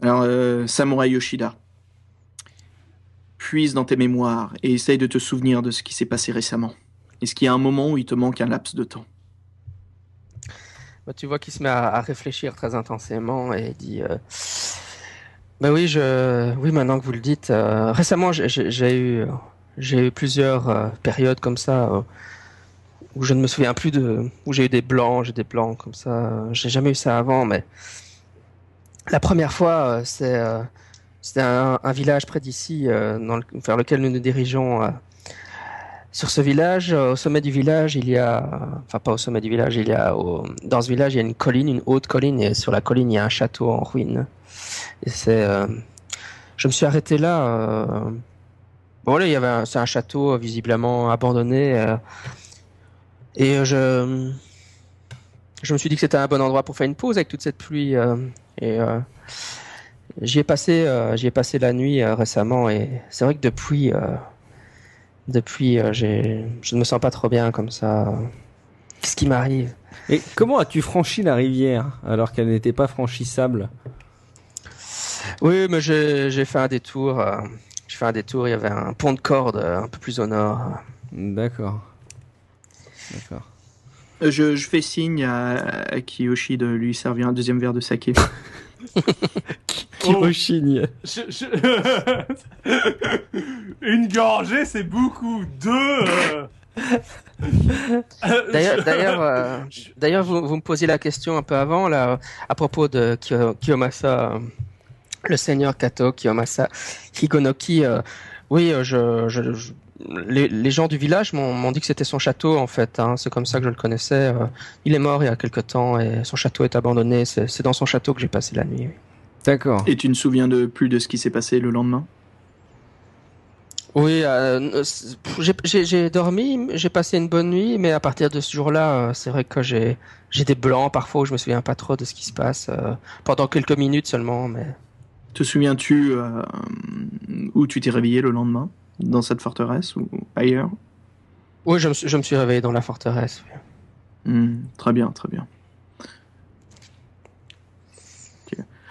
Alors, euh, Samurai Yoshida, puise dans tes mémoires et essaye de te souvenir de ce qui s'est passé récemment. Est-ce qu'il y a un moment où il te manque un laps de temps? Bah, Tu vois qu'il se met à, réfléchir très intensément et dit euh, Bah oui, je... oui, maintenant que vous le dites, euh, récemment j'ai eu, j'ai eu plusieurs euh, périodes comme ça où je ne me souviens plus de. où j'ai eu des blancs, j'ai des blancs comme ça. J'ai jamais eu ça avant, mais la première fois, euh, c'est euh, un, village près d'ici, euh, vers lequel nous nous dirigeons. sur ce village, au sommet du village, il y a, enfin pas au sommet du village, il y a, dans ce village, il y a une colline, une haute colline, et sur la colline, il y a un château en ruine. Et c'est, je me suis arrêté là. bon là, c'est un château visiblement abandonné, et je me suis dit que c'était un bon endroit pour faire une pause avec toute cette pluie. Et euh, j'y ai passé, euh, j'y ai passé la nuit euh, récemment et c'est vrai que depuis, depuis, j'ai, je ne me sens pas trop bien comme ça. Qu'est-ce qui m'arrive Et comment as-tu franchi la rivière alors qu'elle n'était pas franchissable? Oui, mais j'ai fait un détour. j'ai fait un détour. Il y avait un pont de corde un peu plus au nord. D'accord. D'accord. Je, je, fais signe à, Kiyoshi de lui servir un deuxième verre de saké. Kiyoshi. Une gorgée, c'est beaucoup. Deux. Euh. D'ailleurs, d'ailleurs, euh, d'ailleurs, vous, vous, me posiez la question un peu avant là, à propos de Kiyomasa, le seigneur Kato Kiyomasa Higonoki. Euh, oui, je, je, les, gens du village m'ont dit que c'était son château en fait. Hein. C'est comme ça que je le connaissais. Euh. il est mort il y a quelque temps et son château est abandonné. C'est dans son château que j'ai passé la nuit. D'accord. Et tu ne te souviens de plus de ce qui s'est passé le lendemain? Oui, euh, j'ai dormi, j'ai passé une bonne nuit, mais à partir de ce jour-là, euh, c'est vrai que j'ai des blancs parfois où je me souviens pas trop de ce qui se passe pendant quelques minutes seulement. Mais te souviens-tu où tu t'es réveillé le lendemain? Dans cette forteresse ou ailleurs Oui, je me, suis, je me suis réveillé dans la forteresse. Hmm, très bien, très bien.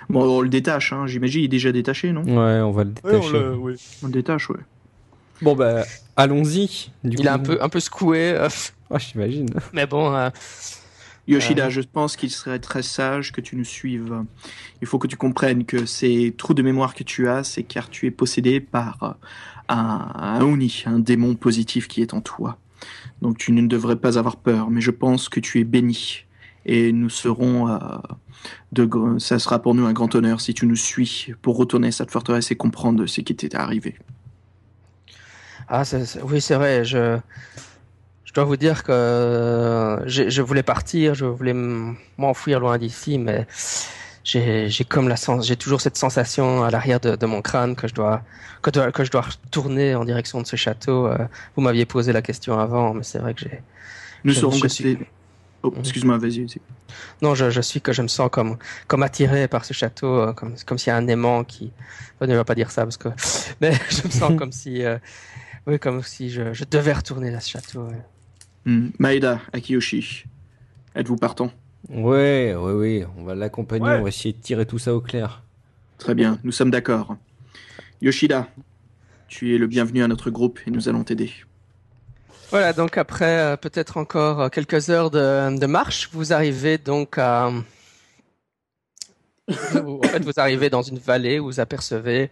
Bon, on le détache, hein. j'imagine, il est déjà détaché, non? Ouais, on va le détacher. on, le, oui. on, le, détache, ouais. Bon, bah, allons-y. Il est un peu, un peu secoué. Euh... Oh, j'imagine. Mais bon, euh, Yoshida, euh. je pense qu'il serait très sage que tu nous suives. Il faut que tu comprennes que ces trous de mémoire que tu as, c'est car tu es possédé par un, un Oni, un démon positif qui est en toi. Donc tu ne devrais pas avoir peur, mais je pense que tu es béni. Et nous serons, euh, de, ça sera pour nous un grand honneur si tu nous suis pour retourner à cette forteresse et comprendre ce qui t'est arrivé. Ah, oui, c'est vrai. Je, je dois vous dire que je voulais partir, je voulais m'enfuir loin d'ici, mais j'ai comme la j'ai toujours cette sensation à l'arrière de, de, mon crâne que je dois que, que je dois retourner en direction de ce château. Euh, vous m'aviez posé la question avant, mais c'est vrai que j'ai. Nous serons je suis... Oh, mhm. excuse-moi, vas-y. Non, je, je, suis que je me sens comme comme attiré par ce château, euh, comme comme s'il y a un aimant qui. On ne va pas dire ça parce que. Mais je me sens comme si. Euh, oui, comme si je, je devais retourner à ce château. Hmm. Maeda, Akiyoshi, êtes-vous partant? Ouais, ouais, ouais, on va l'accompagner, Ouais. on va essayer de tirer tout ça au clair. Très bien, nous sommes d'accord. Yoshida, tu es le bienvenu à notre groupe et nous allons t'aider. Voilà, donc après euh, peut-être encore euh, quelques heures de, de marche, vous arrivez donc à... vous- en fait, vous arrivez dans une vallée où vous apercevez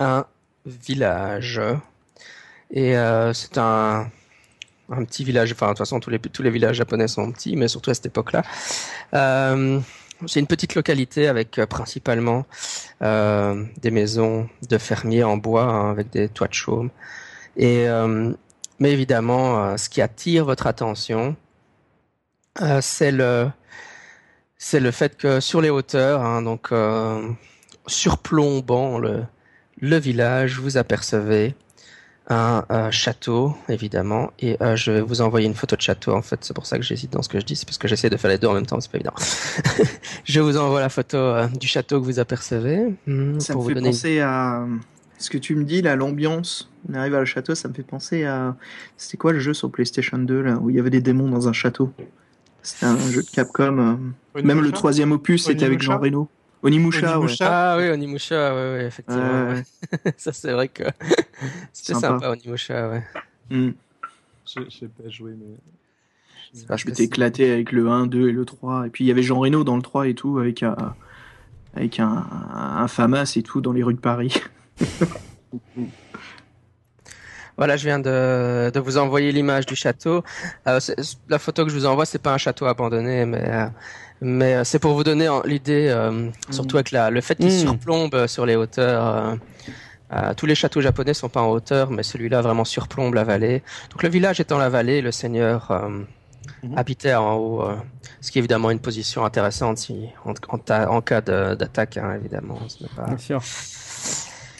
un village. Et euh, c'est un, un petit village, enfin de toute façon tous les, villages japonais sont petits, mais surtout à cette époque-là. Euh, c'est une petite localité avec euh, principalement euh, des maisons de fermiers en bois hein, avec des toits de chaume. Et mais évidemment, ce qui attire votre attention, c'est le c'est le fait que sur les hauteurs, hein, donc surplombant le village, vous apercevez un euh, château, évidemment, et euh, je vais vous envoyer une photo de château. En fait, c'est pour ça que j'hésite dans ce que je dis, c'est parce que j'essaie de faire les deux en même temps, c'est pas évident. je vous envoie la photo euh, du château que vous apercevez hmm, Ça pour me vous fait donner. penser à ce que tu me dis là, l'ambiance. On arrive à le château, ça me fait penser à. C'était quoi le jeu sur PlayStation 2 là où il y avait des démons dans un château? C'était un jeu de Capcom. euh, Même le troisième opus, c'était avec Jean Reno. Onimusha, ouais. Onimusha. Ah oui, Onimusha, ouais, ouais, effectivement. Ouais, ouais. ça, c'est vrai que c'était Sympa. sympa, Onimusha, ouais. Hmm. Je sais pas jouer, mais. Parce Je m'étais éclaté avec le 1, 2 et le 3. Et puis il y avait Jean Reno dans le 3 et tout, avec un, avec un, un FAMAS et tout dans les rues de Paris. Voilà, je viens de, de vous envoyer l'image du château. Euh, la photo que je vous envoie, c'est pas un château abandonné, mais euh, mais euh, c'est pour vous donner en- l'idée, euh, surtout avec la, le fait qu'il Mm. surplombe euh, sur les hauteurs. euh, euh, tous les châteaux japonais sont pas en hauteur, mais celui-là vraiment surplombe la vallée. Donc le village est en la vallée, le seigneur euh, Mhm. habitait en haut, euh, ce qui est évidemment une position intéressante si, en, en ta- en cas d'attaque, hein, évidemment. Pas- Bien sûr.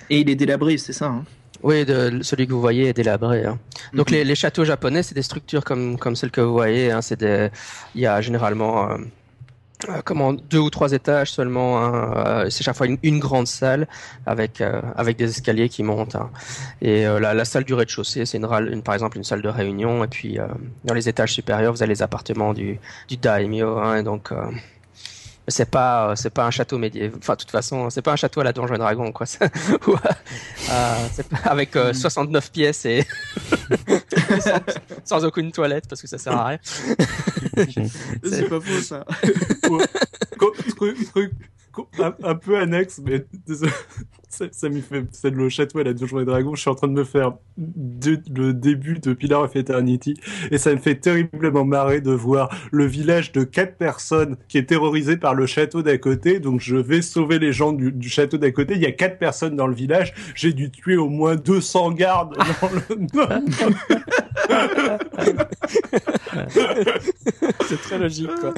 Et il est délabré, c'est ça. Hein? Oui, de, celui que vous voyez est délabré. hein. Donc les, les châteaux japonais, c'est des structures comme comme celles que vous voyez. Hein, c'est des, il y a généralement euh, comment deux ou trois étages seulement. Hein, euh, c'est chaque fois une, une grande salle avec euh, avec des escaliers qui montent. hein. Et euh, la, la salle du rez-de-chaussée, c'est une, une par exemple une salle de réunion. Et puis euh, dans les étages supérieurs, vous avez les appartements du du daimyo. Hein, et donc euh, c'est pas euh, c'est pas un château médiéval. Enfin, de toute façon, c'est pas un château à la Donjon Dragon, quoi. Euh, c'est pas- avec euh, 69 pièces et sans, sans aucune toilette parce que ça sert à rien. C'est pas faux ça. Truc, truc un, peu annexe, mais ça, ça m'y fait, c'est le château à la Donjon et Dragon. Je suis en train de me faire le début de Pillar of Eternity et ça me fait terriblement marrer de voir le village de quatre personnes qui est terrorisé par le château d'à côté. Donc je vais sauver les gens du, du château d'à côté. Il y a quatre personnes dans le village. J'ai dû tuer au moins 200 gardes dans le. c'est très logique, quoi.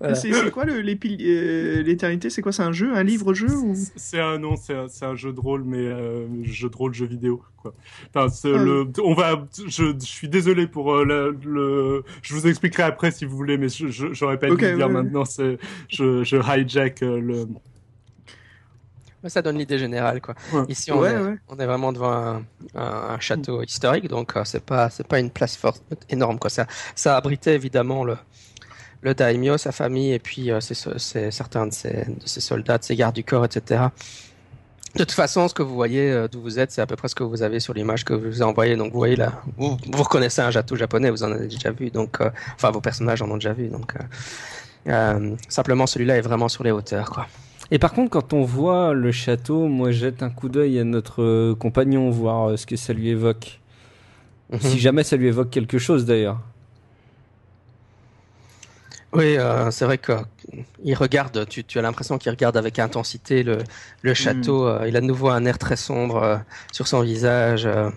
Voilà. C'est quoi euh, l'éternité? C'est quoi C'est un jeu, un livre-jeu ou... C'est un non, c'est un, jeu de rôle, mais euh, jeu de rôle, jeu vidéo, quoi. Enfin, Ah le, on va, je, je suis désolé pour euh, le, le, je vous expliquerai après si vous voulez, mais je, je- j'aurais pas dû le dire ouais, maintenant. C'est, je, je hijack euh, le. Mais ça donne l'idée générale, quoi. Ouais. Ici, on, Ouais, est, ouais. on est vraiment devant un, un- un château historique, donc euh, c'est pas c'est pas une place forte énorme, quoi. Ça ça abritait évidemment le le daimyo, sa famille, et puis euh, ses, so- ses- certains de ses, de ses soldats, de ses gardes du corps, etc. De toute façon, ce que vous voyez euh, d'où vous êtes, c'est à peu près ce que vous avez sur l'image que je vous ai envoyée. Donc, vous voyez là, vous, vous reconnaissez un château japonais, vous en avez déjà vu. Donc, euh, enfin, vos personnages en ont déjà vu. Donc, euh, simplement, celui-là est vraiment sur les hauteurs, quoi. Et par contre, quand on voit le château, moi, je jette un coup d'œil à notre euh, compagnon, voir euh, ce que ça lui évoque. Si jamais ça lui évoque quelque chose, d'ailleurs. Oui, euh, c'est vrai que il regarde. Tu, tu as l'impression qu'il regarde avec intensité le, le château. euh, il a de nouveau un air très sombre euh, sur son visage, euh,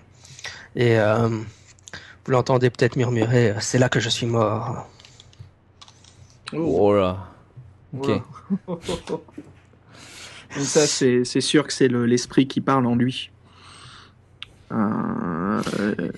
et euh, vous l'entendez peut-être murmurer "C'est là que je suis mort." Oh là. Ok. Ça, c'est sûr que c'est le- l'esprit qui parle en lui. Euh,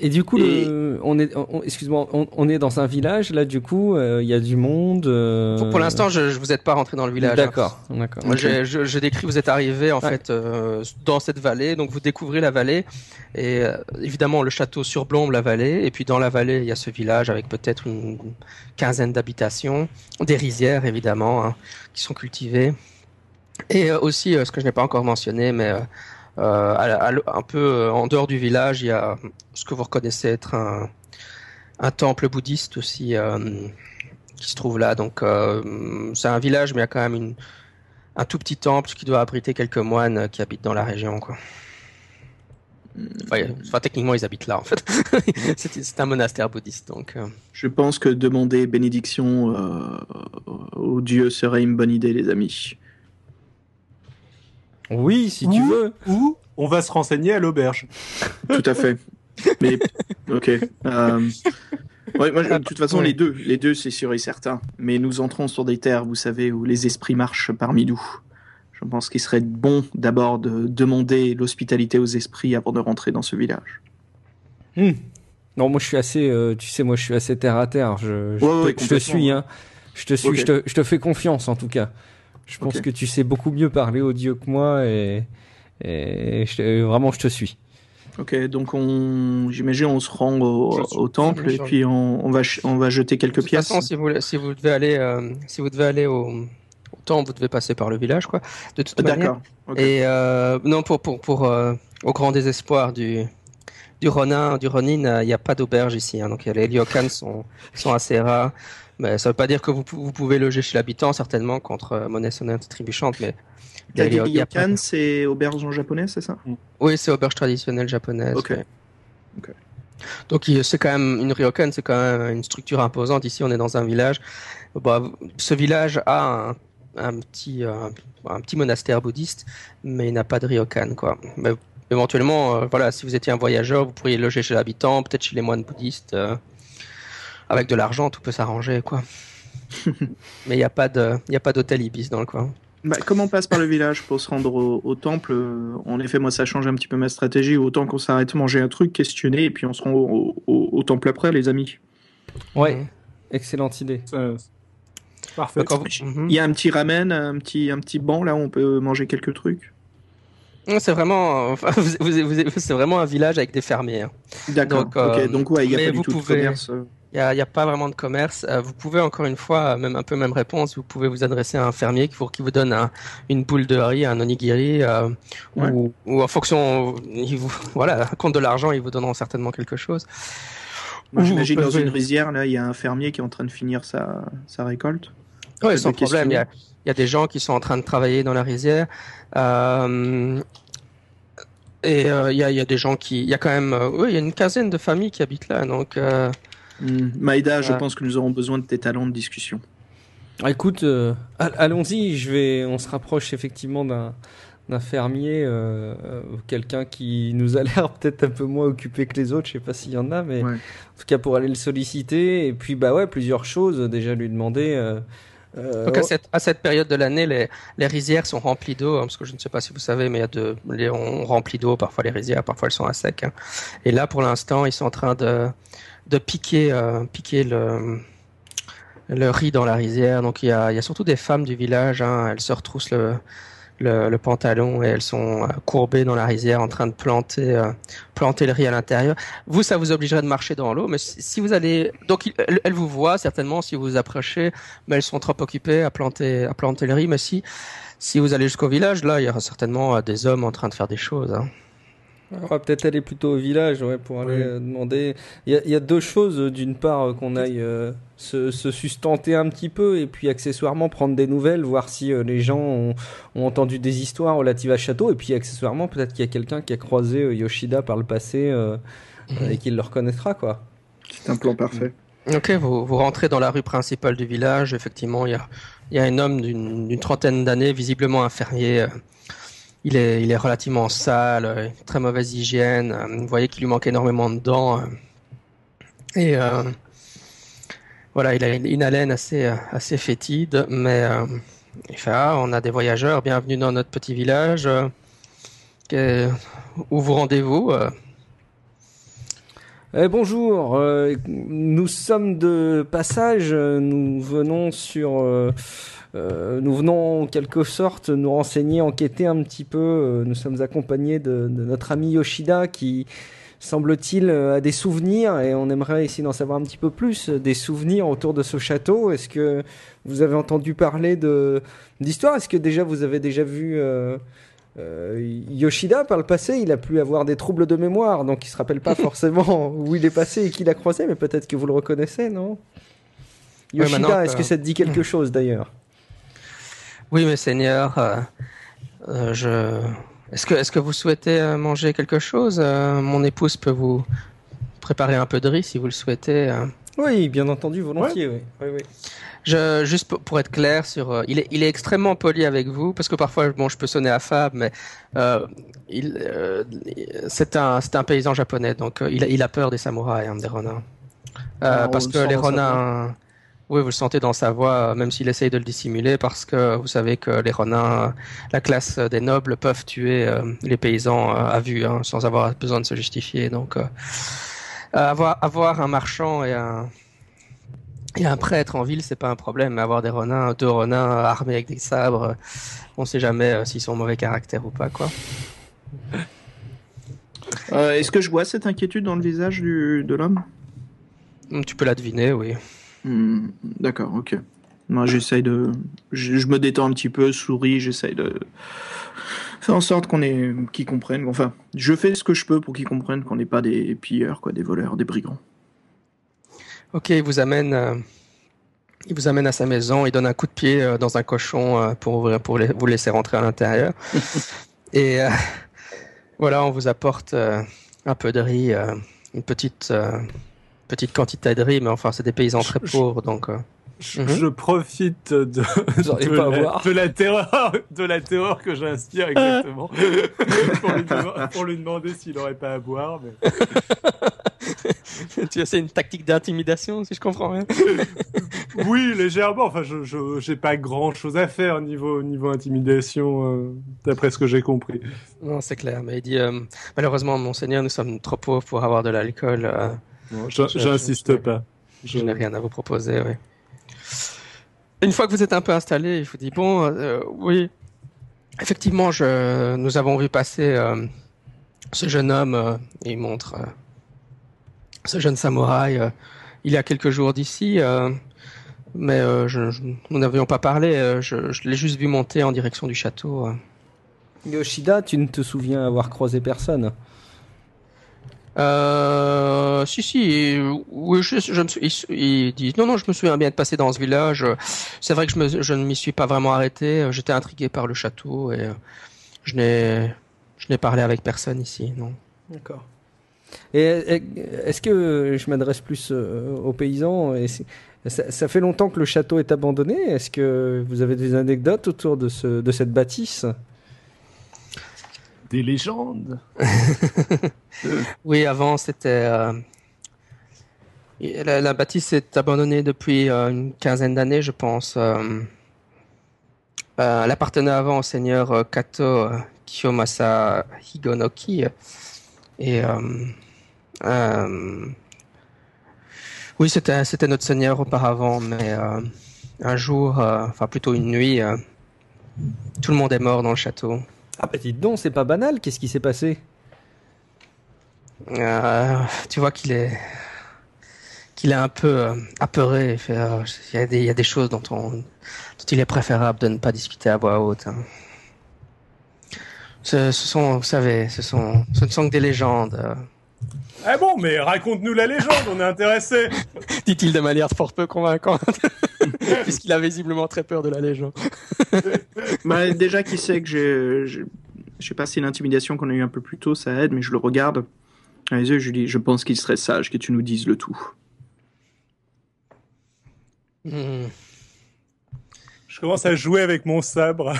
Et du coup, Et- le- on est, on- excuse-moi, on, on est dans un village là. Du coup, euh, il y a du monde. euh, Pour, pour l'instant, je, je vous êtes pas rentré dans le village. hein. D'accord, d'accord. Moi, je, je décris, vous êtes arrivé en Ouais. fait euh, dans cette vallée, donc vous découvrez la vallée et euh, évidemment le château surplombe la vallée et puis dans la vallée il y a ce village avec peut-être une quinzaine d'habitations, des rizières évidemment hein, qui sont cultivées et euh, aussi euh, ce que je n'ai pas encore mentionné mais euh, à à un peu euh, en dehors du village il y a ce que vous reconnaissez être un, un temple bouddhiste aussi euh, qui se trouve là donc euh, c'est un village mais il y a quand même une un tout petit temple qui doit abriter quelques moines qui habitent dans la région. Quoi. Enfin, techniquement, ils habitent là, en fait. c'est un monastère bouddhiste. Donc, Je pense que demander bénédiction euh, aux dieux serait une bonne idée, les amis. Oui, si tu veux. Ou on va se renseigner à l'auberge. Tout à fait. Mais ok. Euh, ouais, moi, de toute façon, Ouais. les deux, les deux, c'est sûr et certain. Mais nous entrons sur des terres, vous savez, où les esprits marchent parmi nous. Je pense qu'il serait bon d'abord de demander l'hospitalité aux esprits avant de rentrer dans ce village. Hmm. Non, moi je suis assez, euh, tu sais, moi je suis assez terre à terre. Je, je Ouais, te, ouais, je te suis, hein. Je te suis, Ok. je, te, je te fais confiance en tout cas. Je pense que tu sais beaucoup mieux parler aux dieux que moi et, et je te- vraiment je te suis. Ok, donc on, j'imagine, on se rend au, temple et puis on, on va, on va jeter quelques de toute pièces. façon, si vous, si vous devez aller, euh, si vous devez aller au, au temple, vous devez passer par le village, quoi. De toute manière. D'accord. ok. Et euh, non, pour pour pour euh, au grand désespoir du du Ronin, du Ronin, euh, il n'y a pas d'auberge ici. Hein, donc les Lyokan sont sont assez rares. Mais ça veut pas dire que vous, vous pouvez loger chez l'habitant, certainement, contre euh, monnaie sonnante et trébuchante. Mais T'as il y a- dit il y a pas- ryokan, c'est auberge en japonais, c'est ça? Oui, c'est auberge traditionnelle japonaise. Ok. Ok. Donc c'est quand même une ryokan, c'est quand même une structure imposante. Ici, on est dans un village. Bah, ce village a un, un petit euh, un petit monastère bouddhiste, mais il n'a pas de ryokan, quoi. Mais éventuellement, euh, voilà, si vous étiez un voyageur, vous pourriez loger chez l'habitant, peut-être chez les moines bouddhistes. euh, avec de l'argent, tout peut s'arranger, quoi. mais il n'y a pas de il y a pas d'hôtel ibis dans le coin. Bah, comment on passe par le village pour se rendre au, au temple euh, En effet, moi, ça change un petit peu ma stratégie. Autant qu'on s'arrête manger un truc, questionner, et puis on se rend au, au- au temple après, les amis. Ouais, Mhm. excellente idée. Ça- Parfait. Mhm. Il y a un petit ramen, un petit, un petit banc là où on peut manger quelques trucs. C'est vraiment, enfin, vous- vous- vous- c'est vraiment un village avec des fermiers. hein. D'accord. Donc, euh. Donc ouais, il y a pas du tout de commerce. Euh. Il n'y a, pas vraiment de commerce. Euh, vous pouvez encore une fois, même un peu même réponse, vous pouvez vous adresser à un fermier qui vous, qui vous donne un- une boule de riz, un onigiri, euh, Ouais. ou, ou en fonction, il vous, voilà, compte de l'argent, ils vous donneront certainement quelque chose. Moi, j'imagine dans une rizière là, il y a un fermier qui est en train de finir sa, sa récolte. Oui, sans problème. Il y, a, questions. il y a des gens qui sont en train de travailler dans la rizière. Euh, et euh, il y, a, il y a des gens qui, il y a quand même, euh, oui, il y a une quinzaine de familles qui habitent là, donc. euh, Hmm. Maïda, je pense que nous aurons besoin de tes talents de discussion. Ah, Écoute, euh, all- allons-y. Je vais, on se rapproche effectivement d'un d'un fermier, euh, euh, quelqu'un qui nous a l'air peut-être un peu moins occupé que les autres. Je sais pas s'il y en a, mais Ouais. en tout cas pour aller le solliciter. Et puis bah ouais, plusieurs choses. Déjà lui demander. euh, euh, Donc à cette, à cette période de l'année, les, les rizières sont remplies d'eau, hein, parce que je ne sais pas si vous savez, mais il y a de, les, on remplit d'eau, parfois les rizières, parfois elles sont à sec. hein. Et là, pour l'instant, ils sont en train de, de piquer, euh, piquer le, le riz dans la rizière. Donc il y a, y a surtout des femmes du village, hein, elles se retroussent le, le, le pantalon et elles sont euh, courbées dans la rizière en train de planter, euh, planter le riz à l'intérieur. Vous, ça vous obligerait de marcher dans l'eau, mais si, vous allez, donc elles vous voient certainement si vous vous approchez, mais elles sont trop occupées à planter, à planter le riz. Mais si, si vous allez jusqu'au village, là, il y aura certainement euh, des hommes en train de faire des choses. hein. On va peut-être aller plutôt au village, ouais, pour aller Oui. euh, demander. Il y a, il y a deux choses. euh, D'une part, euh, qu'on aille euh, se, se sustenter un petit peu, et puis accessoirement prendre des nouvelles, voir si euh, les gens ont, ont entendu des histoires relatives à château, et puis accessoirement, peut-être qu'il y a quelqu'un qui a croisé euh, Yoshida par le passé euh, euh, et qui le reconnaîtra, quoi. C'est un plan parfait. Ok, vous, vous rentrez dans la rue principale du village. Effectivement, il y a, il y a un homme d'une d'une trentaine d'années, visiblement un fermier. Il est, il est relativement sale, euh, très mauvaise hygiène. euh, Vous voyez qu'il lui manque énormément de dents. euh, Et voilà, il a une, une haleine assez, assez fétide. Mais euh, Ah, on a des voyageurs, bienvenue dans notre petit village. où vous rendez-vous Eh, bonjour, nous sommes de passage, nous venons sur... euh, nous venons en quelque sorte nous renseigner, enquêter un petit peu. Euh, Nous sommes accompagnés de, de notre ami Yoshida qui, semble-t-il, euh, a des souvenirs et on aimerait essayer d'en savoir un petit peu plus, des souvenirs autour de ce château. Est-ce que vous avez entendu parler de d'histoire? Est-ce que déjà vous avez déjà vu euh, Yoshida par le passé? Il a pu avoir des troubles de mémoire, donc il se rappelle pas forcément où il est passé et qui l'a croisé, mais peut-être que vous le reconnaissez, non? Yoshida, est-ce que ça te dit quelque chose d'ailleurs? Oui, mais Seigneur, euh, euh, je. Est-ce que, est-ce que vous souhaitez euh, manger quelque chose Mon épouse peut vous préparer un peu de riz si vous le souhaitez. Oui, bien entendu, volontiers, oui. oui, oui. Je, juste pour, être clair sur, euh, il est, il est extrêmement poli avec vous parce que parfois, bon, je peux sonner affable, mais euh, il, euh, c'est un, un paysan japonais, donc il, a, il a peur des samouraïs, hein, des renards. Ah, parce que les renards, oui, vous le sentez dans sa voix, même s'il essaye de le dissimuler, parce que vous savez que les renards, la classe des nobles peuvent tuer euh, les paysans euh, à vue, hein, sans avoir besoin de se justifier. Donc, euh, avoir, avoir un marchand et un et un prêtre en ville, c'est pas un problème, mais avoir des renards, deux renards armés avec des sabres, on sait jamais euh, s'ils sont mauvais caractère ou pas, quoi. Euh, Est-ce que je vois cette inquiétude dans le visage du, de l'homme? Tu peux la deviner, oui. Hmm, D'accord, ok. Moi, j'essaye de. Je, je me détends un petit peu, souris, j'essaye de faire en sorte qu'on ait, qu'ils comprennent. Enfin, je fais ce que je peux pour qu'ils comprennent qu'on n'est pas des pilleurs, quoi, des voleurs, des brigands. Ok, il vous amène, euh, il vous amène à sa maison, il donne un coup de pied euh, dans un cochon euh, pour ouvrir, pour les- vous laisser rentrer à l'intérieur. Et voilà, on vous apporte un peu de riz, une petite, petite quantité de riz, mais enfin, c'est des paysans très pauvres, donc. euh, Je, Mhm. je profite de, de, pas la, voir. de la terreur, de la terreur que j'inspire exactement pour, lui dema- pour lui demander s'il n'aurait pas à boire. Mais... tu c'est une tactique d'intimidation, si je comprends bien. Oui, légèrement. Enfin, je je j'ai pas grand chose à faire niveau niveau intimidation, euh, d'après ce que j'ai compris. Non, c'est clair, mais il dit euh, malheureusement, monseigneur, nous sommes trop pauvres pour avoir de l'alcool. euh, Bon, J'insiste je- pas. je n'ai rien à vous proposer, oui. Une fois que vous êtes un peu installé, je vous dis bon, euh, oui, effectivement, je, nous avons vu passer euh, ce jeune homme. euh, il montre euh, ce jeune samouraï. euh, il y a quelques jours d'ici, euh, mais euh, je, je- nous n'avions pas parlé. euh, je je l'ai juste vu monter en direction du château. euh. Yoshida, tu ne te souviens avoir croisé personne Euh, si, si, oui, je, me suis, il, il dit, non, non, je me souviens bien de passer dans ce village. C'est vrai que je, je ne m'y suis pas vraiment arrêté. J'étais intrigué par le château et euh, je n'ai, je n'ai parlé avec personne ici, non. D'accord. Et est-ce que je m'adresse plus euh, aux paysans et ça, ça fait longtemps que le château est abandonné? Est-ce que vous avez des anecdotes autour de, ce, de cette bâtisse? Des légendes. Oui, avant, c'était, euh, la, bâtisse est abandonnée depuis euh, une quinzaine d'années, je pense. Euh, elle appartenait avant au seigneur Kato Kiyomasa Higonoki. Et oui, c'était c'était notre seigneur auparavant, mais un jour, enfin plutôt une nuit, tout le monde est mort dans le château. Ah bah dites donc, c'est pas banal. Qu'est-ce qui s'est passé Euh, tu vois qu'il est qu'il est un peu euh, apeuré. Euh, il, y a des, choses dont, on, dont il est préférable de ne pas discuter à voix haute. hein. Ce, ce sont, vous savez, ce sont, ce ne sont que des légendes. Ah bon, mais raconte-nous la légende, on est intéressé. Dit-il de manière fort peu convaincante, puisqu'il a visiblement très peur de la légende. Bah, déjà qu'il sait que j'ai, j'ai, j'ai passé l'intimidation qu'on a eu un peu plus tôt, ça aide, mais je le regarde dans les yeux, je lui dis, je pense qu'il serait sage que tu nous dises le tout. Hmm. Je commence à jouer avec mon sabre.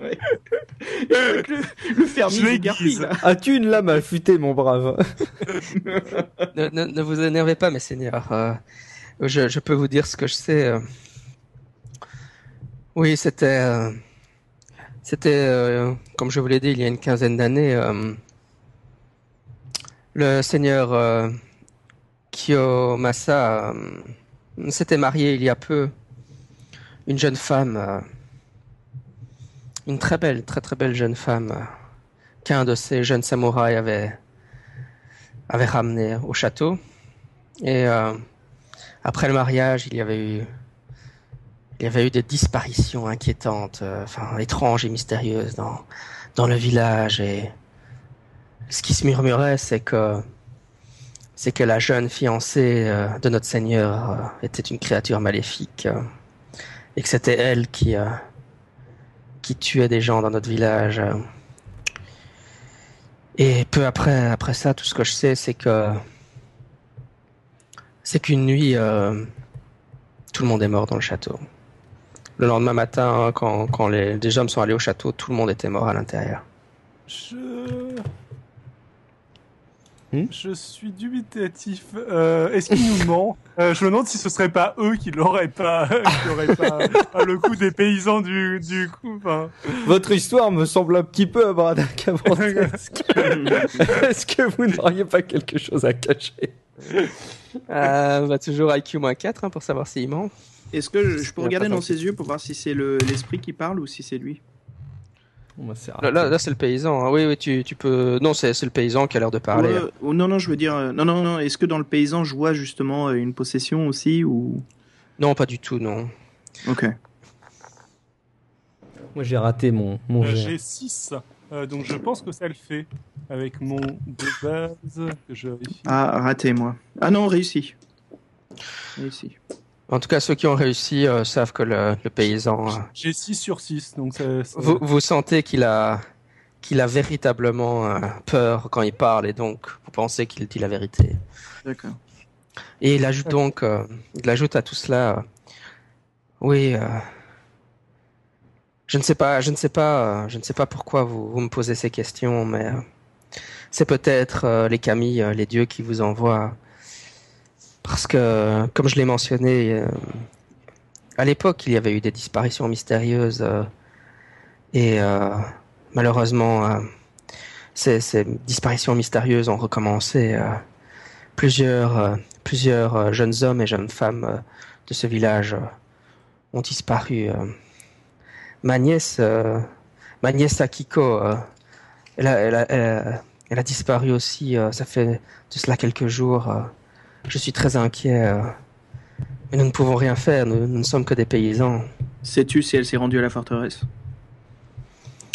Ouais. Le, le fermier là. As-tu une lame affûtée, mon brave ne, ne, ne vous énervez pas, mes seigneurs. Euh, je, je peux vous dire ce que je sais. euh. Oui, c'était, euh, c'était, euh, comme je vous l'ai dit, il y a une quinzaine d'années. euh, le seigneur euh, Kiyomasa euh, s'était marié il y a peu. Une jeune femme, euh, une très belle, très très belle jeune femme, euh, qu'un de ces jeunes samouraïs avait, avait ramené au château. Et euh, après le mariage, il y avait eu, il y avait eu des disparitions inquiétantes, euh, enfin étranges et mystérieuses dans, dans le village. Et ce qui se murmurait, c'est que c'est que la jeune fiancée euh, de notre seigneur était une créature maléfique et que c'était elle qui qui tuait des gens dans notre village. Et peu après après ça, tout ce que je sais, c'est que c'est qu'une nuit, euh, tout le monde est mort dans le château. Le lendemain matin, quand, quand les, les hommes sont allés au château, tout le monde était mort à l'intérieur. Je... Hmm je suis dubitatif. Euh, Est-ce qu'il nous ment Euh, Je me demande si ce serait pas eux qui l'auraient pas, qui l'auraient pas à le coup des paysans du, du coup. Votre histoire me semble un petit peu abracadabrantesque. Est-ce que vous n'auriez pas quelque chose à cacher? Euh, bah, toujours IQ-4 hein, pour savoir s'il ment. Est-ce que je, je peux regarder dans ses yeux pour voir si c'est le- l'esprit qui parle ou si c'est lui? Là, là, là, c'est le paysan. hein. Oui, oui, tu, tu peux. Non, c'est c'est le paysan qui a l'air de parler. Ouais, non, non, je veux dire, euh, non, non, non. Est-ce que dans le paysan, je vois justement euh, une possession aussi ou? Non, pas du tout, non. Ok. Moi j'ai raté mon, mon euh, j'ai 6. donc je pense que ça le fait. Avec mon de base que je. Ah, raté moi. Ah non, réussi. Réussi. En tout cas, ceux qui ont réussi euh, savent que le, le paysan. euh, J'ai 6 sur 6, donc ça... ça- vous, vous sentez qu'il a qu'il a véritablement euh, peur quand il parle et donc vous pensez qu'il dit la vérité. D'accord. Et il ajoute donc, euh, il ajoute à tout cela, euh, oui, euh, je ne sais pas, je ne sais pas, euh, je ne sais pas pourquoi vous, vous me posez ces questions, mais euh, c'est peut-être euh, les Camille, euh, les dieux qui vous envoient, parce que, comme je l'ai mentionné, euh, à l'époque, il y avait eu des disparitions mystérieuses euh, et euh, malheureusement, ces, disparitions mystérieuses ont recommencé. plusieurs, plusieurs jeunes hommes et jeunes femmes de ce village ont disparu. Ma nièce, ma nièce Akiko, elle, a, elle, a, disparu aussi. ça fait de cela quelques jours. Euh. Je suis très inquiet. euh. Mais nous ne pouvons rien faire. Nous, nous ne sommes que des paysans. Sais-tu si elle s'est rendue à la forteresse?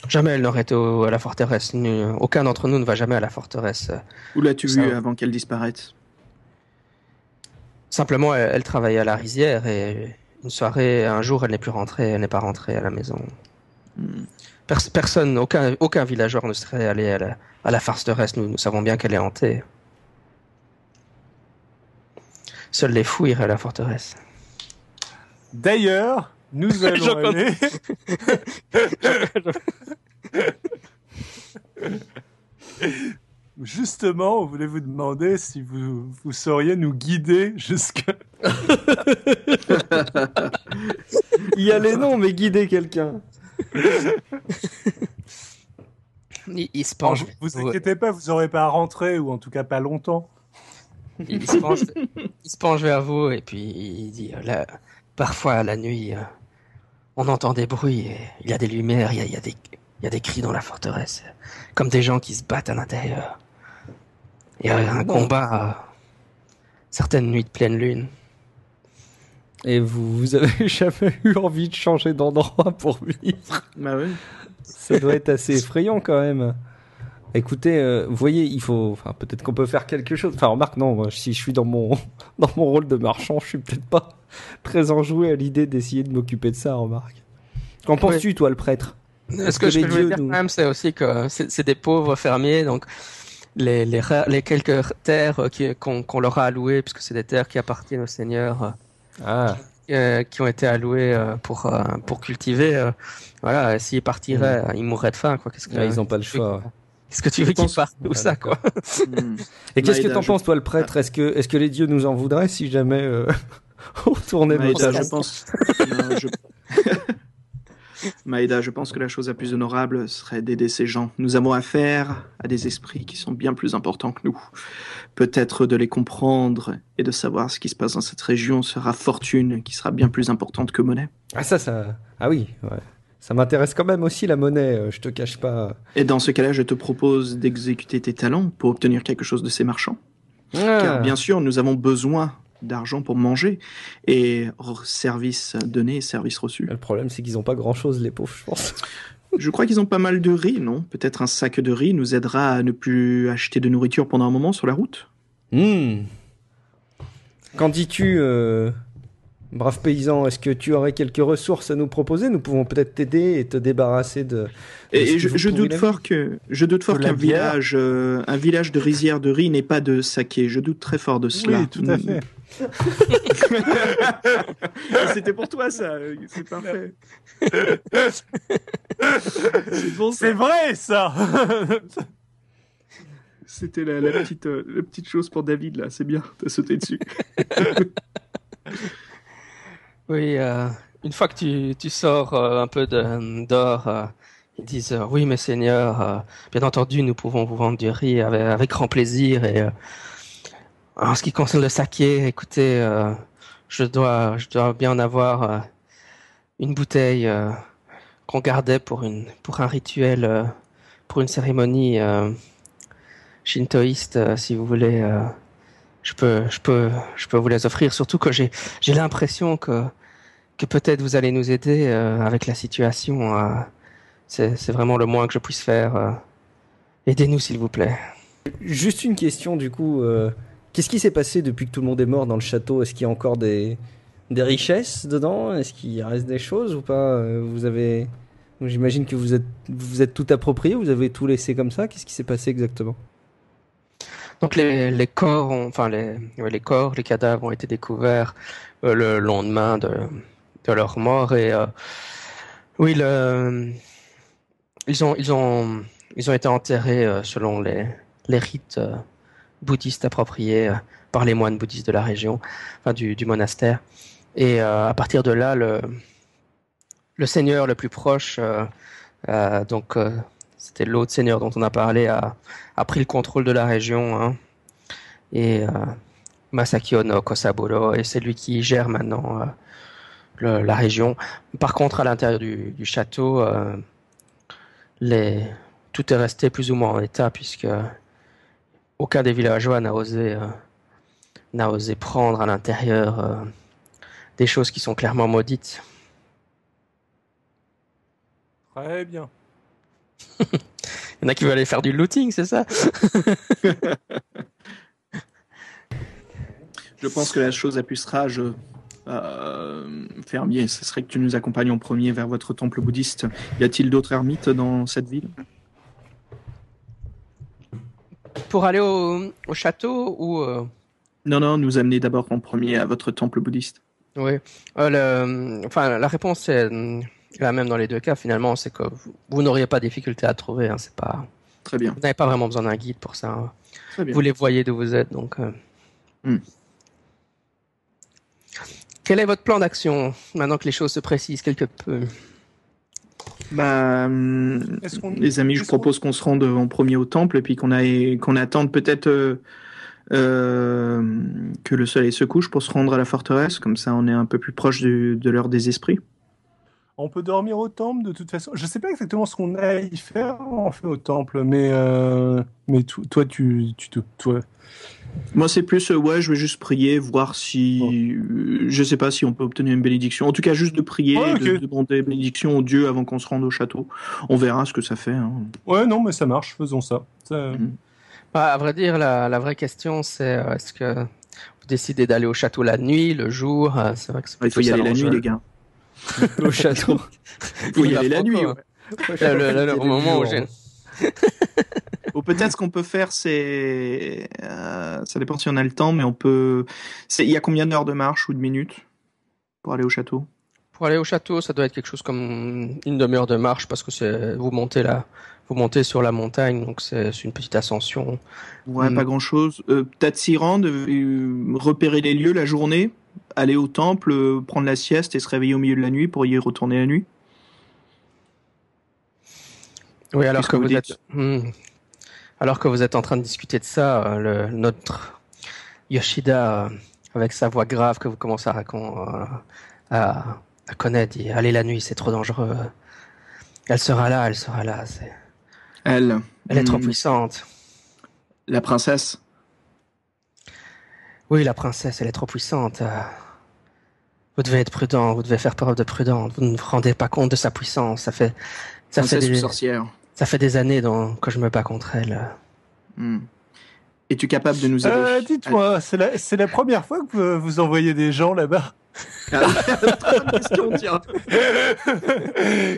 Jamais elle n'aurait été au- à la forteresse. Nous- aucun d'entre nous ne va jamais à la forteresse. Où l'as-tu vue va. avant qu'elle disparaisse? Simplement, elle, elle travaillait à la rizière et une soirée, un jour, elle n'est plus rentrée, elle n'est pas rentrée à la maison. Hmm. Pers- personne, aucun, aucun villageois ne serait allé à la, à la forteresse. Nous, nous savons bien qu'elle est hantée. Seuls les fous iraient à la forteresse. D'ailleurs, nous allons aller... Justement, on voulait vous demander si vous, vous sauriez nous guider jusque... Il y a les noms, mais guider quelqu'un. Il, il se Alors, penche. vous inquiétez pas, vous aurez pas à rentrer, ou en tout cas pas longtemps. Il, se penche, il se penche vers vous et puis il dit euh, là, parfois la nuit, euh, on entend des bruits, et il y a des lumières, il y a, il y a des, il y a des cris dans la forteresse, comme des gens qui se battent à l'intérieur. Il y a un combat, euh, certaines nuits de pleine lune. Et vous, vous avez jamais eu envie de changer d'endroit pour vivre? Bah oui. Ça doit être assez effrayant quand même. Écoutez, euh, vous voyez, il faut, enfin, peut-être qu'on peut faire quelque chose. Enfin, remarque, non, moi, si je suis dans mon, dans mon rôle de marchand, je suis peut-être pas très enjoué à l'idée d'essayer de m'occuper de ça, remarque. Qu'en penses-tu, toi, le prêtre? Ce que que je les veux dieux dire nous- quand même, c'est aussi que c'est des pauvres fermiers, donc les, les, quelques terres euh, qu'on qu'on leur a allouées, puisque c'est des terres qui appartiennent au seigneur, euh, Ah, euh, qui ont été allouées euh, pour, euh, pour cultiver, euh, voilà, s'ils partiraient, euh, ils mourraient de faim, quoi. Qu'est-ce que, ouais, ils ont pas le choix. ouais. Qu'est-ce que tu veux qu'ils partent Ah, ça, quoi Hmm. Et qu'est-ce que Maïda, t'en je- penses, toi, le prêtre? Est-ce que, est-ce que les dieux nous en voudraient si jamais euh, on tournait Maïda, je pense. Non, je... Maïda, je pense que la chose la plus honorable serait d'aider ces gens. Nous avons affaire à des esprits qui sont bien plus importants que nous. Peut-être de les comprendre et de savoir ce qui se passe dans cette région sera fortune qui sera bien plus importante que monnaie. Ah ça, ça... Ah oui, ouais. Ça m'intéresse quand même aussi la monnaie, euh, je te cache pas. Et dans ce cas-là, je te propose d'exécuter tes talents pour obtenir quelque chose de ces marchands. Ah. Car bien sûr, nous avons besoin d'argent pour manger et service donné, service reçu. Le problème, c'est qu'ils ont pas grand-chose, les pauvres, je pense. Je crois qu'ils ont pas mal de riz, non? Peut-être un sac de riz nous aidera à ne plus acheter de nourriture pendant un moment sur la route? Hmm. Qu'en dis-tu, euh, brave paysan Est-ce que tu aurais quelques ressources à nous proposer? Nous pouvons peut-être t'aider et te débarrasser de. de Et, ce et qui je, doute fort que je doute fort qu'un village euh, un village de rizières de riz n'est pas de saké. Je doute très fort de cela. Oui, tout à fait. C'était pour toi ça. C'est parfait. C'est bon, vrai, ça C'était la, la petite euh, la petite chose pour David là. C'est bien. T'as sauté dessus. Oui, euh, une fois que tu, tu sors euh, un peu d'or, euh, ils disent euh, oui, mes seigneurs, euh, bien entendu, nous pouvons vous vendre du riz avec, avec grand plaisir. Et en ce qui concerne le saké, écoutez, je dois, je dois bien en avoir une bouteille qu'on gardait pour une, pour un rituel, pour une cérémonie shintoïste, si vous voulez. Je peux, je peux, je peux vous les offrir. Surtout que j'ai, j'ai l'impression que, que peut-être vous allez nous aider euh, avec la situation. euh. c'est, vraiment le moins que je puisse faire. euh. Aidez-nous, s'il vous plaît. Juste une question, du coup. euh, Qu'est-ce qui s'est passé depuis que tout le monde est mort dans le château? Est-ce qu'il y a encore des, des richesses dedans? Est-ce qu'il reste des choses ou pas? Vous avez. J'imagine que vous êtes, vous êtes tout approprié, vous avez tout laissé comme ça. Qu'est-ce qui s'est passé exactement? Donc les, corps, ont- enfin les, les corps, les cadavres ont été découverts euh, le lendemain de, leur mort et euh, oui, le, ils ont, ils ont, ils ont été enterrés euh, selon les, les rites bouddhistes appropriés par les moines bouddhistes de la région, enfin du, du monastère. Et à partir de là, le, le seigneur le plus proche, donc c'était l'autre seigneur dont on a parlé, a, a pris le contrôle de la région. hein. Et euh, Masaki Ono Kosaburo, et c'est lui qui gère maintenant euh, la région. Par contre, à l'intérieur du, château, euh, tout est resté plus ou moins en état, puisque aucun des villageois n'a osé, euh, n'a osé prendre à l'intérieur des choses qui sont clairement maudites. Très bien. Il y en a qui veulent aller faire du looting, c'est ça Je pense que la chose la plus sage, euh, fermier, ce serait que tu nous accompagnes en premier vers votre temple bouddhiste. Y a-t-il d'autres ermites dans cette ville? Pour aller au, au château ou... euh, Non, non, nous amener d'abord en premier à votre temple bouddhiste. Oui. Euh, le- enfin, la réponse est la même dans les deux cas. Finalement, c'est que vous, vous n'auriez pas de difficulté à trouver. Hein, c'est pas. Très bien, Vous n'avez pas vraiment besoin d'un guide pour ça. hein. très bien. Vous les voyez d'où vous êtes, donc. euh. Hmm. Quel est votre plan d'action maintenant que les choses se précisent quelque peu? Bah, hum, les amis, je qu'on- propose qu'on se rende en premier au temple et puis qu'on aille, qu'on attende peut-être euh, euh, que le soleil se couche pour se rendre à la forteresse. Comme ça, on est un peu plus proche du- de l'heure des esprits. On peut dormir au temple de toute façon. Je sais pas exactement ce qu'on a à y faire en fait au temple, mais euh, mais to- toi tu tu te- toi Moi, c'est plus, euh, ouais, je vais juste prier, voir si, euh, je sais pas si on peut obtenir une bénédiction. En tout cas, juste de prier, ok. de, de demander bénédiction au Dieu avant qu'on se rende au château. On verra ce que ça fait. hein. ouais non mais ça marche, faisons ça. Ça- Bah, À vrai dire, la, la vraie question, c'est est-ce que vous décidez d'aller au château la nuit, le jour euh, C'est vrai que c'est Il faut y aller la nuit, les gars. Au château. Il faut y aller la nuit. le- au moment où j'ai- Ou peut-être ce qu'on peut faire, c'est, euh, ça dépend si on a le temps, mais on peut. Il y a combien d'heures de marche ou de minutes pour aller au château? Pour aller au château, ça doit être quelque chose comme une demi-heure de marche parce que c'est vous montez là, vous montez sur la montagne, donc c'est une petite ascension. Ouais, pas grand chose. peut-être s'y rendre, euh, repérer les lieux la journée, aller au temple, euh, prendre la sieste et se réveiller au milieu de la nuit pour y retourner la nuit. Oui, alors que vous vous êtes, Hmm. alors que vous êtes en train de discuter de ça, euh, le, notre Yoshida, euh, avec sa voix grave que vous commencez à raconter, à, à connaître, dit allez la nuit, c'est trop dangereux. Elle sera là, elle sera là. Elle. Elle est trop Hmm, puissante. La princesse. Oui, la princesse, elle est trop puissante. euh. Vous devez être prudent, vous devez faire preuve de prudence. Vous ne vous rendez pas compte de sa puissance. Ça fait, ça fait princesse des, sorcière. ça fait des années que je me bats contre elle. Es-tu capable de nous aider? Euh, Dites-moi, c'est la, c'est la première fois que vous, vous envoyez des gens là-bas?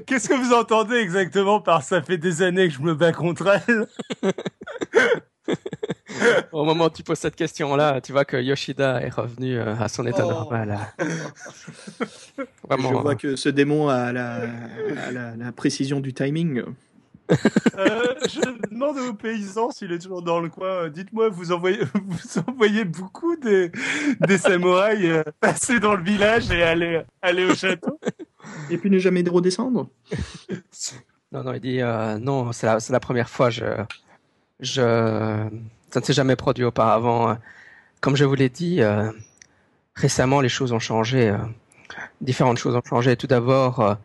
Qu'est-ce que vous entendez exactement par ça fait des années que je me bats contre elle Au moment où tu poses cette question-là, tu vois que Yoshida est revenu euh, à son état Oh. normal. Je Vraiment. vois euh, que ce démon a la, a la, la précision du timing. Euh, Je demande aux paysans s'il est toujours dans le coin. Dites-moi, vous envoyez, vous envoyez beaucoup des, des samouraïs euh, passer dans le village et aller, aller au château Et puis ne jamais redescendre Non, non, il dit euh, non, c'est la, première fois. Je, je, ça ne s'est jamais produit auparavant. Comme je vous l'ai dit, euh, récemment, les choses ont changé. euh, différentes choses ont changé. Tout d'abord, euh,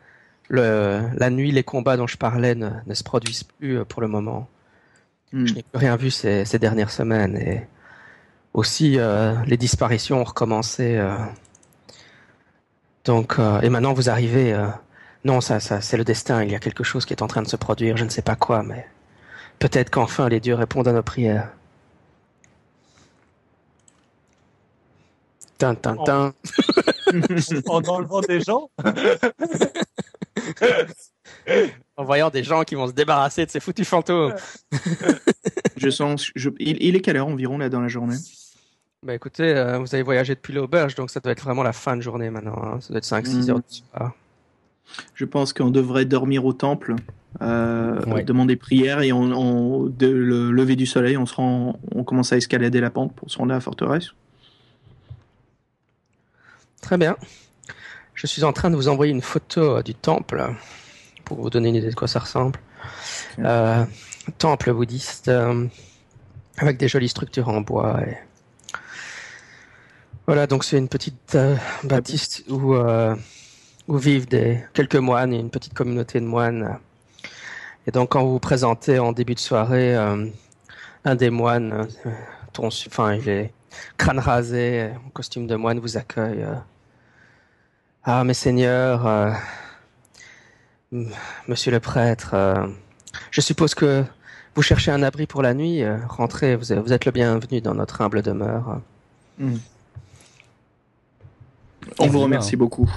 le, la nuit, les combats dont je parlais ne, ne se produisent plus pour le moment. Hmm. Je n'ai plus rien vu ces, ces dernières semaines. Et aussi, les disparitions ont recommencé. Donc, et maintenant, vous arrivez. non, ça, ça, c'est le destin. Il y a quelque chose qui est en train de se produire. Je ne sais pas quoi, mais peut-être qu'enfin les dieux répondent à nos prières. Tin, tin, tin. en enlevant des gens En voyant des gens qui vont se débarrasser de ces foutus fantômes. Je sens. je- il, il est quelle heure environ là dans la journée? Bah écoutez, euh, vous avez voyagé depuis l'auberge, donc ça doit être vraiment la fin de journée maintenant. hein. Ça doit être 5-6 Mm. heures du soir. Je pense qu'on devrait dormir au temple, euh, Ouais. demander prière et on, on- de le lever du soleil, on se rend, on commence à escalader la pente pour se rendre à la forteresse. Très bien. Je suis en train de vous envoyer une photo du temple pour vous donner une idée de quoi ça ressemble. Euh, temple bouddhiste euh, avec des jolies structures en bois. Et... Voilà, donc c'est une petite euh, bâtisse où, euh, où vivent des, quelques moines et une petite communauté de moines. Et donc quand vous vous présentez en début de soirée, euh, un des moines, euh, enfin il est crâne rasé, en costume de moine, vous accueille. euh. Ah, mes seigneurs, euh, monsieur le prêtre, euh, je suppose que vous cherchez un abri pour la nuit. euh, rentrez, vous êtes, vous êtes le bienvenu dans notre humble demeure. On On vous remercie beaucoup.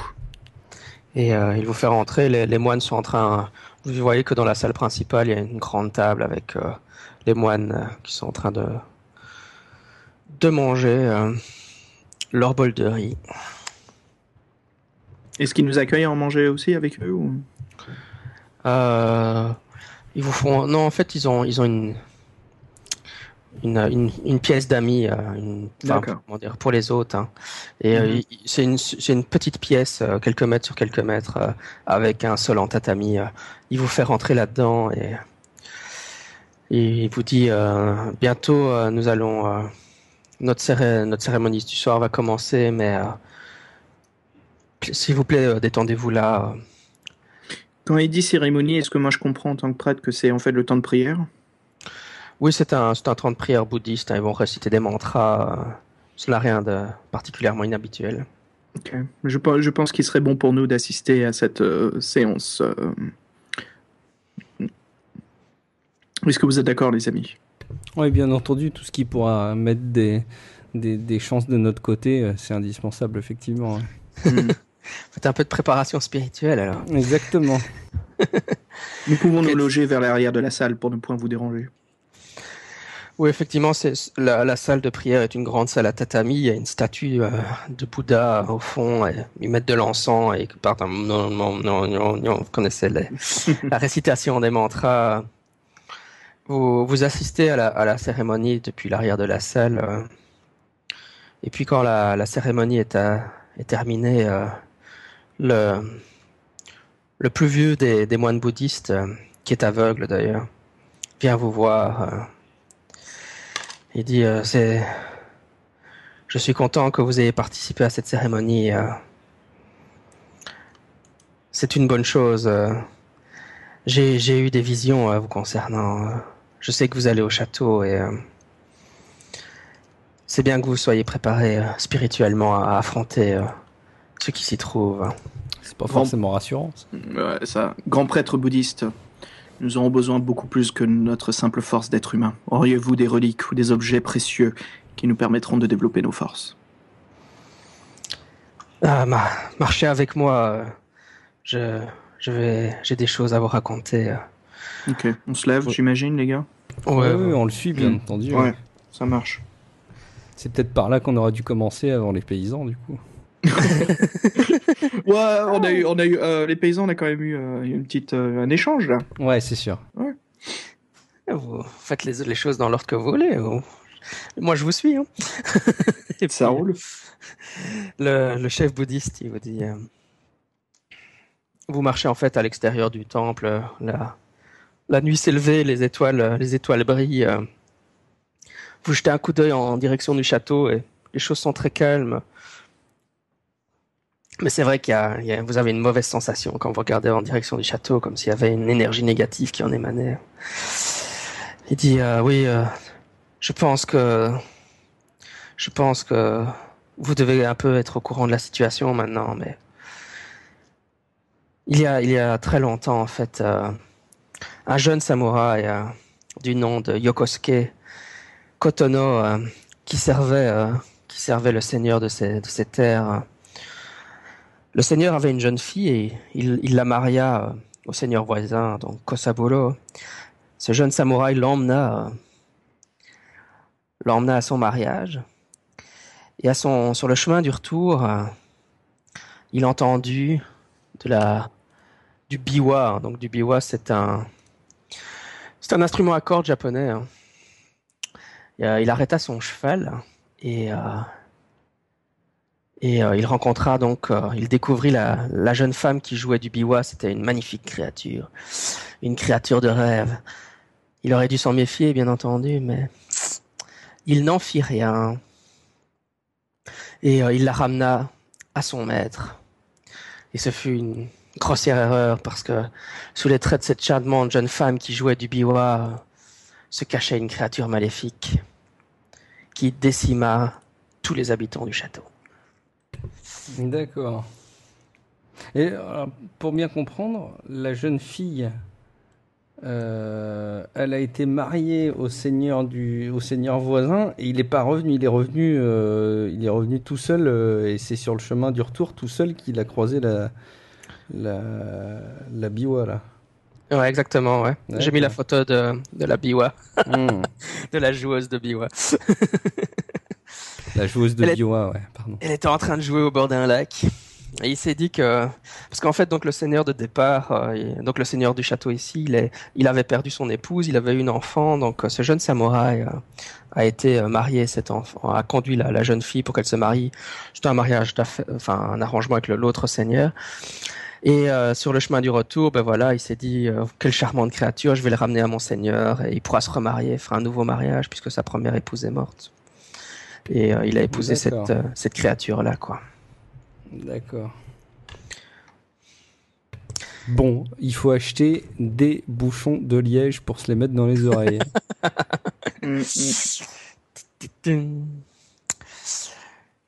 Et euh, il vous fait rentrer. Les, les moines sont en train. Vous voyez que dans la salle principale, il y a une grande table avec euh, les moines euh, qui sont en train de de manger euh, leur bol de riz. Est-ce qu'ils nous accueillent à en manger aussi avec eux ou... Ils vous font. Non, en fait, ils ont ils ont une une, une, une pièce d'amis, euh, pour les autres. hein. Et euh, Mhm. c'est une petite pièce, euh, quelques mètres sur quelques mètres, avec un sol en tatami. Il vous fait rentrer là-dedans et, et il vous dit bientôt nous allons notre céré- notre cérémonie du soir va commencer, mais euh, s'il vous plaît euh, détendez-vous là. euh. Quand il dit cérémonie, est-ce que moi je comprends en tant que prêtre que c'est en fait le temps de prière? Oui, c'est un, c'est un temps de prière bouddhiste. hein. Ils vont réciter des mantras. euh, Ce n'a rien de particulièrement inhabituel. Ok. Je, je pense qu'il serait bon pour nous d'assister à cette euh, séance. euh. Est-ce que vous êtes d'accord, les amis? Oui, bien entendu, tout ce qui pourra mettre des, des, des chances de notre côté, c'est indispensable, effectivement. hein. Hmm. Faites un peu de préparation spirituelle alors. Exactement. Nous pouvons nous loger vers l'arrière de la salle pour ne point vous déranger. Oui, effectivement, c'est la, la salle de prière est une grande salle à tatami. Il y a une statue euh, de Bouddha au fond. Et ils mettent de l'encens et ils partent un non, non, non, non, non. Vous connaissez les- la récitation des mantras. Vous, vous assistez à la, à la cérémonie depuis l'arrière de la salle. euh. et puis quand la, la cérémonie est, à- est terminée, euh, le, le plus vieux des, des moines bouddhistes euh, qui est aveugle d'ailleurs, vient vous voir. Il dit euh, c'est je suis content que vous ayez participé à cette cérémonie. euh. C'est une bonne chose. euh. J'ai eu des visions vous concernant. Je sais que vous allez au château et c'est bien que vous soyez préparé spirituellement à affronter ce qui s'y trouve. C'est pas Grand- forcément rassurant. ça. Ouais, ça, grand prêtre bouddhiste, nous aurons besoin beaucoup plus que notre simple force d'être humain. Auriez-vous des reliques ou des objets précieux qui nous permettront de développer nos forces? Ah, ma- marchez avec moi. Je, je vais, j'ai des choses à vous raconter. Ok, on se lève, Ouais. j'imagine, les gars? Ouais, Ouais, ouais, on le suit bien entendu. Ouais, ça marche. C'est peut-être par là qu'on aurait dû commencer avant les paysans du coup. Ouais, on a eu, on a eu, euh, les paysans, on a quand même eu euh, une petite, euh, un échange là. Ouais, c'est sûr. Vous faites les, les choses dans l'ordre que vous voulez. vous. Moi, je vous suis. Hein. Et Ça puis, roule. Le, le chef bouddhiste, il vous dit euh, Vous marchez en fait à l'extérieur du temple. La, la nuit s'est levée, les étoiles, les étoiles brillent. euh. Vous jetez un coup d'œil en direction du château et les choses sont très calmes. Mais c'est vrai qu'il y a, vous avez une mauvaise sensation quand vous regardez en direction du château, comme s'il y avait une énergie négative qui en émanait. Il dit euh, Oui, euh, je pense que. Je pense que vous devez un peu être au courant de la situation maintenant, mais il y a, il y a très longtemps, en fait, euh, un jeune samouraï du nom de Yokosuke Kotono qui servait, qui servait le seigneur de ces, de ces terres. Le seigneur avait une jeune fille et il, la maria euh, au seigneur voisin, donc Kosaburo. Ce jeune samouraï l'emmena, euh, l'emmena à son mariage. Et sur le chemin du retour, euh, il entendu de la, du biwa. Donc du biwa, c'est un, instrument à cordes japonais. hein. Il arrêta son cheval et, et euh, il rencontra donc, euh, il découvrit la, jeune femme qui jouait du biwa. C'était une magnifique créature, une créature de rêve. Il aurait dû s'en méfier, bien entendu, mais il n'en fit rien et euh, il la ramena à son maître. Et ce fut une grossière erreur parce que sous les traits de cette charmante jeune femme qui jouait du biwa se cachait une créature maléfique qui décima tous les habitants du château. D'accord. Et alors, pour bien comprendre, la jeune fille, euh, elle a été mariée au seigneur du, au seigneur voisin et il n'est pas revenu. Il est revenu, euh, il est revenu tout seul euh, et c'est sur le chemin du retour tout seul qu'il a croisé la, la, la biwa là. Ouais, exactement, ouais. J'ai mis la photo de, de la biwa, Hmm. de la joueuse de biwa. La joueuse de ouais, pardon. Elle était en train de jouer au bord d'un lac. Et il s'est dit que, parce qu'en fait, donc le seigneur de départ, euh, donc le seigneur du château ici, il, est, il avait perdu son épouse, il avait eu une enfant, donc euh, ce jeune samouraï euh, a été marié, cet enfant, a conduit la, la jeune fille pour qu'elle se marie. C'était un mariage, enfin un arrangement avec l'autre seigneur. Et sur le chemin du retour, ben voilà, il s'est dit quelle charmante créature, je vais le ramener à mon seigneur et il pourra se remarier, faire un nouveau mariage puisque sa première épouse est morte. Et euh, il a épousé cette, euh, cette créature là, quoi. D'accord. Bon, il faut acheter des bouchons de liège pour se les mettre dans les oreilles.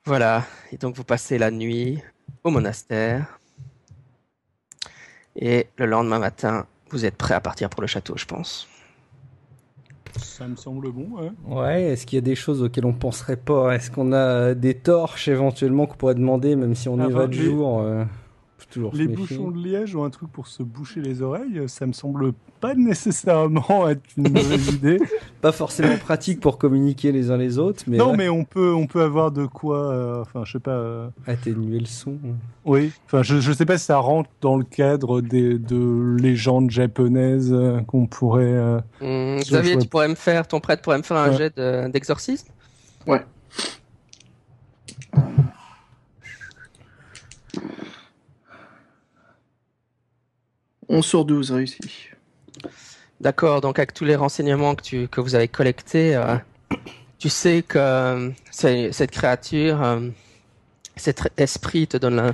Voilà, et donc vous passez la nuit au monastère. Et le lendemain matin, vous êtes prêt à partir pour le château, je pense. Ça me semble bon, ouais. Ouais, est-ce qu'il y a des choses auxquelles on penserait pas? Est-ce qu'on a des torches éventuellement qu'on pourrait demander, même si on Ah y va de jour euh, les bouchons de liège ou un truc pour se boucher les oreilles, ça me semble pas nécessairement être une mauvaise idée. Pas forcément pratique pour communiquer les uns les autres, mais non, mais on peut on peut avoir de quoi, euh, je sais pas. Euh, ah, Atténuer le son. Oui, enfin je sais pas si ça rentre dans le cadre des de légendes japonaises euh, qu'on pourrait. Mmh, Xavier, tu pourrais me faire, ton prêtre pourrait me faire un jet d'exorcisme. Ouais. 11 sur 12 réussi. D'accord, donc avec tous les renseignements que, tu, que vous avez collectés, euh, tu sais que euh, cette créature, euh, cet esprit te donne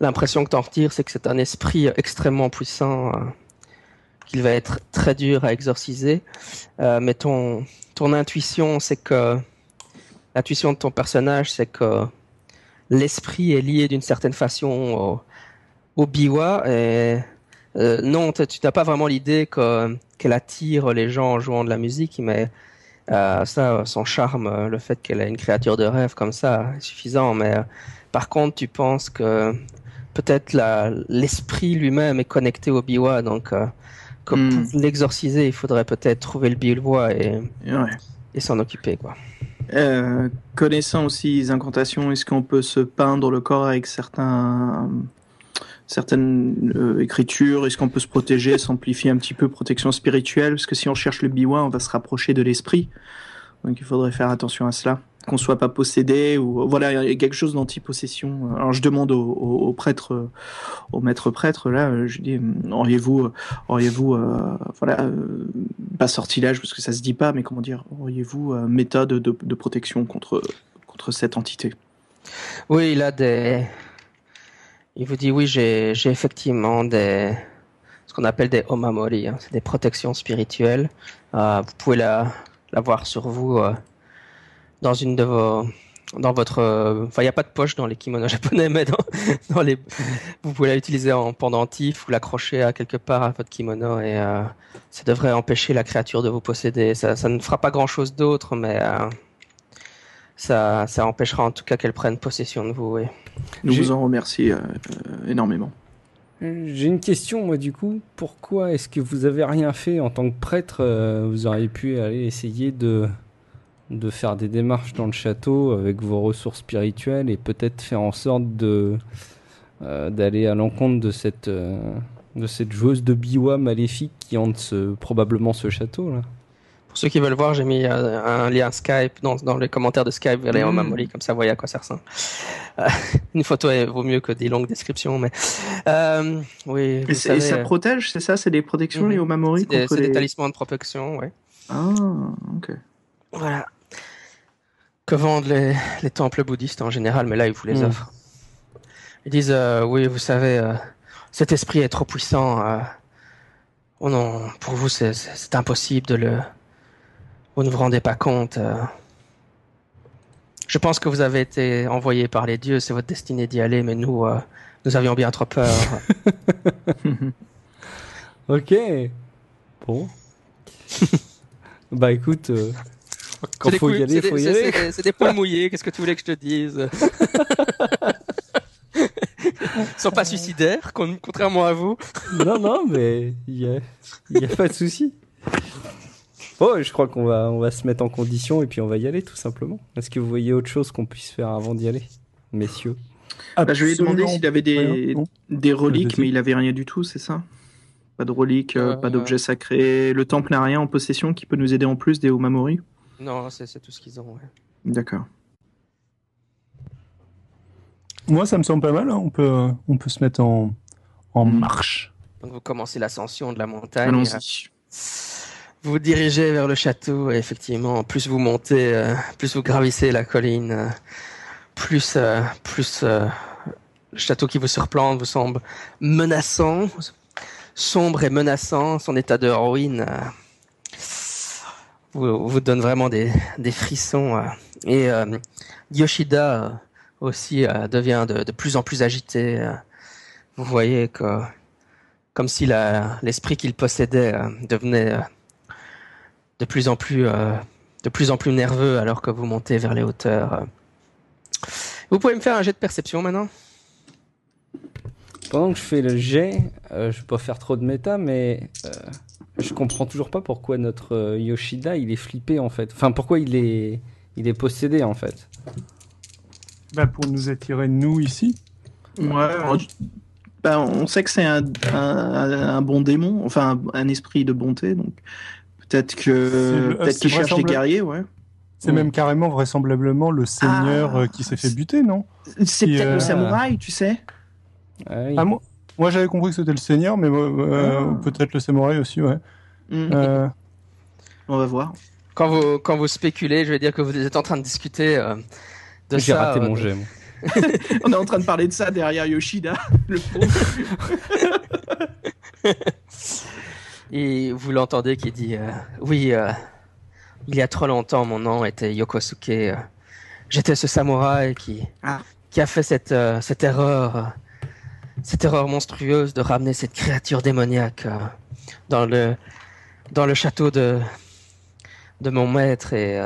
l'impression que t'en retires, c'est que c'est un esprit extrêmement puissant, qu'il va être très dur à exorciser. mais ton, ton intuition, c'est que l'intuition de ton personnage, c'est que l'esprit est lié d'une certaine façon au, au biwa et euh, non, tu n'as pas vraiment l'idée que- qu'elle attire les gens en jouant de la musique, mais euh, ça, son charme, euh, le fait qu'elle ait une créature de rêve comme ça, est suffisant. Mais euh, par contre, tu penses que peut-être l'esprit lui-même est connecté au biwa, donc comme Hmm. pour l'exorciser, il faudrait peut-être trouver le biwa et, Ouais. et s'en occuper, quoi. Connaissant aussi les incantations, est-ce qu'on peut se peindre le corps avec certains, certaines euh, écritures Est-ce qu'on peut se protéger, s'amplifier un petit peu, protection spirituelle? Parce que si on cherche le biwa, on va se rapprocher de l'esprit. Donc il faudrait faire attention à cela. Qu'on soit pas possédé ou voilà, il y a quelque chose d'anti-possession. Alors je demande au, prêtre, euh, au maître prêtre là, euh, je dis, hum, auriez-vous, auriez-vous, voilà, pas sortilège parce que ça se dit pas, mais comment dire, auriez-vous méthode de, de protection contre contre cette entité? Oui, il a des. Il vous dit oui, j'ai effectivement des ce qu'on appelle des omamori, hein, c'est des protections spirituelles. Euh, vous pouvez la l'avoir sur vous euh, dans une de vos dans votre enfin il n'y a pas de poche dans les kimonos japonais mais vous pouvez la utiliser en pendentif ou l'accrocher à quelque part à votre kimono et euh, ça devrait empêcher la créature de vous posséder ça, ne fera pas grand chose d'autre mais ça, ça empêchera en tout cas qu'elle prenne possession de vous. Oui. Nous vous en remercions euh, euh, énormément. J'ai une question, moi, du coup. Pourquoi est-ce que vous avez rien fait en tant que prêtre euh, Vous auriez pu aller essayer de, de faire des démarches dans le château avec vos ressources spirituelles et peut-être faire en sorte de euh, d'aller à l'encontre de cette euh, de cette joueuse de biwa maléfique qui hante ce, probablement ce château là? Pour ceux qui veulent voir, j'ai mis euh, un lien Skype dans, dans les commentaires de Skype vers les Mm. Omamori, comme ça vous voyez à quoi ça ressemble. Euh, une photo elle vaut mieux que des longues descriptions, mais euh, oui. Vous Et, ça protège, c'est ça C'est des protections, Mhm. les Omamori c'est des, contre talismans de protection, ouais. Ah, ok. Voilà. Que vendent les, les temples bouddhistes en général, mais là ils vous les Mm. offrent. Ils disent euh, oui, vous savez, euh, cet esprit est trop puissant. euh, oh non, pour vous c'est impossible de le. Vous ne vous rendez pas compte. euh. Je pense que vous avez été envoyé par les dieux, c'est votre destinée d'y aller, mais nous, euh, nous avions bien trop peur. Ok. Bon. bah écoute, euh, quand faut y aller, c'est faut des- y aller. c'est des- poils mouillés, qu'est-ce que tu voulais que je te dise? Ils sont pas suicidaires, con- contrairement à vous? non, non, mais il y a, il y a pas de souci. Bon, je crois qu'on va, on va se mettre en condition et puis on va y aller tout simplement. Est-ce que vous voyez autre chose qu'on puisse faire avant d'y aller, messieurs? Bah, je lui ai demandé s'il avait des, non des reliques, mais il avait rien du tout, c'est ça? Pas de reliques, euh, Euh, pas d'objets sacrés. Le temple n'a rien en possession qui peut nous aider en plus des Omamori? Non, c'est c'est tout ce qu'ils ont. ouais. D'accord. Moi, ça me semble pas mal. hein. On peut, euh, on peut se mettre en, en Mm. marche. Donc vous commencez l'ascension de la montagne. Allons-y. Vous dirigez vers le château et effectivement, plus vous montez, euh, plus vous gravissez la colline, euh, plus, euh, plus le château qui vous surplante vous semble menaçant, sombre et menaçant. Son état de ruine vous, donne vraiment des, frissons. Et Yoshida aussi devient de, de plus en plus agité. Vous voyez que comme si l'esprit qu'il possédait devenait de plus en plus euh, de plus en plus nerveux alors que vous montez vers les hauteurs. Vous pouvez me faire un jet de perception maintenant? Pendant que je fais le jet, euh, je vais pas faire trop de méta, mais euh, je comprends toujours pas pourquoi notre euh, Yoshida il est flippé en fait. Enfin, pourquoi il est, il est possédé en fait. Bah, pour nous attirer, nous, ici. Ouais, alors, bah, on sait que c'est un, un, un bon démon, enfin un, un esprit de bonté, donc peut-être que peut-être c'est qu'il cherche des guerriers, ouais. C'est même carrément, vraisemblablement, le seigneur Ah. euh, qui s'est fait buter, non C'est peut-être euh, le samouraï, tu sais. Ah oui. Ah, moi, moi j'avais compris que c'était le seigneur, mais euh, Ah. peut-être le samouraï aussi, ouais. Hmm. Euh, On va voir. Quand vous, quand vous spéculez, je vais dire que vous êtes en train de discuter euh, de J'ai ça. raté euh, mon jet. On est en train de parler de ça derrière Yoshida, le pauvre. Et vous l'entendez qui dit euh, Oui, euh, il y a trop longtemps, mon nom était Yokosuke. euh, J'étais ce samouraï qui, Ah. qui a fait cette, cette erreur, cette erreur monstrueuse de ramener cette créature démoniaque dans, le, dans le château de, de mon maître. Et,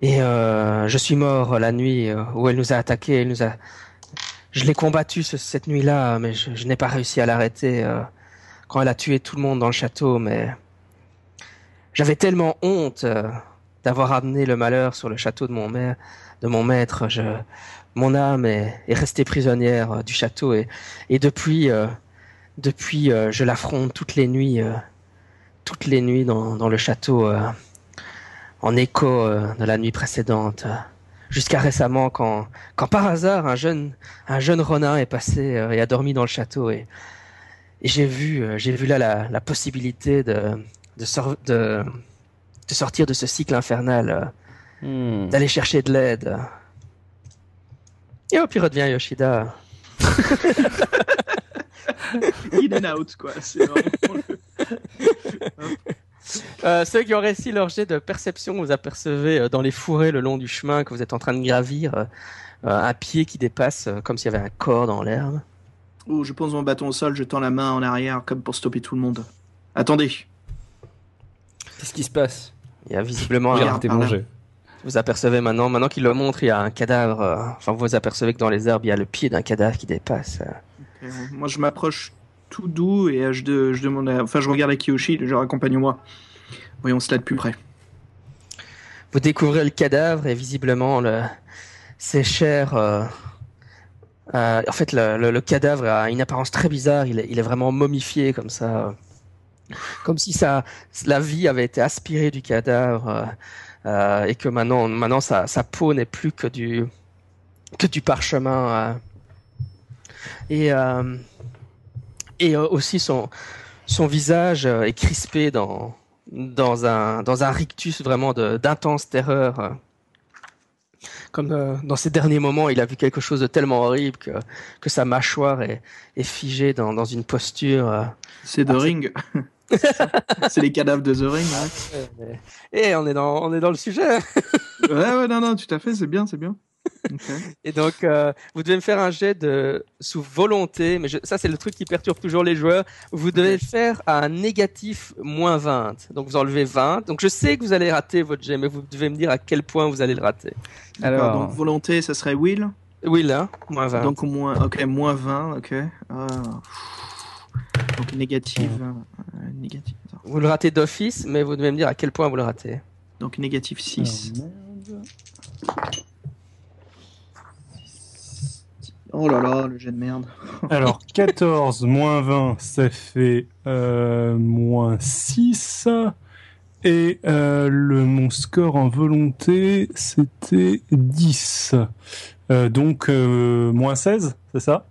et je suis mort la nuit où elle nous a attaqués. Elle nous a... Je l'ai combattu ce- cette nuit-là, mais je, je n'ai pas réussi à l'arrêter. Quand elle a tué tout le monde dans le château, mais j'avais tellement honte euh, d'avoir amené le malheur sur le château de mon, maître, de mon maître. Je, mon âme est, est restée prisonnière euh, du château et, et depuis, euh, depuis, je l'affronte toutes les nuits, toutes les nuits dans, le château, en écho de la nuit précédente. Jusqu'à récemment, quand, par hasard un jeune, un jeune Ronin est passé et a dormi dans le château et, et j'ai vu, euh, j'ai vu là la, la possibilité de, de, sor- de, de sortir de ce cycle infernal, euh, Hmm. d'aller chercher de l'aide. Et hop, il redevient Yoshida. In and out, quoi. C'est vraiment le- Euh, ceux qui ont réussi leur jet de perception, vous apercevez euh, dans les fourrés le long du chemin que vous êtes en train de gravir euh, euh, un pied qui dépasse euh, comme s'il y avait un corps dans l'herbe. Oh, je pose mon bâton au sol, je tends la main en arrière comme pour stopper tout le monde. Attendez. Qu'est-ce qui se passe? Il y a visiblement un, là. jet. Vous apercevez maintenant, maintenant qu'il le montre, il y a un cadavre. euh, enfin, vous apercevez que dans les herbes, il y a le pied d'un cadavre qui dépasse. euh. Euh, moi, je m'approche tout doux et euh, je, de- je demande à... Enfin, je regarde à Kiyoshi, je accompagne-moi. Voyons cela de plus près. Vous découvrez le cadavre et visiblement le... ses chairs. Euh, en fait, le, cadavre a une apparence très bizarre. Il est, vraiment momifié comme ça, comme si la vie avait été aspirée du cadavre euh, euh, et que maintenant, sa, peau n'est plus que du parchemin. Et aussi son visage est crispé dans un rictus vraiment d'intense terreur. Comme euh, dans ces derniers moments, il a vu quelque chose de tellement horrible que que sa mâchoire est est figée dans dans une posture. euh. C'est The Ring. C'est les cadavres de The Ring. Ouais, Et on est dans on est dans le sujet. ouais, ouais, non, non, tout à fait, c'est bien, c'est bien. Et donc, euh, vous devez me faire un jet de sous volonté, mais je- ça c'est le truc qui perturbe toujours les joueurs. Vous devez le faire à un négatif moins 20. Donc vous enlevez 20. Donc je sais que vous allez rater votre jet, mais vous devez me dire à quel point vous allez le rater. Alors, donc volonté, ça serait Will. Oui là, moins 20. Donc moins, ok, moins 20, ok. Ah. Donc négative. euh, négative. Vous le ratez d'office, mais vous devez me dire à quel point vous le ratez. Donc négative 6. Oh, merde. Oh là là, le jet de merde. Alors, 14 moins 20, ça fait euh, moins 6. Et euh, le, mon score en volonté, c'était 10. Euh, donc, euh, moins 16, c'est ça?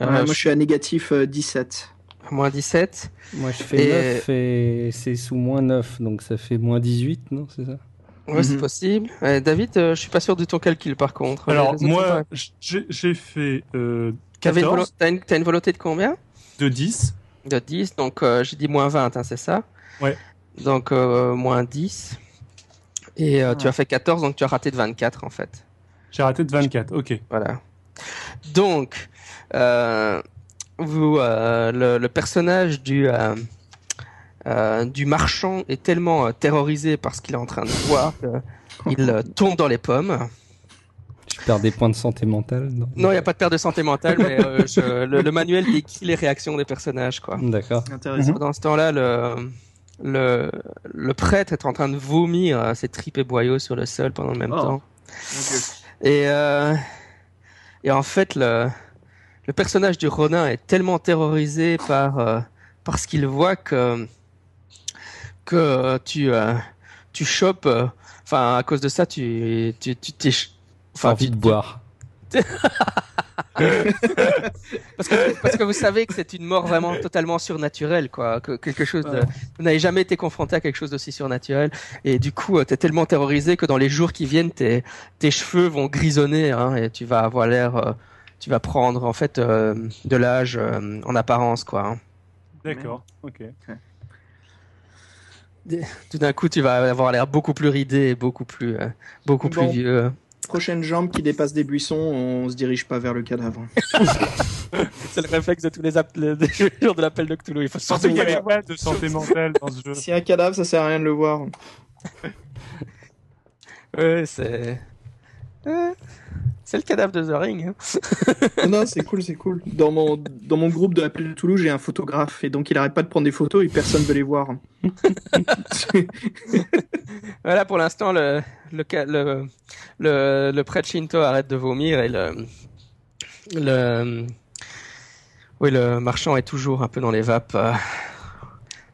Euh, Ouais, moi je suis à négatif euh, 17. Moins 17. Moi, je fais Et- 9 et c'est sous moins 9, donc ça fait moins 18, non C'est ça? Ouais, c'est Mhm. possible. David, euh, je suis pas sûr de ton calcul par contre. Alors, moi, j'ai fait euh, T'avais une 14 volo- T'as une, une volonté de combien? De 10. De 10, donc euh, j'ai dit moins 20, hein, c'est ça? Ouais. Donc euh, moins 10. Et euh, tu as fait 14, donc tu as raté de 24 en fait. J'ai raté de 24, ok. Voilà. Donc, vous, le, le personnage du, euh, du marchand est tellement euh, terrorisé par ce qu'il est en train de voir qu'il euh, tombe dans les pommes. Je perds des points de santé mentale non? Non, il n'y a pas de perte de santé mentale, mais euh, je- le, le manuel décrit les réactions des personnages. quoi. D'accord. Intéressant. Dans ce temps-là, le, le, le prêtre est en train de vomir euh, ses tripes et boyaux sur le sol pendant le même Oh. temps. Mon Dieu. Et, euh, et en fait, le, le personnage du Ronin est tellement terrorisé par, euh, par ce qu'il voit que, que euh, tu, euh, tu chopes. euh, Enfin, à cause de ça, tu, tu, tu t'es. Enfin, envie de boire. parce, que, parce que vous savez que c'est une mort vraiment totalement surnaturelle, quoi. Que quelque chose de, vous n'avez jamais été confronté à quelque chose d'aussi surnaturel. Et du coup, euh, t'es tellement terrorisé que dans les jours qui viennent, tes, tes cheveux vont grisonner, hein, et tu vas avoir l'air, euh, tu vas prendre, en fait, euh, de l'âge en apparence, quoi. Hein. D'accord, ok. Tout d'un coup, tu vas avoir l'air beaucoup plus ridé et beaucoup plus, beaucoup plus vieux prochaine jambe qui dépasse des buissons, on se dirige pas vers le cadavre. c'est le réflexe de tous les, jours de l'appel de Cthulhu. Il faut surtout qu'il y avait de santé mentale dans ce jeu. Si un cadavre, ça sert à rien de le voir. ouais, c'est. C'est le cadavre de The Ring. Hein. non, c'est cool, c'est cool. Dans mon, dans mon groupe de l'appel de Toulouse, j'ai un photographe et donc il arrête pas de prendre des photos et personne veut les voir. voilà, pour l'instant, le, le, le, le, le prêtre Shinto arrête de vomir et le, le, oui, le marchand est toujours un peu dans les vapes. Euh.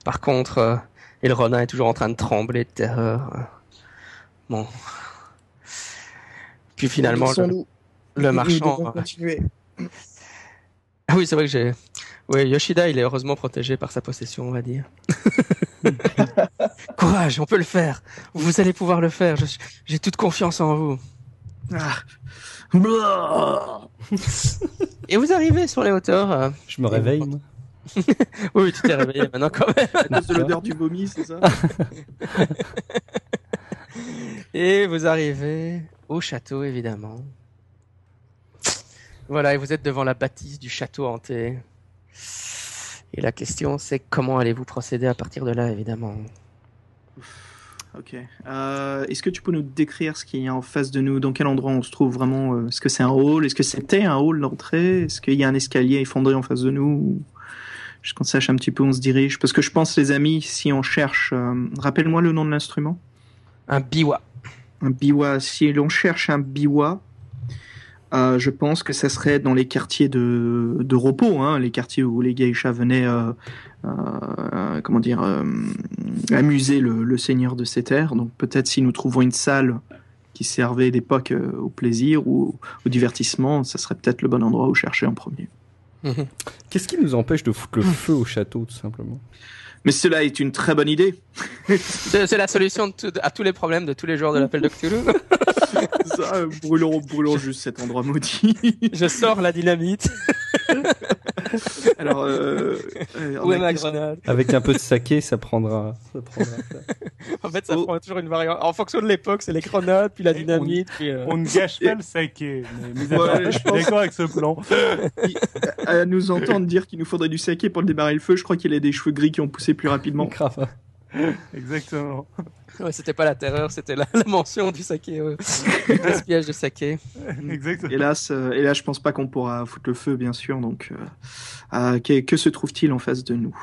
Par contre, euh, et le Ronin est toujours en train de trembler de terreur. Bon, puis finalement, le, marchand. continuer. Ah oui, c'est vrai que j'ai. Oui, Yoshida, il est heureusement protégé par sa possession, on va dire. Courage, on peut le faire. Vous allez pouvoir le faire. J'ai toute confiance en vous. Ah. Et vous arrivez sur les hauteurs. Euh, Je me réveille. oui, tu t'es réveillé maintenant quand même. de l'odeur du vomi, c'est ça? Et vous arrivez au château, évidemment. Voilà, et vous êtes devant la bâtisse du château hanté. Et la question, c'est comment allez-vous procéder à partir de là, évidemment. Ok. Euh, est-ce que tu peux nous décrire ce qu'il y a en face de nous? Dans quel endroit on se trouve vraiment? Euh, Est-ce que c'est un hall? Est-ce que c'était un hall d'entrée? Est-ce qu'il y a un escalier effondré en face de nous? Juste qu'on sache un petit peu où on se dirige? Parce que je pense, les amis, si on cherche... Euh, rappelle-moi le nom de l'instrument. Un biwa un biwa. Si l'on cherche un biwa, euh, je pense que ça serait dans les quartiers de, de repos, hein, les quartiers où les geishas venaient, euh, euh, comment dire, amuser le, seigneur de ces terres. Donc peut-être si nous trouvons une salle qui servait d'époque au plaisir ou au divertissement, ça serait peut-être le bon endroit où chercher en premier. Qu'est-ce qui nous empêche de foutre le feu au château, tout simplement? Mais cela est une très bonne idée. C'est la solution à tous les problèmes de tous les joueurs de l'appel de Cthulhu. Ça, brûlons, brûlons juste cet endroit maudit. Je sors la dynamite. Alors, euh, euh où est ma grenade Avec un peu de saké, ça prendra. Ça prendra en fait, ça oh. prend toujours une variante. En fonction de l'époque, c'est les grenades, puis la dynamite. On, puis, euh... on ne gâche pas le saké. Mais, ouais, je suis d'accord avec ce plan. à nous entendre dire qu'il nous faudrait du saké pour démarrer le feu, je crois qu'il a des cheveux gris qui ont poussé plus rapidement. Grave. Exactement. Ouais, c'était pas la terreur, c'était la, mention du saké, euh, gaspillage de saké. Exactement. Hélas, euh, hélas, je pense pas qu'on pourra foutre le feu, bien sûr. Donc, euh, euh que, que se trouve-t-il en face de nous?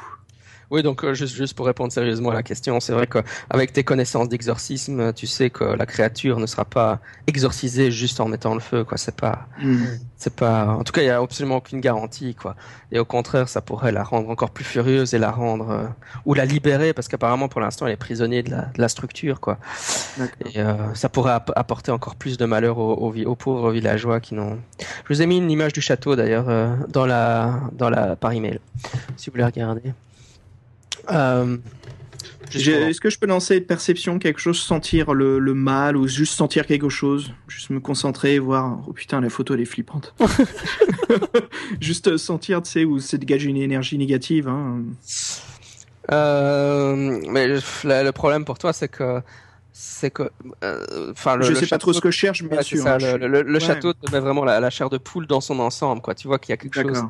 Oui, donc euh, juste, juste pour répondre sérieusement à la question, c'est vrai qu'avec tes connaissances d'exorcisme, tu sais que la créature ne sera pas exorcisée juste en mettant le feu, quoi. C'est pas, hmm. c'est pas. En tout cas, il y a absolument aucune garantie, quoi. Et au contraire, ça pourrait la rendre encore plus furieuse et la rendre euh, ou la libérer, parce qu'apparemment pour l'instant, elle est prisonnière de la, de la structure, quoi. Et euh, ça pourrait apporter encore plus de malheur aux, aux, pauvres villageois qui n'ont. Je vous ai mis une image du château d'ailleurs dans la dans la par email, si vous voulez regarder. Euh, est-ce que je peux lancer de perception, quelque chose, sentir le, mal ou juste sentir quelque chose Juste me concentrer, voir. Oh putain, la photo elle est flippante. juste sentir, tu sais, où c'est dégagé une énergie négative. Hein. Euh, mais le, problème pour toi, c'est que c'est que euh, enfin je sais pas trop ce que je cherche bien sûr hein, le, château te met vraiment la, chair de poule dans son ensemble quoi tu vois qu'il y a quelque chose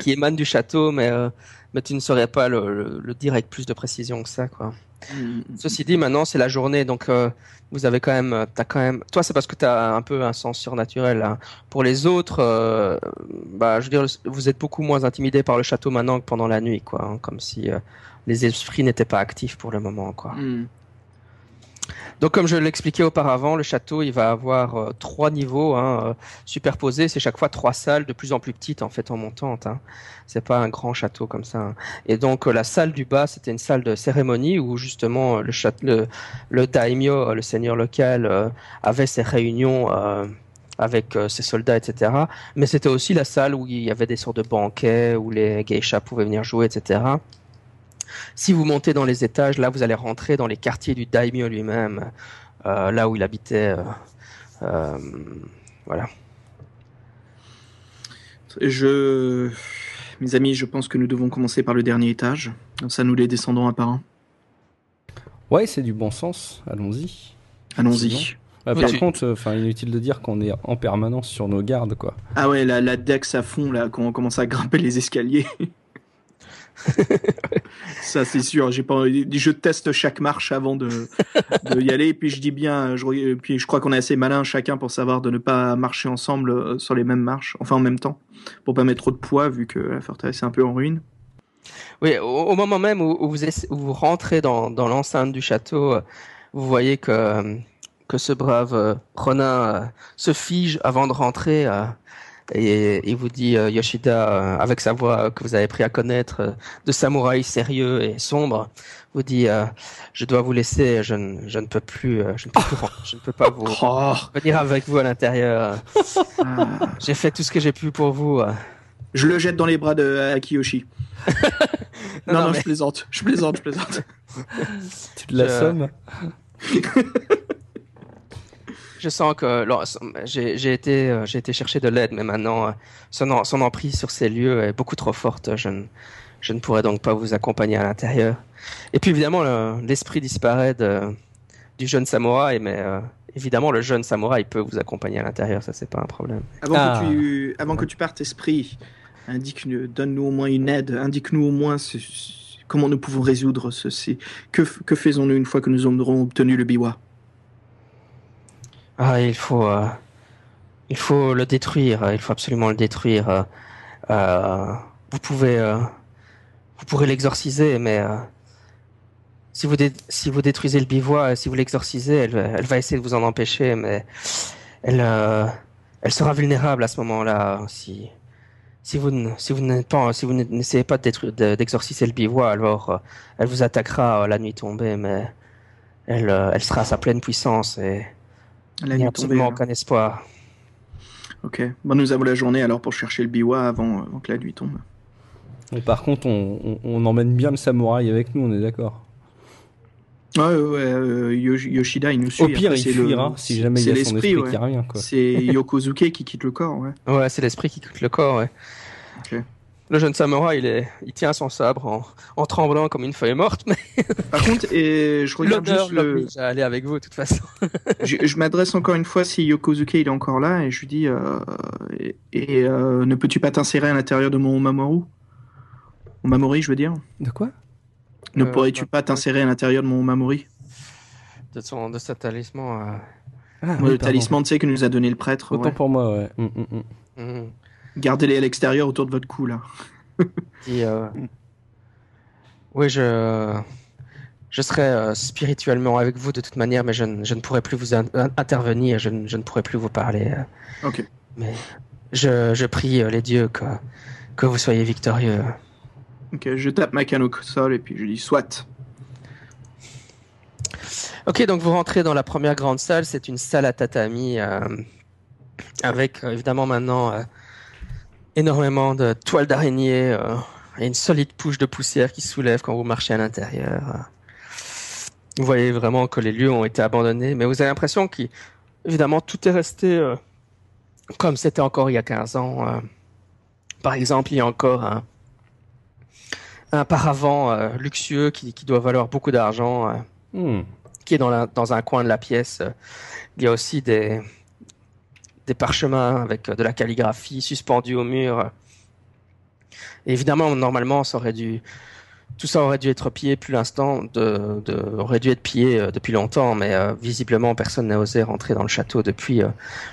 qui, émane du château mais mais tu ne saurais pas le, le, dire avec plus de précision que ça, quoi. Mm. Ceci dit, maintenant c'est la journée, donc euh, vous avez quand même, t'as quand même, toi c'est parce que tu as un peu un sens surnaturel. Hein. Pour les autres, euh, bah je veux dire, vous êtes beaucoup moins intimidé par le château maintenant que pendant la nuit, quoi. Hein, comme si euh, les esprits n'étaient pas actifs pour le moment, quoi. Mm. Donc, comme je l'expliquais auparavant, le château, il va avoir euh, trois niveaux hein, euh, superposés. C'est chaque fois trois salles de plus en plus petites en fait en montante. Hein. C'est pas un grand château comme ça. Hein. Et donc, euh, la salle du bas, c'était une salle de cérémonie où justement le, château, le, daimyo, le seigneur local, avait ses réunions avec euh, ses soldats, etc. Mais c'était aussi la salle où il y avait des sortes de banquets où les geishas pouvaient venir jouer, etc. Si vous montez dans les étages, là, vous allez rentrer dans les quartiers du daimyo lui-même, euh, là où il habitait. euh, euh, voilà. Je, mes amis, je pense que nous devons commencer par le dernier étage. Ça, nous les descendons un par un. Ouais, c'est du bon sens. Allons-y. Allons-y. Bah, Oui, par tu- contre, euh, enfin, inutile de dire qu'on est en permanence sur nos gardes, quoi. Ah ouais, la, la Dex à fond, là, quand on commence à grimper les escaliers. Ça, c'est sûr. Je teste chaque marche avant de, y aller. Et puis je dis bien, je, puis je crois qu'on est assez malin chacun pour savoir de ne pas marcher ensemble euh, sur les mêmes marches, enfin en même temps, pour pas mettre trop de poids vu que la forteresse est un peu en ruine. Oui, au, moment même où, vous, rentrez dans, l'enceinte du château, euh, vous voyez que, euh, que ce brave Ronin se fige avant de rentrer et il vous dit, euh, Yoshida, euh, avec sa voix que vous avez pris à connaître, euh, de samouraï sérieux et sombre, vous dit, euh, je dois vous laisser, je ne, je ne peux plus, euh, je ne peux, plus ren- je ne peux pas vous Oh, venir avec vous à l'intérieur. ah. J'ai fait tout ce que j'ai pu pour vous. Je le jette dans les bras de Akiyoshi. non, non, Non, mais- je plaisante, je plaisante, je plaisante. Tu te l'assommes Je sens que j'ai été, euh, j'ai été chercher de l'aide, mais maintenant euh, son, emprise sur ces lieux est beaucoup trop forte. Je ne, je ne pourrai donc pas vous accompagner à l'intérieur. Et puis évidemment, le- l'esprit disparaît de, du jeune samouraï, mais euh, évidemment, le jeune samouraï peut vous accompagner à l'intérieur, ça c'est pas un problème. Avant, Ah. que tu, avant que tu partes, esprit, indique, donne-nous au moins une aide, indique-nous au moins ce- ce- comment nous pouvons résoudre ceci. Que, que faisons-nous une fois que nous aurons obtenu le biwa? Ah, il faut, euh, il faut le détruire. Il faut absolument le détruire. euh, euh, vous pouvez, euh, vous pourrez l'exorciser, mais euh, si vous si vous détruisez le bivouac, si vous l'exorcisez, elle, va- essayer de vous en empêcher, mais elle, euh, elle sera vulnérable à ce moment-là. Si, si si vous n'essayez pas d'exorciser le bivouac, alors elle vous attaquera la nuit tombée, mais elle, elle sera à sa pleine puissance et La il n'y nuit a tombée. absolument alors. aucun espoir. Ok. Bon, nous avons la journée alors pour chercher le biwa avant, avant que la nuit tombe. Et par contre, on, on- on emmène bien le samouraï avec nous, on est d'accord. Ouais, ouais, euh, Yosh- Yoshida, il nous suit. Au pire, Après, il c'est le- fuira si jamais il y a son l'esprit, esprit ouais. qui revient. C'est Yokozuke qui quitte le corps, ouais. Ouais, c'est l'esprit qui quitte le corps, ouais. Ok. Le jeune samouraï, il, est, il tient son sabre en, en tremblant comme une feuille morte, mais Par contre, et je regarde juste le, à aller avec vous, de toute façon. je, je m'adresse encore une fois si Yokozuke il est encore là et je lui dis euh, et, et, euh, ne peux-tu pas t'insérer à l'intérieur de mon Mamoru Mon Mamori, je veux dire. De quoi? Ne Euh, pourrais-tu pas t'insérer à l'intérieur de mon Mamori De, son, de sa talisman. ah, oui, Le pardon. talisman, tu sais, que nous a donné le prêtre. Autant ouais. pour moi, ouais. Mm, mm, mm. Gardez-les à l'extérieur autour de votre cou, là. Euh, Oui, je, je serai euh, spirituellement avec vous de toute manière, mais je, ne- je ne pourrai plus vous in- intervenir, je, ne- je ne pourrai plus vous parler. euh. Ok. Mais je, je prie les dieux que, que vous soyez victorieux. Ok, je tape ma canne au sol et puis je dis soit. Ok, donc vous rentrez dans la première grande salle. C'est une salle à tatami avec évidemment maintenant énormément de toiles d'araignée euh, et une solide couche de poussière qui se soulève quand vous marchez à l'intérieur. Vous voyez vraiment que les lieux ont été abandonnés, mais vous avez l'impression qu'évidemment tout est resté euh, comme c'était encore il y a 15 ans. euh. Par exemple, il y a encore un, un paravent luxueux qui, qui doit valoir beaucoup d'argent. Hmm. qui est dans, la- dans un coin de la pièce. Il y a aussi des, des parchemins avec euh, de la calligraphie suspendue au mur. Et évidemment, normalement, ça aurait dû, tout ça aurait dû être pillé depuis l'instant, de, de, aurait dû être pillé euh, depuis longtemps, mais euh, visiblement, personne n'a osé rentrer dans le château depuis. euh,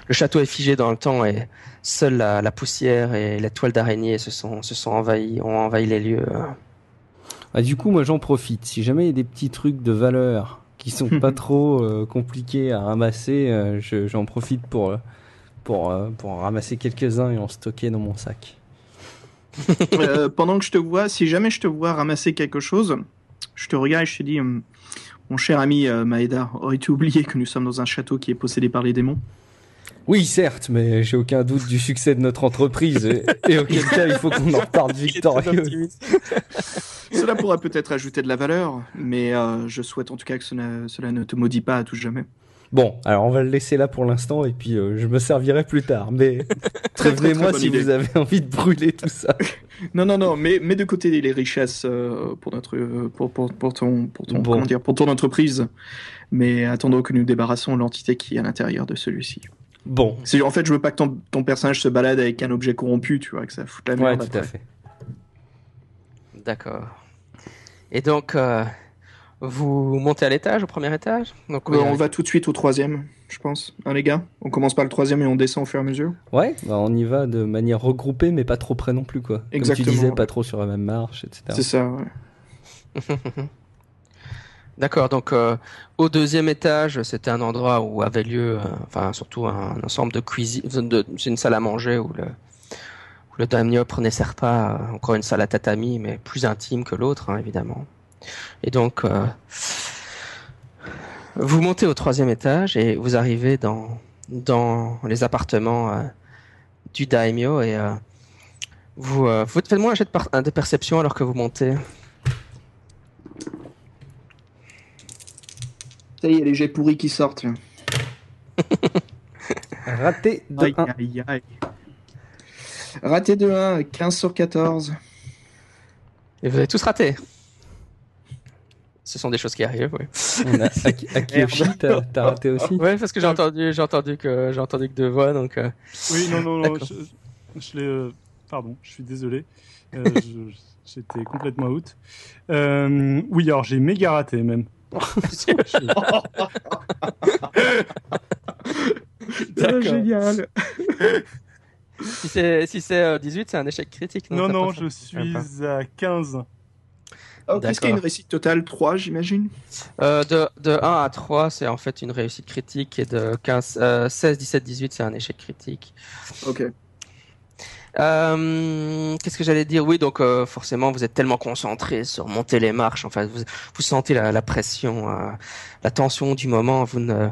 le château est figé dans le temps et seule la, la poussière et les toiles d'araignée se sont, se sont envahis, ont envahi les lieux. Ah, du coup, moi j'en profite. Si jamais il y a des petits trucs de valeur qui sont pas trop euh, compliqués à ramasser, euh, je- j'en profite pour, euh, pour, euh, pour en ramasser quelques-uns et en stocker dans mon sac. Euh, pendant que je te vois, si jamais je te vois ramasser quelque chose, je te regarde et je te dis, hum, mon cher ami euh, Maeda, aurais-tu oublié que nous sommes dans un château qui est possédé par les démons? Oui, certes, mais j'ai aucun doute du succès de notre entreprise et, et auquel cas il faut qu'on en reparte victorieux. Cela pourra peut-être ajouter de la valeur, mais euh, je souhaite en tout cas que cela, cela ne te maudit pas à tout jamais. Bon, alors on va le laisser là pour l'instant et puis euh, je me servirai plus tard. Mais prévenez-moi si idée. vous avez envie de brûler tout ça. Non, non, non, mais mets de côté les richesses euh, pour notre, euh, pour, pour, pour ton, pour ton, Bon. comment dire, pour ton entreprise. Mais attendons que nous débarrassons l'entité qui est à l'intérieur de celui-ci. Bon, en fait, je veux pas que ton, ton personnage se balade avec un objet corrompu, tu vois, que ça fout la ouais, merde. tout après. à fait. D'accord. Et donc, euh, vous montez à l'étage, au premier étage? Donc, Euh, on va tout de suite au troisième, je pense. Hein, les gars? On commence par le troisième et on descend au fur et à mesure? Ouais, bah on y va de manière regroupée, mais pas trop près non plus, quoi. Comme Exactement, tu disais, ouais. pas trop sur la même marche, etc. C'est ça, ouais. D'accord, donc euh, au deuxième étage, c'était un endroit où avait lieu, euh, enfin surtout un, ensemble de cuisine, de, c'est une salle à manger où le, où le daimyo prenait ses repas, encore une salle à tatami, mais plus intime que l'autre, hein, évidemment. Et donc, euh, vous montez au troisième étage et vous arrivez dans, dans les appartements euh, du daimyo et euh, vous, euh, vous faites-moi un jet de, par- de perception alors que vous montez. Ça y est, les jets pourris qui sortent. Raté de Aïe, 1. aïe, aïe. Raté de 1, 15 sur 14. Et vous avez tous raté. Ce sont des choses qui arrivent, oui. On a Aki- Akiyoshi, t'as t'as raté aussi Ouais, parce que j'ai entendu, j'ai entendu que j'ai entendu que deux voix, donc. euh, Oui, non, non, non. Je, je l'ai. euh, pardon, je suis désolé. Euh, je- J'étais complètement out. Euh, oui, alors j'ai méga raté même. Ah, génial. si c'est si c'est euh, 18, c'est un échec critique. Non, non, je suis à 15. Qu'est-ce qu'il y a une réussite totale 3, j'imagine? Euh, de, de 1 à 3, c'est en fait une réussite critique, et de 15, euh, 16, 17, 18, c'est un échec critique. Ok. Euh, Qu'est-ce que j'allais dire? Oui, donc euh, forcément, vous êtes tellement concentré sur monter les marches. Enfin, vous, vous sentez la, la pression, euh, la tension du moment. Vous ne,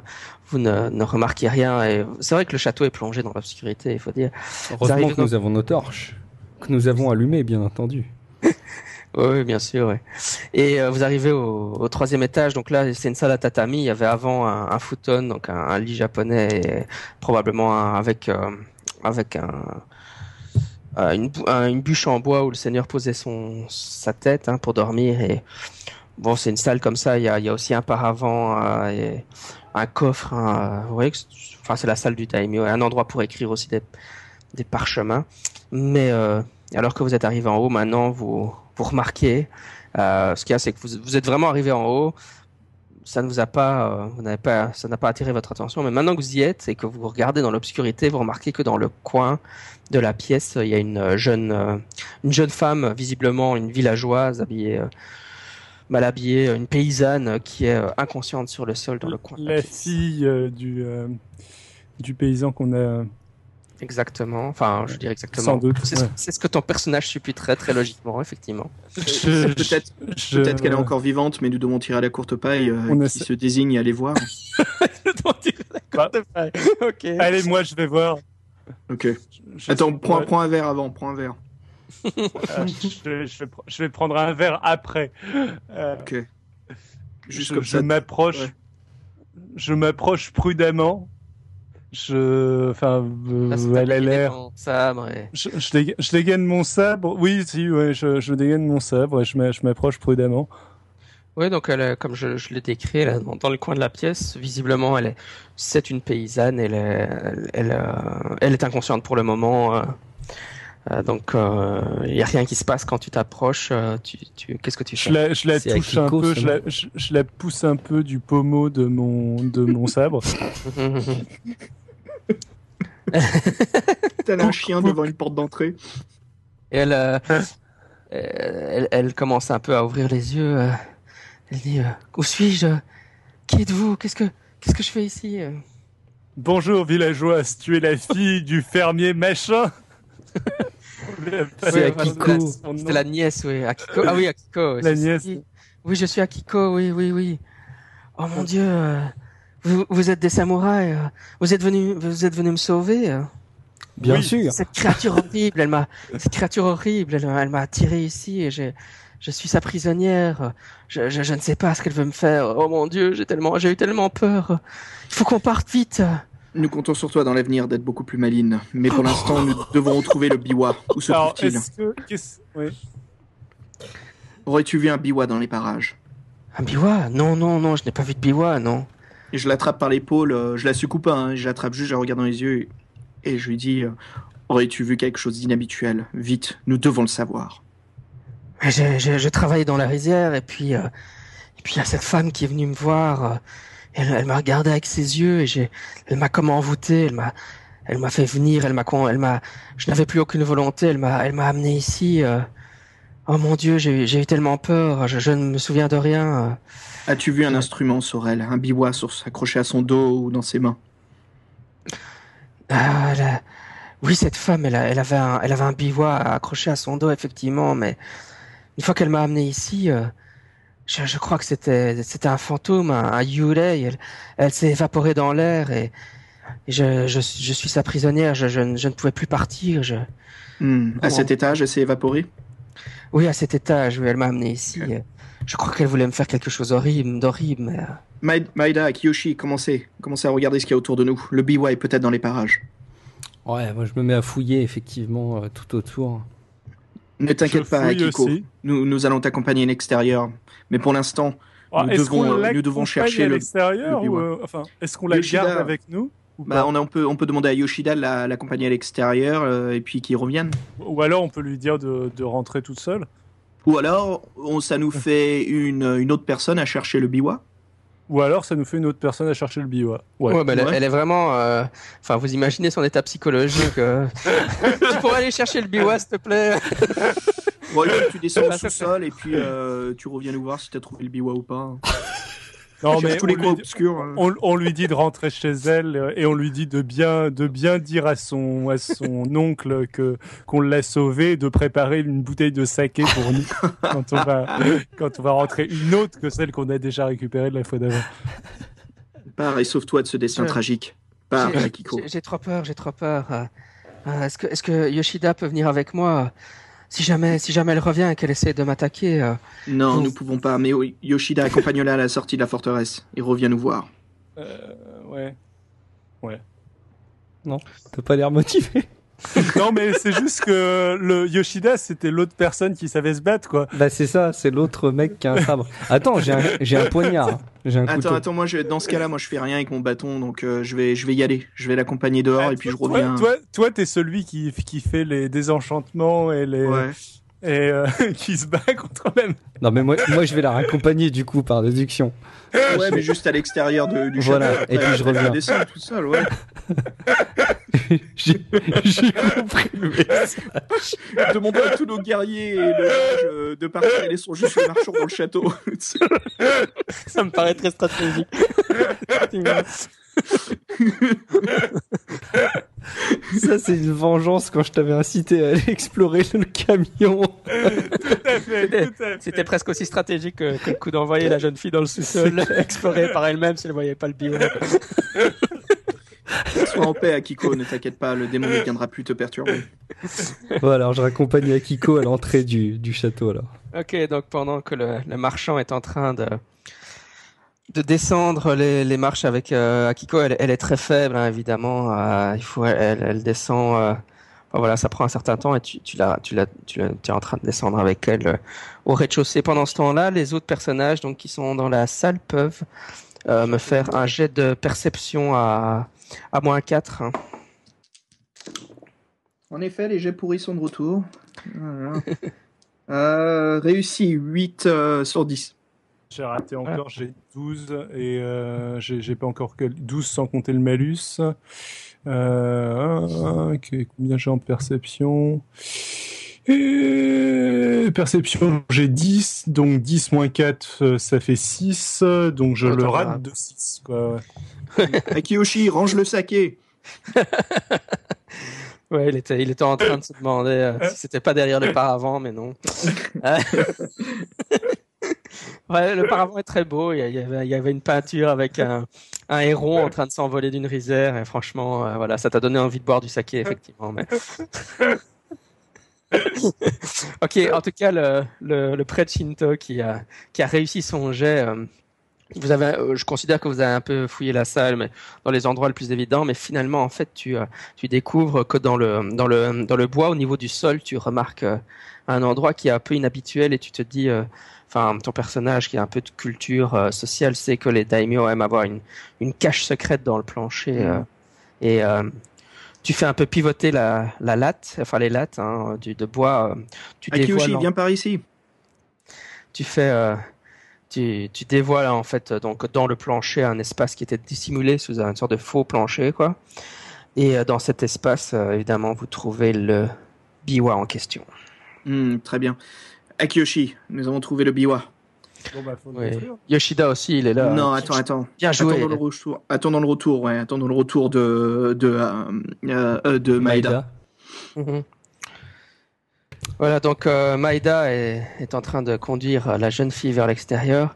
vous ne, ne remarquez rien. Et c'est vrai que le château est plongé dans l'obscurité. Il faut dire. Heureusement que dans- nous avons nos torches. Que nous avons allumées, bien entendu. Oui, bien sûr. Et euh, vous arrivez au, au troisième étage. Donc là, c'est une salle à tatami. Il y avait avant un, un futon, donc un, lit japonais, et probablement un- avec euh, avec un, euh, une, une bûche en bois où le seigneur posait son sa tête hein, pour dormir. Et bon, c'est une salle comme ça. Il y a, il y a aussi un paravent, euh, et un coffre. hein, euh, vous voyez enfin, c'est la salle du daimyo, un endroit pour écrire aussi des des parchemins. Mais euh, alors que vous êtes arrivé en haut, maintenant vous vous remarquez, euh, ce qu'il y a, c'est que vous, vous êtes vraiment arrivé en haut. Ça ne vous a pas, euh, vous n'avez pas, ça n'a pas attiré votre attention. Mais maintenant que vous y êtes et que vous regardez dans l'obscurité, vous remarquez que dans le coin de la pièce, il y a une jeune, euh, une jeune femme, visiblement une villageoise, habillée, euh, mal habillée, une paysanne qui est inconsciente sur le sol dans le coin. de La pièce. fille euh, du, euh, du paysan qu'on a. Exactement. Enfin, je dirais exactement. Sans doute, C'est ouais. ce que ton personnage suppute très logiquement, effectivement. Peut-être je- qu'elle est encore vivante, mais nous devons tirer à la courte paille euh, On qui se désigne et aller voir. Bah, ok. Allez, moi je vais voir. Ok. Je Attends, prends, prends un verre avant, prends un verre. Euh, je, vais, je vais pr- je vais prendre un verre après. Euh, Ok. Juste je comme je m'approche. ouais. Je m'approche prudemment. Je, enfin, euh, élément sabre et- Je, je, déga- je dégaine mon sabre. Oui, si, ouais, je, je dégaine mon sabre et je m'a- je m'approche prudemment. Oui, donc elle, est- comme je, je l'ai décrit, elle est dans, dans le coin de la pièce. Visiblement, elle est, c'est une paysanne. Elle est, elle, elle, euh, elle est inconsciente pour le moment. euh, euh, donc, il n'y a rien qui se passe quand tu t'approches. euh, tu, tu, qu'est-ce que tu Je fais? la, je la touche un peu, je la, je, je la pousse un peu du pommeau de mon, de mon sabre. T'as un chien devant une porte d'entrée. Et elle, euh, elle, elle commence un peu à ouvrir les yeux. euh, elle dit euh, Où suis-je? Qui êtes-vous? Qu'est-ce que qu'est-ce que je fais ici? Euh Bonjour villageoise, tu es la fille du fermier machin. C'est Akiko. c'était la- nièce, oui. Akiko. Ah oui, Akiko. La nièce. Oui, je suis Akiko, oui, oui, oui. Oh mon dieu, euh, vous, vous êtes des samouraïs. euh, Vous êtes venus, vous êtes venus me sauver. euh. Bien Oui. sûr. Cette créature horrible, elle m'a, cette créature horrible, elle, elle m'a attiré ici et j'ai, je suis sa prisonnière. Je, je, je ne sais pas ce qu'elle veut me faire. Oh mon Dieu, j'ai tellement, j'ai eu tellement peur. Il faut qu'on parte vite. Nous comptons sur toi dans l'avenir d'être beaucoup plus maline. Mais pour l'instant, nous devons retrouver le biwa. Où se trouve-t-il oui. Aurais-tu vu un biwa dans les parages? Un biwa? Non, non, non, je n'ai pas vu de biwa, non. Je l'attrape par l'épaule, euh, je la secoue pas, hein, je l'attrape juste, je la regarde dans les yeux et, je lui dis euh, Aurais-tu vu quelque chose d'inhabituel? Vite, nous devons le savoir. Je, je, travaillais dans la rizière et puis, euh, et puis il y a cette femme qui est venue me voir. elle m'a regardé avec ses yeux et j'ai, elle m'a comme envoûté. Elle m'a, elle m'a fait venir. Elle m'a, elle m'a, je n'avais plus aucune volonté. Elle m'a, elle m'a amené ici. oh mon Dieu, j'ai, eu- tellement peur. Je ne me souviens de rien. As-tu vu un instrument, Sorel? Un biwa accroché à son dos ou dans ses mains? Ah, a- Oui, cette femme, elle, a- elle avait un, elle avait un biwa accroché à son dos, effectivement, mais une fois qu'elle m'a amené ici, euh, je, je crois que c'était, c'était un fantôme, un, un yurei. Elle, elle s'est évaporée dans l'air et, et je, je, je suis sa prisonnière. Je, ne- je ne pouvais plus partir. Je... Hmm, À cet étage, elle s'est évaporée? Oui, à cet étage, oui, elle m'a amené ici. euh, Je crois qu'elle voulait me faire quelque chose horrible, d'horrible, mais euh, Maï- Maïda, Kiyoshi, commencez. Commencez à regarder ce qu'il y a autour de nous. Le biwa est peut-être dans les parages. Ouais, moi je me mets à fouiller effectivement euh, tout autour. Ne t'inquiète pas, Akiko. Nous, nous allons t'accompagner à l'extérieur. Mais pour l'instant, Ah, Nous devons, euh, nous devons chercher à le- l'extérieur le euh, enfin est-ce qu'on la Yoshida. garde avec nous ou, bah, on, a- on peut, on peut demander à Yoshida de la- l'accompagner à l'extérieur euh, et puis qu'il revienne. ou alors on peut lui dire de, de rentrer toute seule Ou alors, on, ça nous fait une, une autre personne à chercher le biwa. ou alors ça nous fait une autre personne à chercher le biwa. Ouais. ouais, mais elle, Ouais. elle est vraiment. euh, Enfin, vous imaginez son état psychologique. euh. tu pourrais aller chercher le biwa, s'il te plaît. Ouais, tu descends au sous-sol et puis euh, tu reviens nous voir si t'as trouvé le biwa ou pas. Non Cherche mais tous les on coins lui, obscurs. euh. on, on lui dit de rentrer chez elle euh, et on lui dit de bien de bien dire à son à son oncle que qu'on l'a sauvé, de préparer une bouteille de saké pour nous quand on va quand on va rentrer une autre que celle qu'on a déjà récupérée de la fois d'avant. Pars et sauve-toi de ce destin tragique. Pars, J'ai- Akiko. j'ai- J'ai trop peur, j'ai trop peur. Euh, Est-ce que, est-ce que Yoshida peut venir avec moi? Si jamais, si jamais elle revient et qu'elle essaie de m'attaquer euh, Non, Vous- nous pouvons pas. Mais Yoshida, accompagne-la à la sortie de la forteresse. Et reviens nous voir. Euh, ouais. T'as pas l'air motivé. Non mais c'est juste que le Yoshida c'était l'autre personne qui savait se battre quoi. Bah c'est ça, c'est l'autre mec qui a un sabre. Attends, j'ai un, j'ai un poignard. J'ai un couteau. Attends, attends, moi, je, dans ce cas-là, moi, je fais rien avec mon bâton, donc euh, je vais, je vais y aller. Je vais l'accompagner dehors Ah, et puis je toi- reviens. Toi, toi, t'es celui qui, qui fait les désenchantements et les Ouais. Et euh, qui se bat contre même. Non mais moi, moi je vais la raccompagner du coup par déduction. ouais, mais juste à l'extérieur de- du Voilà, château. et puis je reviens. descends tout seul, ouais. J'ai j'ai compris le message. Demandons à tous nos guerriers et le mage euh, de partir et laissons juste les marchands dans le château. Ça me paraît très stratégique. Ça c'est une vengeance quand je t'avais incité à aller explorer le camion. Tout à fait. C'était presque aussi stratégique que, que le coup d'envoyer la jeune fille dans le sous-sol, explorer par elle-même si elle voyait pas le biwa. Sois en paix, Akiko, ne t'inquiète pas, le démon ne viendra plus te perturber. Bon alors je raccompagne Akiko à l'entrée du, du château alors. Ok, donc pendant que le, le marchand est en train de de descendre les, marches avec euh, Akiko, elle, est très faible hein, évidemment. Euh, il faut, elle, descend. euh, voilà, ça prend un certain temps et tu, es en train de descendre avec elle au rez-de-chaussée. Pendant ce temps-là, les autres personnages donc qui sont dans la salle peuvent me faire un jet de perception à à moins 4. hein. En effet, les jets pourris sont de retour. Réussi, 8 euh, sur 10. J'ai raté encore, j'ai 12 et euh, j'ai pas encore que 12 sans compter le malus. Euh, combien j'ai en perception? Et perception, j'ai 10, donc 10 moins 4, euh, ça fait 6, donc je Oh, le rate de 6. Quoi. Akiyoshi, range le saké. Ouais, il était, il était en train de se demander euh, si c'était pas derrière le paravent, mais non. Ouais, le paravent est très beau. Il y avait, il y avait une peinture avec un, un héron en train de s'envoler d'une rizière. Et franchement, euh, voilà, ça t'a donné envie de boire du saké, effectivement. Mais... ok, en tout cas, le, le, le prêtre Shinto qui a, qui a réussi son jet. euh, vous avez, euh, je considère que vous avez un peu fouillé la salle, mais dans les endroits les plus évidents. Mais finalement, en fait, tu, euh, tu découvres que dans le, dans le, dans le bois, au niveau du sol, tu remarques un endroit qui est un peu inhabituel et tu te dis, enfin, ton personnage qui a un peu de culture euh, sociale sait que les daimyo aiment avoir une, une cache secrète dans le plancher euh, et euh, tu fais un peu pivoter la, la latte, enfin les lattes hein, du, de bois. tu Akiyoshi, dévoiles viens par ici. tu fais tu, tu dévoiles en fait donc dans le plancher un espace qui était dissimulé sous une sorte de faux plancher quoi et dans cet espace évidemment vous trouvez le biwa en question Hmm, très bien. Akiyoshi, nous avons trouvé le biwa. Bon, bah, faut Ouais. Yoshida aussi il est là non, attends, attends. bien joué Attendons le retour. Attendons le retour, ouais. Attendons le retour de de euh, euh, de Maeda. Mhm. Voilà, donc euh, Maïda est, est en train de conduire la jeune fille vers l'extérieur.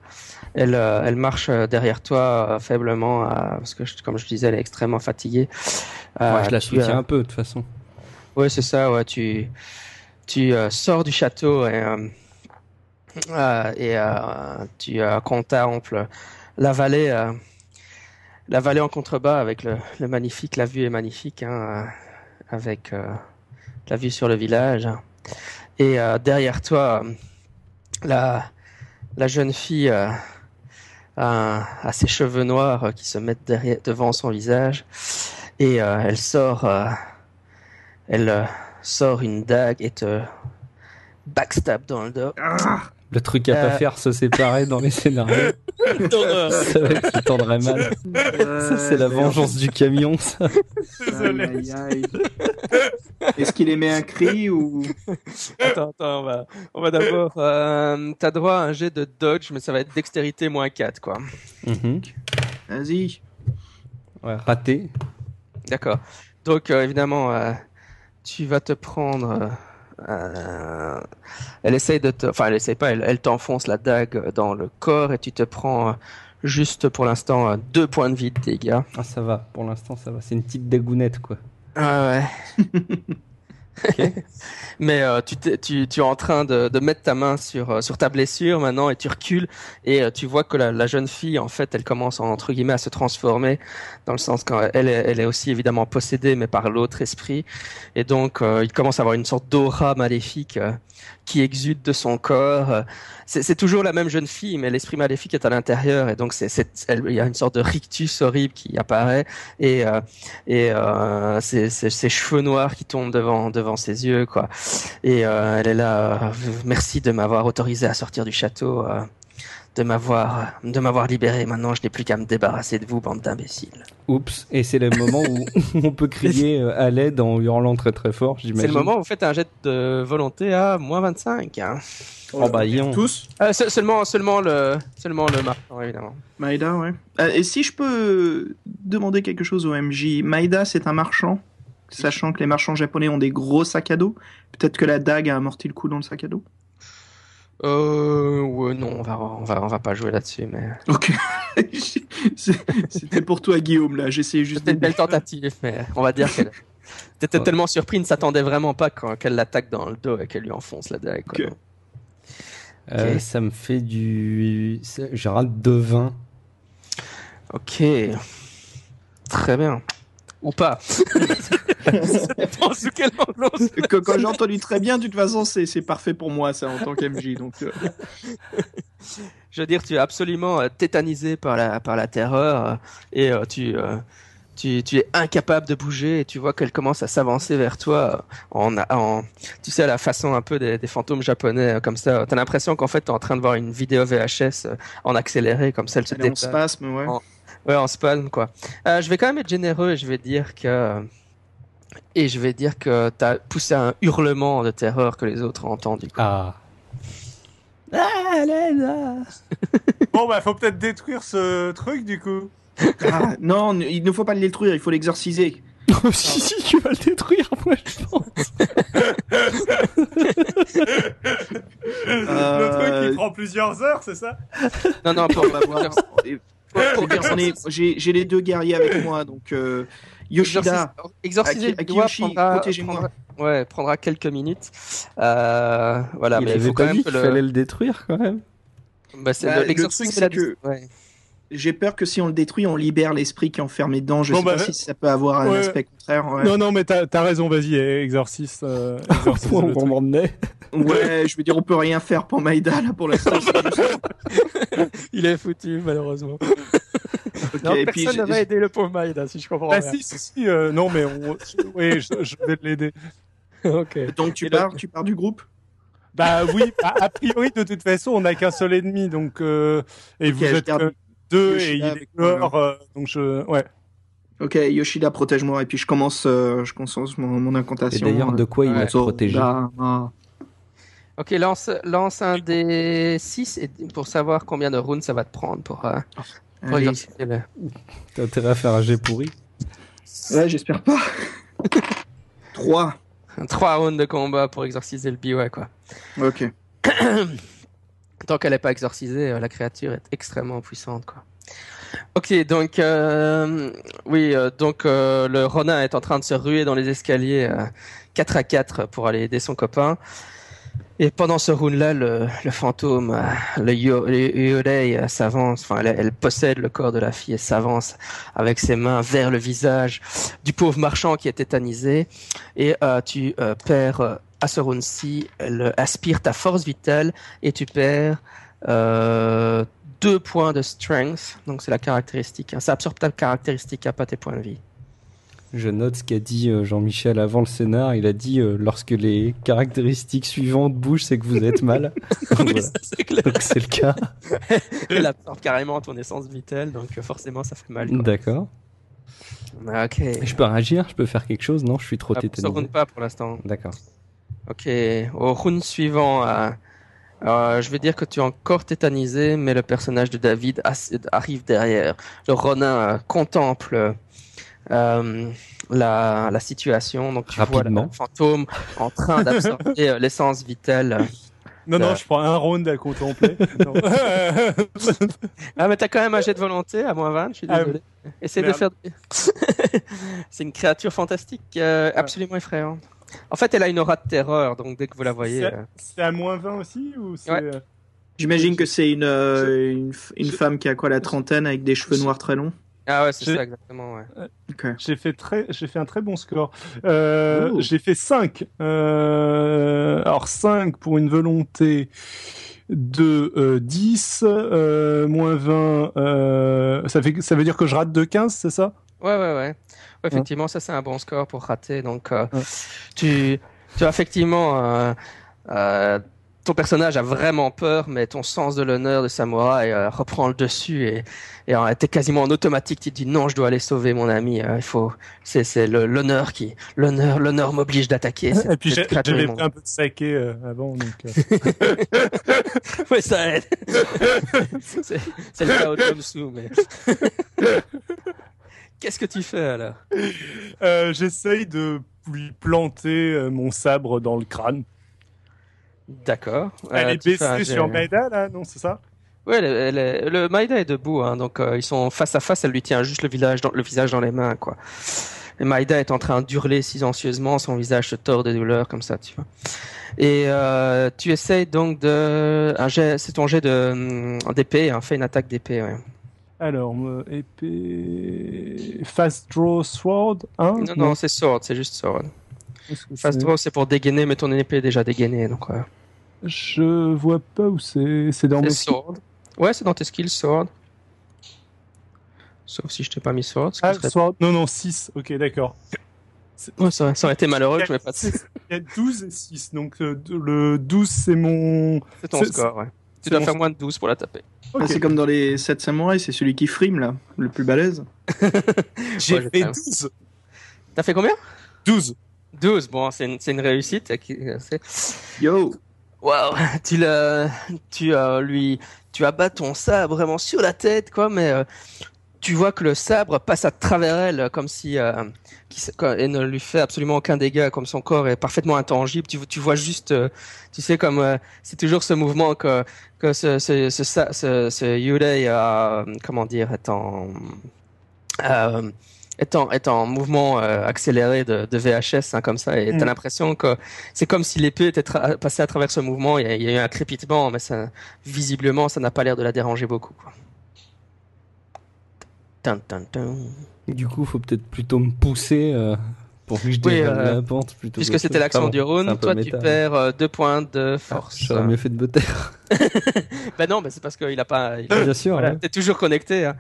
Elle, euh, elle marche derrière toi euh, faiblement, euh, parce que, je- comme je disais, elle est extrêmement fatiguée. Euh, je la soutiens euh, un peu, de toute façon. Ouais, c'est ça. Ouais, tu tu euh, sors du château et euh, euh, tu contemples la vallée, la vallée en contrebas avec le, magnifique. La vue est magnifique, hein, avec la vue sur le village. Et derrière toi, la jeune fille euh, a, ses cheveux noirs qui se mettent derrière, devant son visage et elle sort. elle sort une dague et te backstab dans le dos. Le truc à pas Euh. faire, se séparer dans les scénarios. ça va être qui tendrait mal. Ça, c'est la vengeance du camion, ça. Désolé. Est-ce qu'il émet un cri ou Attends, attends, on va, on va d'abord. Euh, T'as droit à un jet de dodge, mais ça va être dextérité moins 4, quoi. Mhm. Vas-y. Ouais, raté. D'accord. Donc, euh, évidemment, euh, tu vas te prendre. euh, elle essaye de te. Enfin, elle essaye pas, elle, elle t'enfonce la dague dans le corps et tu te prends. euh, Juste pour l'instant, euh, deux points de vie de dégâts. Ah, ça va. Pour l'instant, ça va. C'est une petite dagounette, quoi. Ah ouais. Mais euh, tu, tu, tu es en train de, de mettre ta main sur, euh, sur ta blessure maintenant et tu recules et euh, tu vois que la, la jeune fille en fait elle commence entre guillemets à se transformer dans le sens qu'elle est, elle est aussi évidemment possédée mais par l'autre esprit et donc il commence à avoir une sorte d'aura maléfique qui exude de son corps. C'est toujours la même jeune fille mais l'esprit maléfique est à l'intérieur et donc il y a une sorte de rictus horrible qui apparaît et et ses, cheveux noirs qui tombent devant ses yeux quoi et euh, elle est là euh, merci de m'avoir autorisé à sortir du château euh, de m'avoir de m'avoir libéré maintenant je n'ai plus qu'à me débarrasser de vous bande d'imbéciles Oups. Et c'est le moment où on peut crier à l'aide en hurlant très très fort, j'imagine. c'est le moment où vous faites un jet de volonté à moins 25 hein. Oh bah, yon. Tous Euh, se- seulement seulement le seulement le marquant évidemment Maïda, ouais. Euh, et si je peux demander quelque chose au MJ, Maïda, c'est un marchand, sachant que les marchands japonais ont des gros sacs à dos. Peut-être que la dague a amorti le coup dans le sac à dos. euh ouais non on va on va on va pas jouer là-dessus mais Ok. C'était pour toi, Guillaume, là. J'essayais juste C'était une de... belle tentative, mais on va dire qu'elle était Ouais. tellement surpris, il ne s'attendait vraiment pas quand- qu'elle l'attaque dans le dos et qu'elle lui enfonce la dague. quoi. Ok. Euh. Ça me fait du. c'est- J'ai un de 20. Ok. Très bien. Ou pas. ça dépend sous quel angle on se Que- Quand j'ai entendu très bien, de toute façon, c'est c'est parfait pour moi, ça, en tant qu'MJ. Donc, euh, Je veux dire, tu es absolument euh, tétanisé par la, par la terreur euh, et euh, tu, euh, tu, tu es incapable de bouger et tu vois qu'elle commence à s'avancer vers toi en, en, tu sais, à la façon un peu des, des fantômes japonais comme ça. T'as l'impression qu'en fait, t'es en train de voir une vidéo VHS en accéléré comme ça, elle se en déplace. spasme, ouais. En- Ouais, en spasme, quoi. Euh, je vais quand même être généreux et je vais dire que, et je vais dire que t'as poussé un hurlement de terreur que les autres ont entendu. quoi. Ah. Bon, bah, faut peut-être détruire ce truc, du coup. Ah, non, il ne faut pas le détruire, il faut l'exorciser. si, si, tu vas le détruire, moi, je pense. Le truc Euh, qui prend plusieurs heures, c'est ça? Non, non, pour. Et- pour dire, J'ai j'ai les deux guerriers avec moi, donc euh, Yoshida. Exorciser Akiyoshi, prendra, ouais, prendra quelques minutes. Euh, voilà, il mais il faut quand même dit que qu'il le. fallait le détruire quand même. Bah, c'est Bah, le la c'est que- ouais. J'ai peur que si on le détruit, on libère l'esprit qui est enfermé dedans. Je Bon, sais bah, pas si ça peut avoir un aspect contraire. Ouais. Non, non, mais t'as as raison, vas-y, exorcise. Euh, on m'emmenait. Ouais, je veux dire, on peut rien faire pour Maïda là pour l'instant. Il est foutu, malheureusement. Ok, Non, et puis personne j'ai- n'avait aidé le pauvre Maïda, si je comprends Ah bien. si, si, si, euh, non, mais on... oui, je, je vais l'aider. ok. donc tu Et pars, tu pars du groupe? Bah oui, bah, a priori, de toute façon, on n'a qu'un seul ennemi, donc... Euh, et vous êtes garde que deux, et Yoshida il est mort, euh, donc je... Ouais. Ok, Yoshida, protège-moi. Et puis je commence, euh, je commence mon, mon Et incantation. d'ailleurs, de quoi il Ouais. va te protéger. Ok, lance, lance un des 6 et pour savoir combien de rounds ça va te prendre pour, euh, pour le- T'as intérêt à faire un jet pourri? Ouais, j'espère pas. 3. 3 rounds de combat pour exorciser le biwa, quoi. Ok. Tant qu'elle n'est pas exorcisée, euh, la créature est extrêmement puissante, quoi. Ok, donc euh, oui, euh, donc le Ronin est en train de se ruer dans les escaliers euh, 4 à 4 pour aller aider son copain. Et pendant ce round-là, le, le fantôme, le Yo- le Yodei euh, s'avance, enfin, elle, elle possède le corps de la fille et s'avance avec ses mains vers le visage du pauvre marchand qui est tétanisé. Et tu perds à ce round-ci, elle aspire ta force vitale et tu perds euh, deux points de strength. Donc c'est la caractéristique. hein. Ça absorbe ta caractéristique, hein, pas tes points de vie. Je note ce qu'a dit euh, Jean-Michel avant le scénar. Il a dit euh, lorsque les caractéristiques suivantes bougent, c'est que vous êtes mal. Voilà. c'est clair. Donc c'est le cas. Elle absorbe carrément ton essence vitale, donc forcément ça fait mal. D'accord. Ok. Je peux réagir? Je peux faire quelque chose? Non, je suis trop Ah, Ça tétanisé. round pas pour l'instant. D'accord. Ok. Au round suivant, euh, euh, je vais dire que tu es encore tétanisé, mais le personnage de David arrive derrière. Le Ronin euh, contemple euh, la, la situation. Donc tu vois Rapidement. le fantôme en train d'absorber l'essence vitale. Non, non, je prends un round à contempler. Ah, mais t'as quand même un jet de volonté à moins 20, je suis Ah, désolé. Essaye de faire. c'est une créature fantastique, euh, absolument effrayante. En fait, elle a une aura de terreur, donc dès que vous la voyez. C'est- euh, à moins 20 aussi ou c'est... Ouais. euh, J'imagine que c'est une, euh, une, femme qui a quoi la trentaine avec des cheveux noirs très longs? Ah ouais, c'est ça exactement. Ouais. J'ai fait très, j'ai fait un très bon score. Euh. J'ai fait 5. Euh, alors 5 pour une volonté de euh, 10, euh, moins 20, euh, ça, fait, ça veut dire que je rate de 15, c'est ça? Ouais, ouais, ouais. Ouais, effectivement, ça c'est un bon score pour rater. Donc, euh, Ouais. tu, tu as effectivement, euh, euh, ton personnage a vraiment peur, mais ton sens de l'honneur de samouraï euh, reprend le dessus et et euh, t'es quasiment en automatique. Tu te dis non, je dois aller sauver mon ami. euh, il faut, c'est c'est l'honneur qui, l'honneur, l'honneur m'oblige d'attaquer. Et puis j'avais un peu de saké euh, avant. Donc, euh. Ouais, ça aide. c'est le cas au Tomsu, mais. Qu'est-ce que tu fais alors Euh, J'essaye de lui planter euh, mon sabre dans le crâne. D'accord. Elle Euh, est fais un baissée sur Maïda, là, non, c'est ça? Elle est- elle est- le Maïda est debout, hein, donc euh, ils sont face à face. Elle lui tient juste le, village dans, le visage dans les mains, quoi. Et Maïda est en train d'hurler silencieusement, son visage se tord de douleur comme ça, tu vois. Et euh, tu essayes donc de, c'est ton jet de hum, d'épée, hein, fais une attaque d'épée. Ouais. Alors, euh, épée... Fast Draw Sword 1 Non, non, c'est sword, c'est juste sword. Que Fast draw, c'est pour dégainer, mais ton épée est déjà dégainée, donc. ouais. Je vois pas où c'est. C'est dans mes sword. Ouais, c'est dans tes skills sword. Sauf si je t'ai pas mis sword. ce Ah, serait- Sword... Non, non, 6. Ok, d'accord. Ouais, ça, aurait- ça aurait été malheureux que je mette pas de Il y a 12 et 6. Donc, euh, le 12, c'est mon. C'est ton score, ouais. Tu dois faire moins de 12 pour la taper. Ok. Ah, c'est comme dans les 7 samouraïs, c'est celui qui frime là, le plus balèze. J'ai Ouais, fait sais. 12. T'as fait combien? 12. 12, bon, c'est une, c'est une réussite. euh, Yo Waouh, tu le, tu euh, lui, tu abats ton sabre vraiment sur la tête, quoi, mais euh, tu vois que le sabre passe à travers elle comme si euh, et ne lui fait absolument aucun dégât, comme son corps est parfaitement intangible. Tu, tu vois juste, euh, tu sais, comme euh, c'est toujours ce mouvement que que ce ce ce, sa- ce, ce Yurei, euh, comment dire, est en euh, est en, est en mouvement euh, accéléré de, de VHS hein, comme ça et t'as Mm. l'impression que c'est comme si l'épée était passée à travers ce mouvement il y, a, il y a eu un crépitement mais ça visiblement ça n'a pas l'air de la déranger beaucoup quoi. Du coup, faut peut-être plutôt me pousser euh, pour que je Oui, euh, la pente plutôt. Puisque c'était l'action du peu toi tu perds euh, deux points de Ah, force. J'aurais mieux fait de me taire. bah non, mais c'est parce qu'il a pas. il- Bien sûr. Voilà, ouais. t'es toujours connecté. Hein.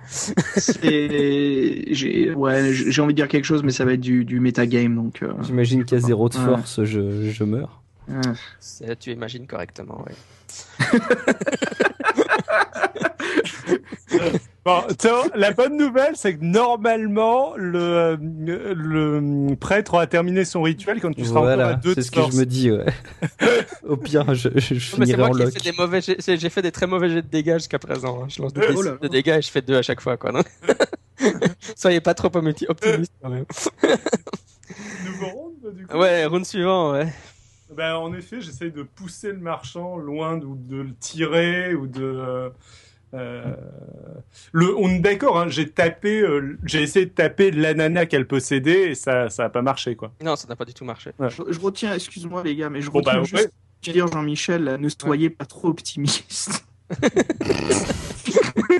J'ai ouais, j'ai envie de dire quelque chose, mais ça va être du, du metagame, donc. euh, J'imagine qu'à zéro de Ouais. force, je, je meurs. Tu imagines correctement, oui. Bon, tiens, la bonne nouvelle, c'est que normalement, le, le prêtre aura terminé son rituel quand tu seras encore à Voilà, deux de c'est ce que je me dis. Ouais. Au pire, je, je, je Mais c'est finirai moi en lock. fait des mauvais jets- c'est- j'ai fait des très mauvais jets de dégâts jusqu'à présent. hein. Je lance des Oh là dés là. de dégâts et je fais deux à chaque fois, quoi. Soyez pas trop opti- optimiste quand même. Nouveau round, du coup Ouais, round suivant, ouais. Ben, en effet, j'essaye de pousser le marchand loin de, de le tirer ou de. Euh, euh, le, on est d'accord, hein, j'ai tapé, euh, j'ai essayé de taper l'ananas qu'elle possédait et ça, ça a pas marché quoi. Non, ça n'a pas du tout marché. je, je retiens, excuse-moi les gars, mais je Bon, retiens bah, juste ouais. de dire Jean-Michel, là, ne soyez pas trop optimiste.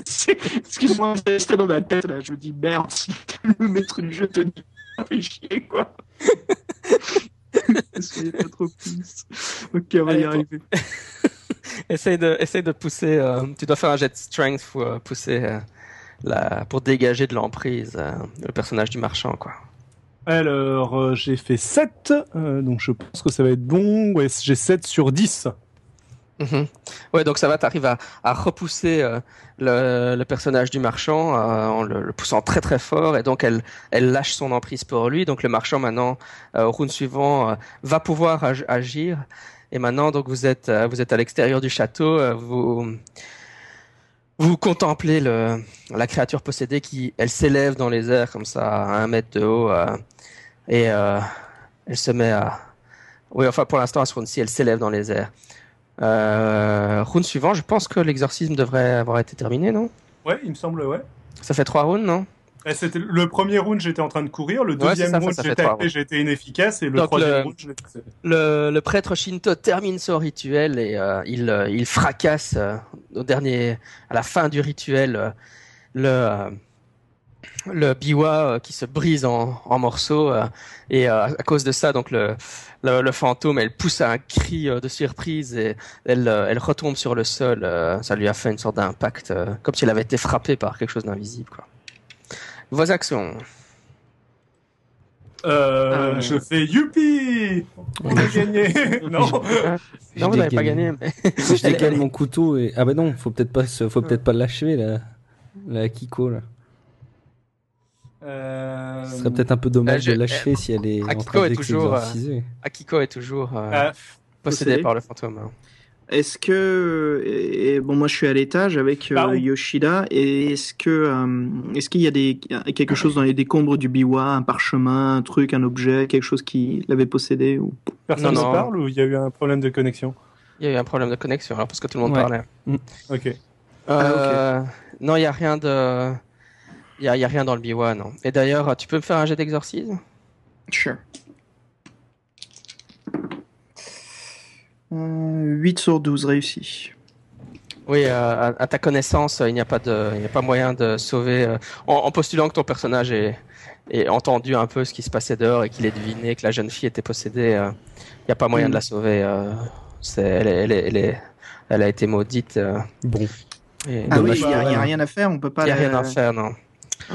C'est- Excuse-moi, c'était dans ma tête là. Je me dis merde, si le maître du jeu te dit ça fait chier quoi. ne soyez pas trop optimiste. Ok, on va Allez, y arriver. Essaye de, essaye de pousser. euh, tu dois faire un jet de strength pour euh, pousser euh, la, pour dégager de l'emprise le personnage du marchand, quoi. Alors, j'ai fait 7, euh, donc je pense que ça va être bon. Ouais, j'ai 7 sur 10. Mhm. Ouais, donc ça va, t'arrives à, à repousser euh, le, le personnage du marchand euh, en le, le poussant très très fort, et donc elle, elle lâche son emprise pour lui. Donc le marchand maintenant, euh, au round suivant, va pouvoir ag- agir. Et maintenant, donc vous êtes, euh, vous êtes à l'extérieur du château, euh, vous vous contemplez le, la créature possédée qui, elle s'élève dans les airs comme ça à un mètre de haut, euh, et euh, elle se met à, oui, enfin pour l'instant à ce round-ci, elle s'élève dans les airs. Euh, round suivant, je pense que l'exorcisme devrait avoir été terminé, non? Ouais, il me semble, ouais. Ça fait trois rounds, non? C'était le premier round, j'étais en train de courir. Le Ouais, deuxième c'est ça, round, j'ai été inefficace. Et le Donc, troisième le- round, le, le prêtre Shinto termine son rituel et euh, il, euh, il fracasse euh, au dernier, à la fin du rituel euh, le le biwa qui se brise en, en morceaux et à cause de ça donc le, le, le fantôme elle pousse un cri de surprise et elle elle retombe sur le sol ça lui a fait une sorte d'impact comme si elle avait été frappée par quelque chose d'invisible quoi vos actions Euh, Ah, je fais youpi On a gagné Non Je non vous n'avez pas gagné mais Je décale mon couteau et ah bah non, faut peut-être pas, se- faut peut-être pas l'achever la, la Kiko là. Euh, Ce serait peut-être un peu dommage Euh, je- de l'achever si elle est en Akiko train est toujours, euh. Akiko est toujours euh, ah, possédé possédé. par le fantôme hein. Est-ce que et, bon moi je suis à l'étage avec euh, Bah, Yoshida et est-ce que euh, est-ce qu'il y a des quelque chose dans les décombres du biwa, un parchemin, un truc, un objet, quelque chose qui l'avait possédé ou personne ne parle ou il y a eu un problème de connexion? Il y a eu un problème de connexion, alors parce que tout le monde Ouais. parlait. Ok. Euh, Non, il y a rien de, il y a, il y a rien dans le biwa, non. Et d'ailleurs, tu peux me faire un jet d'exorcisme? Sure. Euh, 8 sur 12 réussi. Oui, euh, à, à ta connaissance, il n'y a pas de, il n'y a pas moyen de sauver. euh, en, en postulant que ton personnage ait, ait entendu un peu ce qui se passait dehors et qu'il ait deviné que la jeune fille était possédée, euh, il n'y a pas moyen Mm. de la sauver. euh, c'est, elle, est, elle, est, elle, est- elle a été maudite. euh, Bon, et Ah oui, il n'y a, elle. rien à faire, on peut pas il n'y a la- rien à faire, non.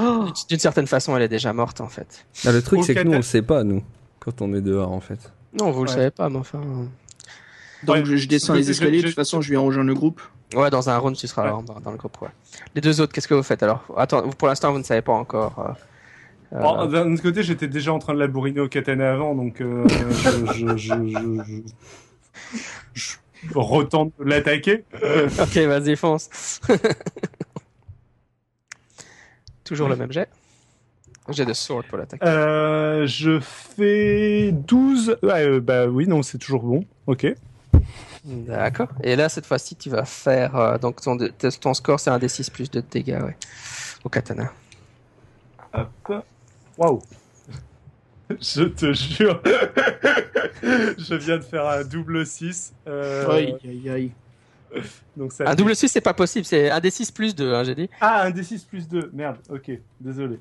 Oh D'une certaine façon, elle est déjà morte, en fait. Ah, le truc c'est que nous on le sait pas nous quand on est dehors en fait. Non, vous le Ouais. savez pas, mais enfin. Donc Ouais. je, je descends les escaliers, je- de toute façon je viens rejoindre le groupe. Ouais, dans un round, tu seras Ouais. dans, dans le groupe, ouais. Les deux autres, qu'est-ce que vous faites alors? Attends, pour l'instant, vous ne savez pas encore. euh, Bon, D'un autre côté, j'étais déjà en train de la bourriner au katana avant, donc euh, je, je, je, je, je- je retente de l'attaquer. Ok, vas-y, fonce. Toujours le même jet. J'ai de sword pour l'attaque. Euh, je fais 12. Ouais, euh, bah oui, non, c'est toujours bon. Ok. D'accord. Et là, cette fois-ci, tu vas faire. euh, donc, ton, ton score, c'est un D6 plus de dégâts, ouais. Au katana. Hop. Waouh. Je te jure. je viens de faire un double 6. Euh, Aïe, aïe, aïe. donc ça Un double 6, c'est pas possible. C'est un D6 plus 2, hein, j'ai dit. Ah, un D6 plus 2. Merde, ok. Désolé.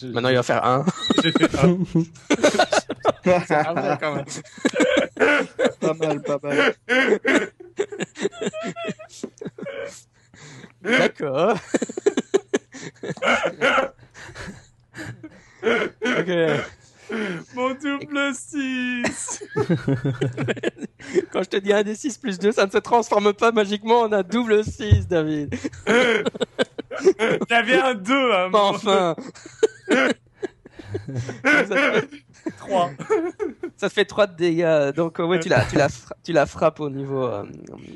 Je- Maintenant, il va faire 1. J'ai fait un. quand même. pas mal, pas mal. D'accord. ok. Mon double 6 Quand je te dis un D6 plus 2, ça ne se transforme pas magiquement en un double 6, David. J'avais un 2 à un moment. Enfin. ça, 3. ça te fait 3 de dégâts. Donc, euh, ouais, tu la, tu la, fra- tu la frappes au niveau. euh,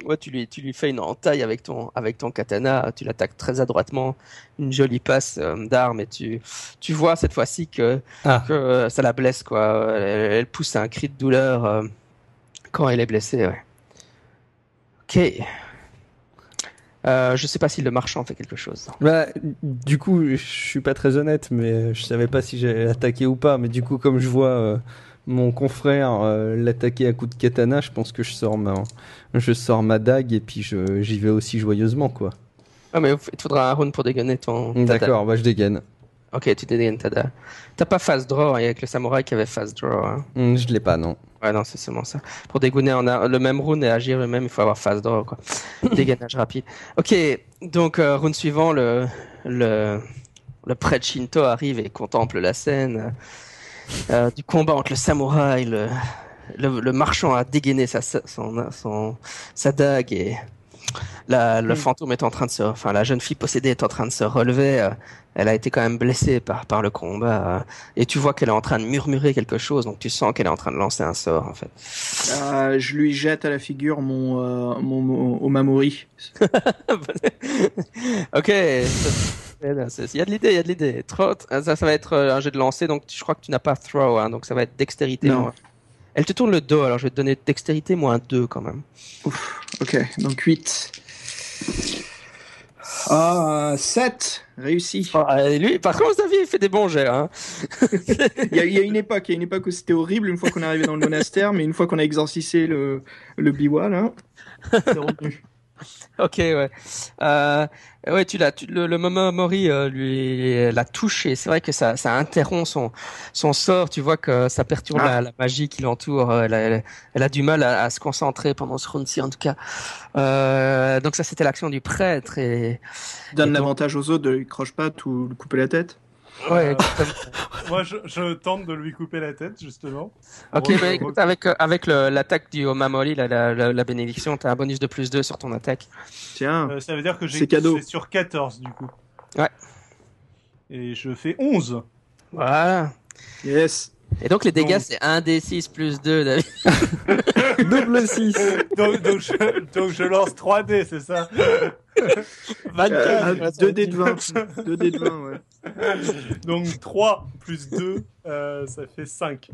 ouais, tu lui, tu lui fais une entaille avec ton, avec ton katana. Tu l'attaques très adroitement. Une jolie passe euh, d'arme et tu, tu vois cette fois-ci que, Ah. que euh, ça la blesse, quoi. Elle, elle pousse un cri de douleur euh, quand elle est blessée, ouais. Ok. Euh, je sais pas si le marchand fait quelque chose. Bah, du coup, je suis pas très honnête, mais je savais pas si j'allais l'attaquer ou pas. Mais du coup, comme je vois euh, mon confrère euh, l'attaquer à coups de katana, je pense que je sors ma, je sors ma dague et puis j'y vais aussi joyeusement, quoi. Ah, mais il te faudra un round pour dégainer ton. D'accord, bah je dégaine. Ok, tu dégaines ta dague. T'as pas fast draw, il y a que le samouraï qui avait fast draw. Hein. Hum, je l'ai pas, non. Ouais, non, c'est seulement ça. Pour dégainer en a- le même round et agir le même, il faut avoir fast draw, quoi. Dégainage rapide. Ok, donc euh, round suivant, le, le, le prêtre Shinto arrive et contemple la scène euh, du combat entre le samouraï, le, le, le marchand a dégainé sa, sa- son, son, sa dague et la, le fantôme est en train de se, enfin la jeune fille possédée est en train de se relever. euh, elle a été quand même blessée par par le combat euh, et tu vois qu'elle est en train de murmurer quelque chose, donc tu sens qu'elle est en train de lancer un sort en fait. Euh, je lui jette à la figure mon, mon, mon Omamori. ok, il y a de l'idée, il y a de l'idée. Ça, ça va être un jeu de lancer, donc je crois que tu n'as pas throw, hein, donc ça va être dextérité. Non? Elle te tourne le dos, alors je vais te donner dextérité moins 2 quand même. Ok, donc 8. Ah, 7 Réussi. Ah, et lui, par contre, Xavier, il fait des bons jets. Hein. Il y, a, il y a une époque, il y a une époque où c'était horrible une fois qu'on est arrivé dans le monastère, mais une fois qu'on a exorcisé le, le biwa, là, c'est revenu. Ok, ouais. Euh, ouais, tu l'as, tu, le, le Momomori euh, lui l'a touché. C'est vrai que ça, ça interrompt son, son sort. Tu vois que ça perturbe Ah. la, la magie qui l'entoure. Elle, a- elle, elle a du mal à, à se concentrer pendant ce round-ci, en tout cas. Euh, donc ça, c'était l'action du prêtre et. Donne Et l'avantage aux autres de lui croche pas ou lui couper la tête. Ouais. Moi, je, je tente de lui couper la tête, justement. ok, bah, écoute, avec euh, avec l'attaque du Omamori, la, la, la, la bénédiction, t'as un bonus de plus 2 sur ton attaque. Tiens, Euh, ça veut dire que j'ai sur 14, du coup. Ouais. Et je fais 11. Voilà. yes. Et donc les dégâts, c'est 1 d6 plus 2, David. Double 6 donc, donc, je, donc je lance 3D, c'est ça? 24. Euh, 2 dés de 20. 2 dés de 20, ouais. Donc 3 plus 2, euh, ça fait 5.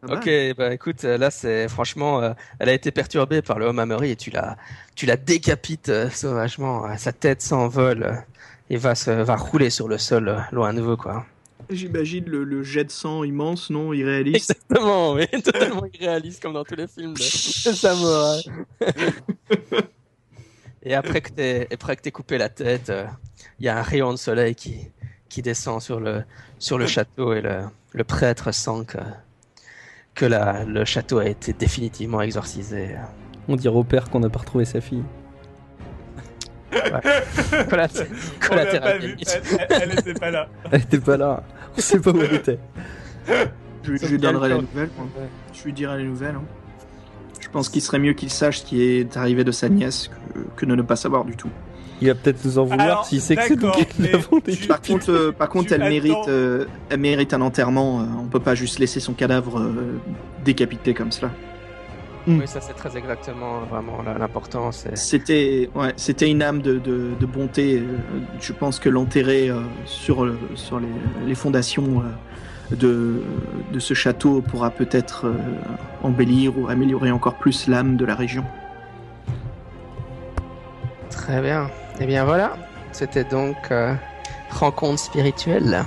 Pas mal. Ok, bah écoute, là c'est franchement, euh, elle a été perturbée par le Homamori et tu la, tu la décapites euh, sauvagement. Sa tête s'envole et va se, va rouler sur le sol euh, loin de vous quoi. J'imagine le, le jet de sang immense, non Irréaliste. Exactement, oui, totalement irréaliste comme dans tous les films de, samouraï. et après que t'aies, après que t'aies coupé la tête, euh, il y a un rayon de soleil qui, qui descend sur le, sur le château et le, le prêtre sent que, que la, le château a été définitivement exorcisé. On dirait au père qu'on n'a pas retrouvé sa fille. Collat- On l'a collatéral pas vu, elle, elle, était pas là. Elle était pas là. On sait pas où elle était. Je, lui donnerai la calme nouvelle. moi. Ouais. Je lui dirai les nouvelles. hein. Je pense qu'il serait mieux qu'il sache ce qui est arrivé de sa nièce que, que de ne pas savoir du tout. Il va peut-être nous en vouloir s'il sait que c'est nous qui l'avons. Par contre, euh, par contre, elle mérite, euh, elle mérite un enterrement. euh, on peut pas juste laisser son cadavre euh, décapité comme cela. Mm. Oui, ça c'est très exactement vraiment l'importance. C'était ouais, c'était une âme de, de, de bonté. Je pense que l'enterrer euh, sur, sur les, les fondations euh, de, de ce château pourra peut-être euh, embellir ou améliorer encore plus l'âme de la région. Très bien. Et bien voilà, c'était donc euh, rencontre spirituelle.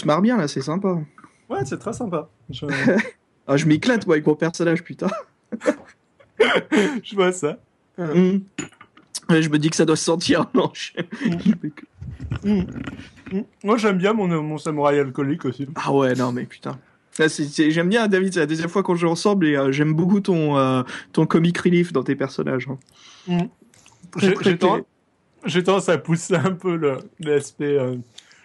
Se marre bien là, c'est sympa. Ouais, c'est très sympa. Je, Ah, je m'éclate moi avec mon personnage, putain. je vois ça. Mm. Ouais, Je me dis que ça doit se sentir. Non, je- Mm. Mm. Moi, j'aime bien mon, mon samouraï alcoolique aussi. Ah ouais, non mais putain. C'est- J'aime bien David, c'est la deuxième fois qu'on joue ensemble et euh, j'aime beaucoup ton, euh, ton comic relief dans tes personnages. hein. J'ai tendance, à pousser un peu l'aspect euh,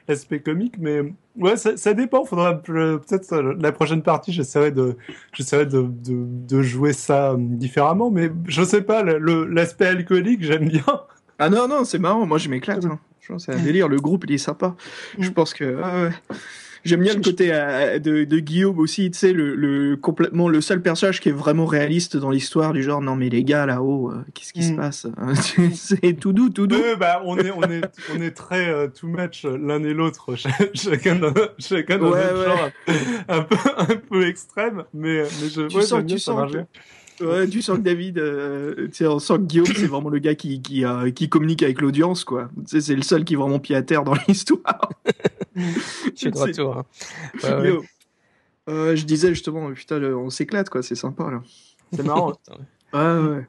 l'aspect comique, mais ouais, ça, ça dépend. Faudra peut-être euh, la prochaine partie, j'essaierai de j'essaierai de, de, de jouer ça euh, différemment, mais je sais pas. L'aspect alcoolique, j'aime bien. Ah non, non, c'est marrant, moi je m'éclate. Hein. C'est un délire, le groupe il est sympa. Je Mm. pense que. ah ouais. J'aime bien le côté euh, de, de Guillaume aussi, tu sais, le, le, complètement le seul personnage qui est vraiment réaliste dans l'histoire, du genre, non mais les gars là-haut, euh, qu'est-ce qui se Mm. passe C'est tout doux, tout doux. Bah, on est on est on est très euh, too much euh, l'un et l'autre, ch- chacun dans chacun dans Ouais, notre ouais. genre un peu un peu extrême, mais mais je Tu ouais, sens, bien, tu ça sens. Ouais, tu sens que David, euh, tu sais, on sent que Guillaume, c'est vraiment le gars qui, qui, euh, qui communique avec l'audience, quoi. Tu sais, c'est le seul qui est vraiment pied à terre dans l'histoire. Je suis de retour. hein. Ouais, ouais. Yo. Euh, je disais justement, putain, le- on s'éclate, quoi, c'est sympa, là. C'est marrant. Ouais, ouais.